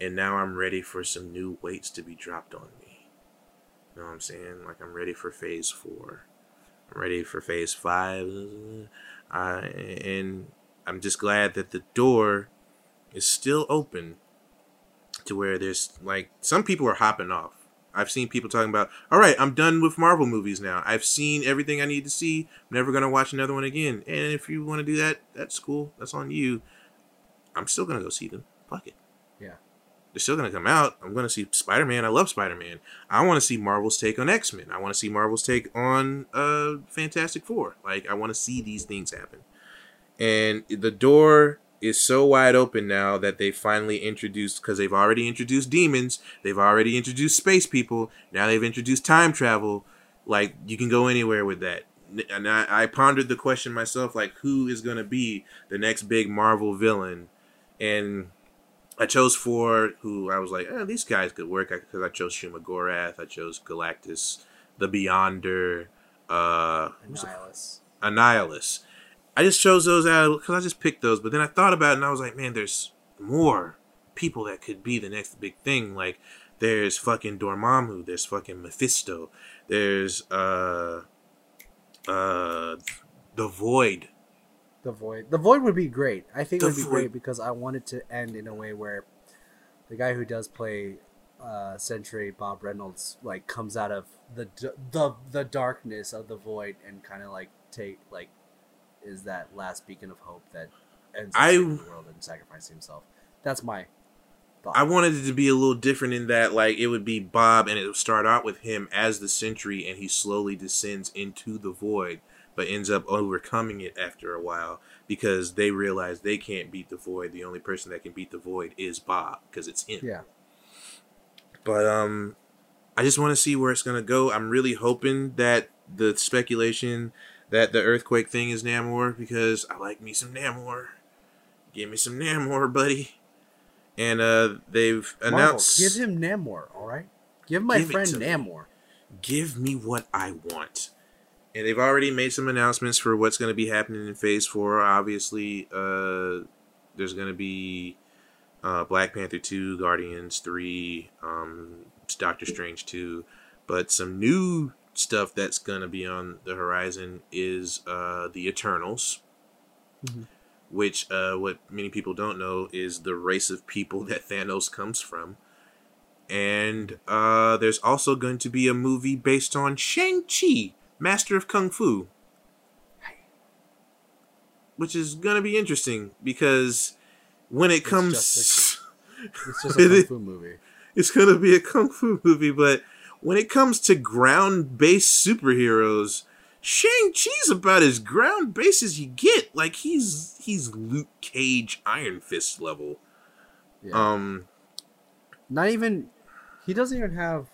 and now i'm ready for some new weights to be dropped on me you know what i'm saying like i'm ready for phase four i'm ready for phase five uh, and i'm just glad that the door is still open to where there's like some people are hopping off I've seen people talking about, all right, I'm done with Marvel movies now. I've seen everything I need to see. I'm never going to watch another one again. And if you want to do that, that's cool. That's on you. I'm still going to go see them. Fuck it. Yeah. They're still going to come out. I'm going to see Spider Man. I love Spider Man. I want to see Marvel's take on X Men. I want to see Marvel's take on uh, Fantastic Four. Like, I want to see these things happen. And the door is so wide open now that they finally introduced because they've already introduced demons, they've already introduced space people, now they've introduced time travel. Like you can go anywhere with that. And I, I pondered the question myself, like who is going to be the next big Marvel villain? And I chose four who I was like, eh, these guys could work because I chose Shuma Gorath, I chose Galactus, the Beyonder, uh, Annihilus. Annihilus. I just chose those out because I just picked those. But then I thought about it and I was like, man, there's more people that could be the next big thing. Like, there's fucking Dormammu. There's fucking Mephisto. There's, uh, uh, The Void. The Void. The Void would be great. I think it would be Void. great because I want it to end in a way where the guy who does play uh, Sentry, Bob Reynolds, like comes out of the the the darkness of the Void and kind of like take like is that last beacon of hope that ends I- the world and sacrificing himself. That's my thought. I wanted it to be a little different in that, like, it would be Bob and it would start out with him as the Sentry and he slowly descends into the Void, but ends up overcoming it after a while because they realize they can't beat the Void. The only person that can beat the Void is Bob because it's him. yeah. But um, I just want to see where it's gonna go. I'm really hoping that the speculation that the earthquake thing is Namor because I like me some Namor. Give me some Namor, buddy. And uh, they've announced. Marvel, give him Namor, all right? Give my Give friend to me. Namor. give me what I want. And they've already made some announcements for what's going to be happening in Phase Four. Obviously, uh, there's going to be uh, Black Panther two, Guardians three, um, Doctor Strange two, but some new stuff that's going to be on the horizon is uh, the Eternals. Mhm. Which, uh, what many people don't know, is the race of people that Thanos comes from and uh, there's also going to be a movie based on Shang Chi, Master of Kung Fu, which is going to be interesting because when it comes, just It's just a kung fu movie. it's going to be a kung fu movie. But when it comes to ground based superheroes, Shang Chi's about as ground based as you get. Like he's he's Luke Cage Iron Fist level. Yeah. Um, Not even. He doesn't even have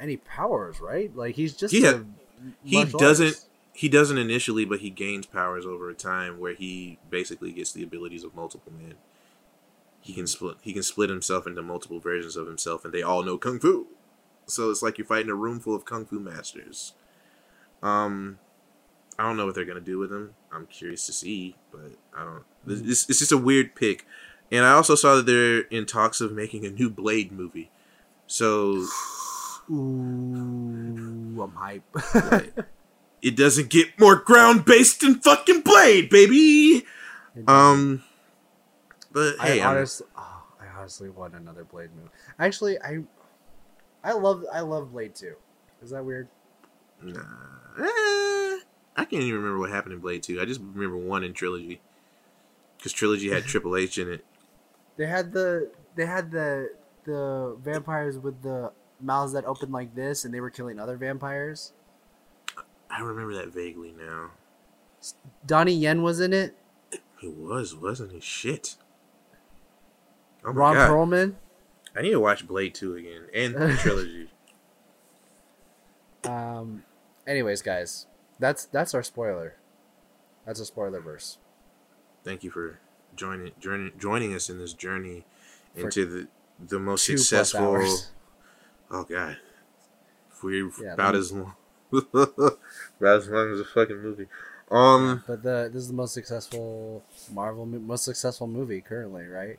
any powers, right? Like he's just. Yeah. a he doesn't artist. he doesn't initially, but he gains powers over time where he basically gets the abilities of multiple men. He can split he can split himself into multiple versions of himself and they all know kung fu. So it's like you're fighting a room full of kung fu masters. Um I don't know what they're gonna do with him. I'm curious to see, but I don't. It's, it's just a weird pick, and I also saw that they're in talks of making a new Blade movie. So Ooh, I'm hype. it doesn't get more ground based than fucking Blade, baby. Um, but hey, I honestly, oh, I honestly want another Blade movie. Actually, I, I love, I love Blade Two. Is that weird? nah, eh, I can't even remember what happened in Blade Two. I just remember one in Trinity, because Trinity had Triple H in it. They had the, they had the, the vampires with the mouths that opened like this, and they were killing other vampires. I remember that vaguely now. Donnie Yen was in it. He was, wasn't he? Shit. Oh Ron god! Perlman. I need to watch Blade Two again and the Trinity. Um. Anyways, guys, that's that's our spoiler. That's a spoiler verse. Thank you for joining journey, joining us in this journey For into the the most successful. Oh god, we're Yeah, about as long, about as long as a fucking movie. Um. But the this is the most successful Marvel, most successful movie currently, right?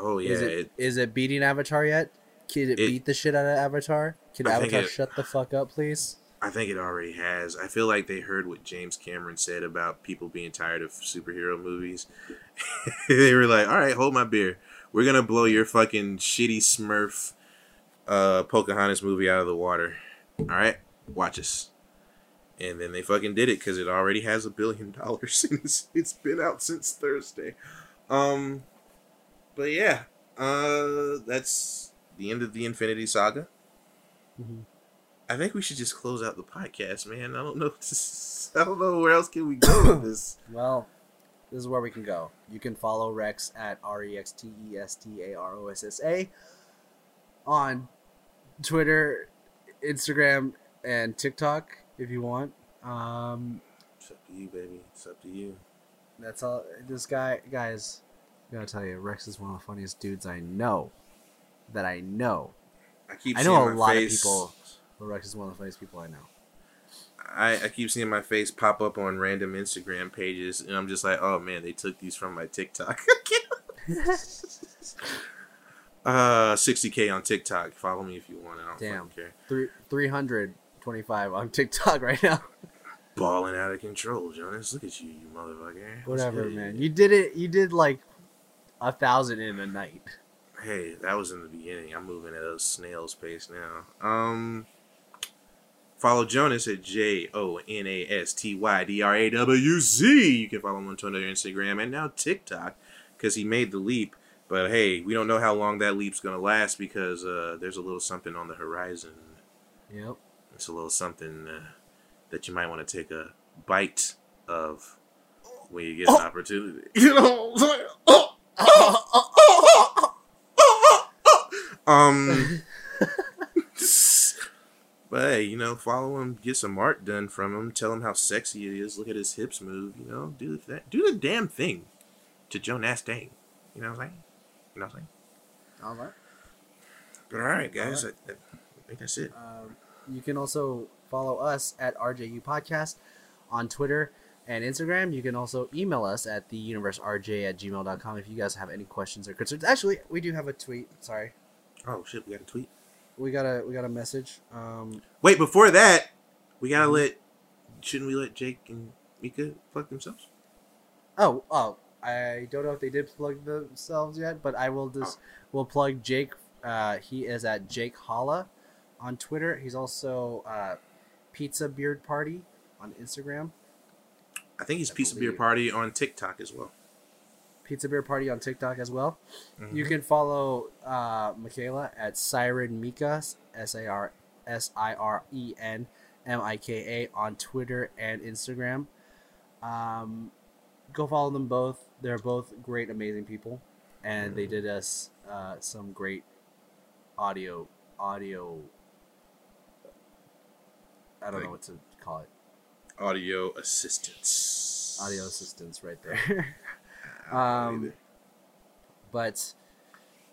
Oh yeah. is it, it- is it beating Avatar yet? Can it, It- beat the shit out of Avatar? Can I Avatar it- shut the fuck up, please? I think it already has. I feel like they heard what James Cameron said about people being tired of superhero movies. they were like, "All right, hold my beer. We're gonna blow your fucking shitty Smurf, uh, Pocahontas movie out of the water. All right, watch us." And then they fucking did it because it already has a billion dollars and it's, it's been out since Thursday. Um, but yeah, uh, that's the end of the Infinity Saga. Mhm. I think we should just close out the podcast, man. I don't know. I don't know where else can we go with this. Well, this is where we can go. You can follow Rex at R E X T E S T A R O S S A on Twitter, Instagram, and TikTok if you want. Um, It's up to you, baby. It's up to you. that's all. This guy, guys, I gotta tell you, Rex is one of the funniest dudes I know. That I know. I keep. I know seeing a my lot face, of people. But Rex is one of the funniest people I know. I, I keep seeing my face pop up on random Instagram pages, and I'm just like, oh man, they took these from my TikTok. uh, 60k on TikTok. Follow me if you want. I don't Damn. care. Three three hundred twenty five on TikTok right now. Balling out of control, Jonas. Look at you, you motherfucker. Whatever, man. You did it. You did like a thousand in a night. Hey, that was in the beginning. I'm moving at a snail's pace now. Um, follow Jonas at J O N A S T Y D R A W Z. You can follow him on Twitter, Instagram, and now TikTok because he made the leap. But hey, we don't know how long that leap's gonna last because uh, there's a little something on the horizon. Yep. It's a little something uh, that you might want to take a bite of when you get an opportunity. You know, what I'm saying? Um. But hey, you know, follow him, get some art done from him, tell him how sexy he is, look at his hips move, you know, do that, do the damn thing to Joe Dang. You know what I'm saying? You know what I'm saying? All right. But all right, guys, I, I think that's it. Um, you can also follow us at RJU Podcast on Twitter and Instagram. You can also email us at theuniverserj at gmail.com if you guys have any questions or concerns. Actually, we do have a tweet. Sorry. Oh shit, we got a tweet. We got a we got a message. Um, Wait, before that, we gotta Mhm. let. Shouldn't we let Jake and Mika plug themselves? oh, oh, I don't know if they did plug themselves yet, but I will just will plug Jake. Uh, he is at Jake Holla on Twitter. He's also uh, Pizza Beard Party on Instagram. I think he's I Pizza Beard Party on TikTok as well. Pizza Beard Party on TikTok as well. Mhm. You can follow uh, Michaela at Siren Mika, S A R S I R E N M I K A on Twitter and Instagram. Um, go follow them both. They're both great, amazing people, and they did us uh, some great audio audio. I don't know what to call it. Audio assistance. Audio assistance, right there. Um, but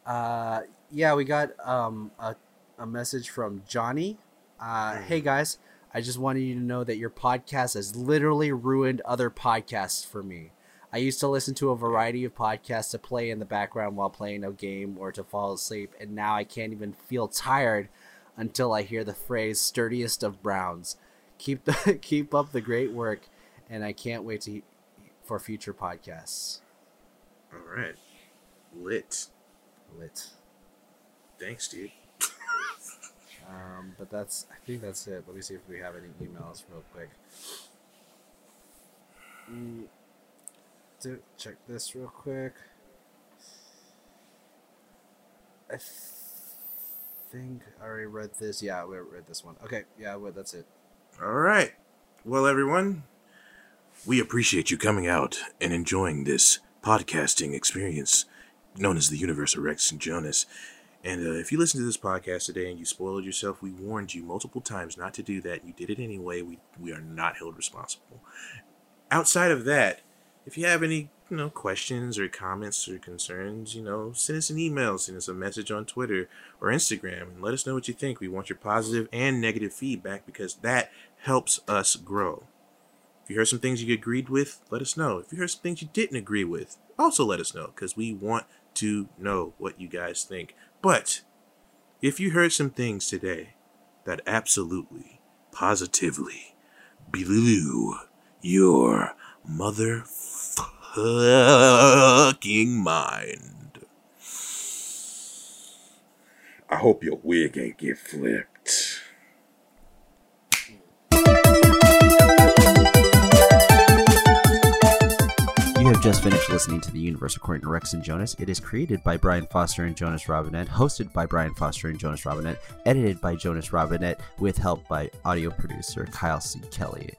uh, yeah, we got um, a, a message from Johnny. Uh, hey guys, I just wanted you to know that your podcast has literally ruined other podcasts for me. I used to listen to a variety of podcasts to play in the background while playing a game or to fall asleep, and now I can't even feel tired until I hear the phrase "sturdiest of Browns." Keep the keep up the great work, and I can't wait to for future podcasts. All right. Lit. Lit. Thanks, dude. Um, but that's I think that's it. Let me see if we have any emails real quick. Mm, do, check this real quick. I think I already read this. Yeah, we read this one. Okay, yeah, well, that's it. All right. Well, everyone, we appreciate you coming out and enjoying this podcasting experience known as the Universe of Rex and Jonas. And uh, if you listen to this podcast today and you spoiled yourself, we warned you multiple times not to do that. You did it anyway. We we are not held responsible. Outside of that, if you have any you know questions or comments or concerns, you know, send us an email, send us a message on Twitter or Instagram, and let us know what you think. We want your positive and negative feedback because that helps us grow. If you heard some things you agreed with, let us know. If you heard some things you didn't agree with, also let us know because we want to know what you guys think. But if you heard some things today that absolutely, positively blew your motherfucking mind, I hope your wig ain't get flipped. You have just finished listening to The Universe According to Rex and Jonas. It is created by Brian Foster and Jonas Robinette, hosted by Brian Foster and Jonas Robinette, edited by Jonas Robinette, with help by audio producer Kyle C. Kelly.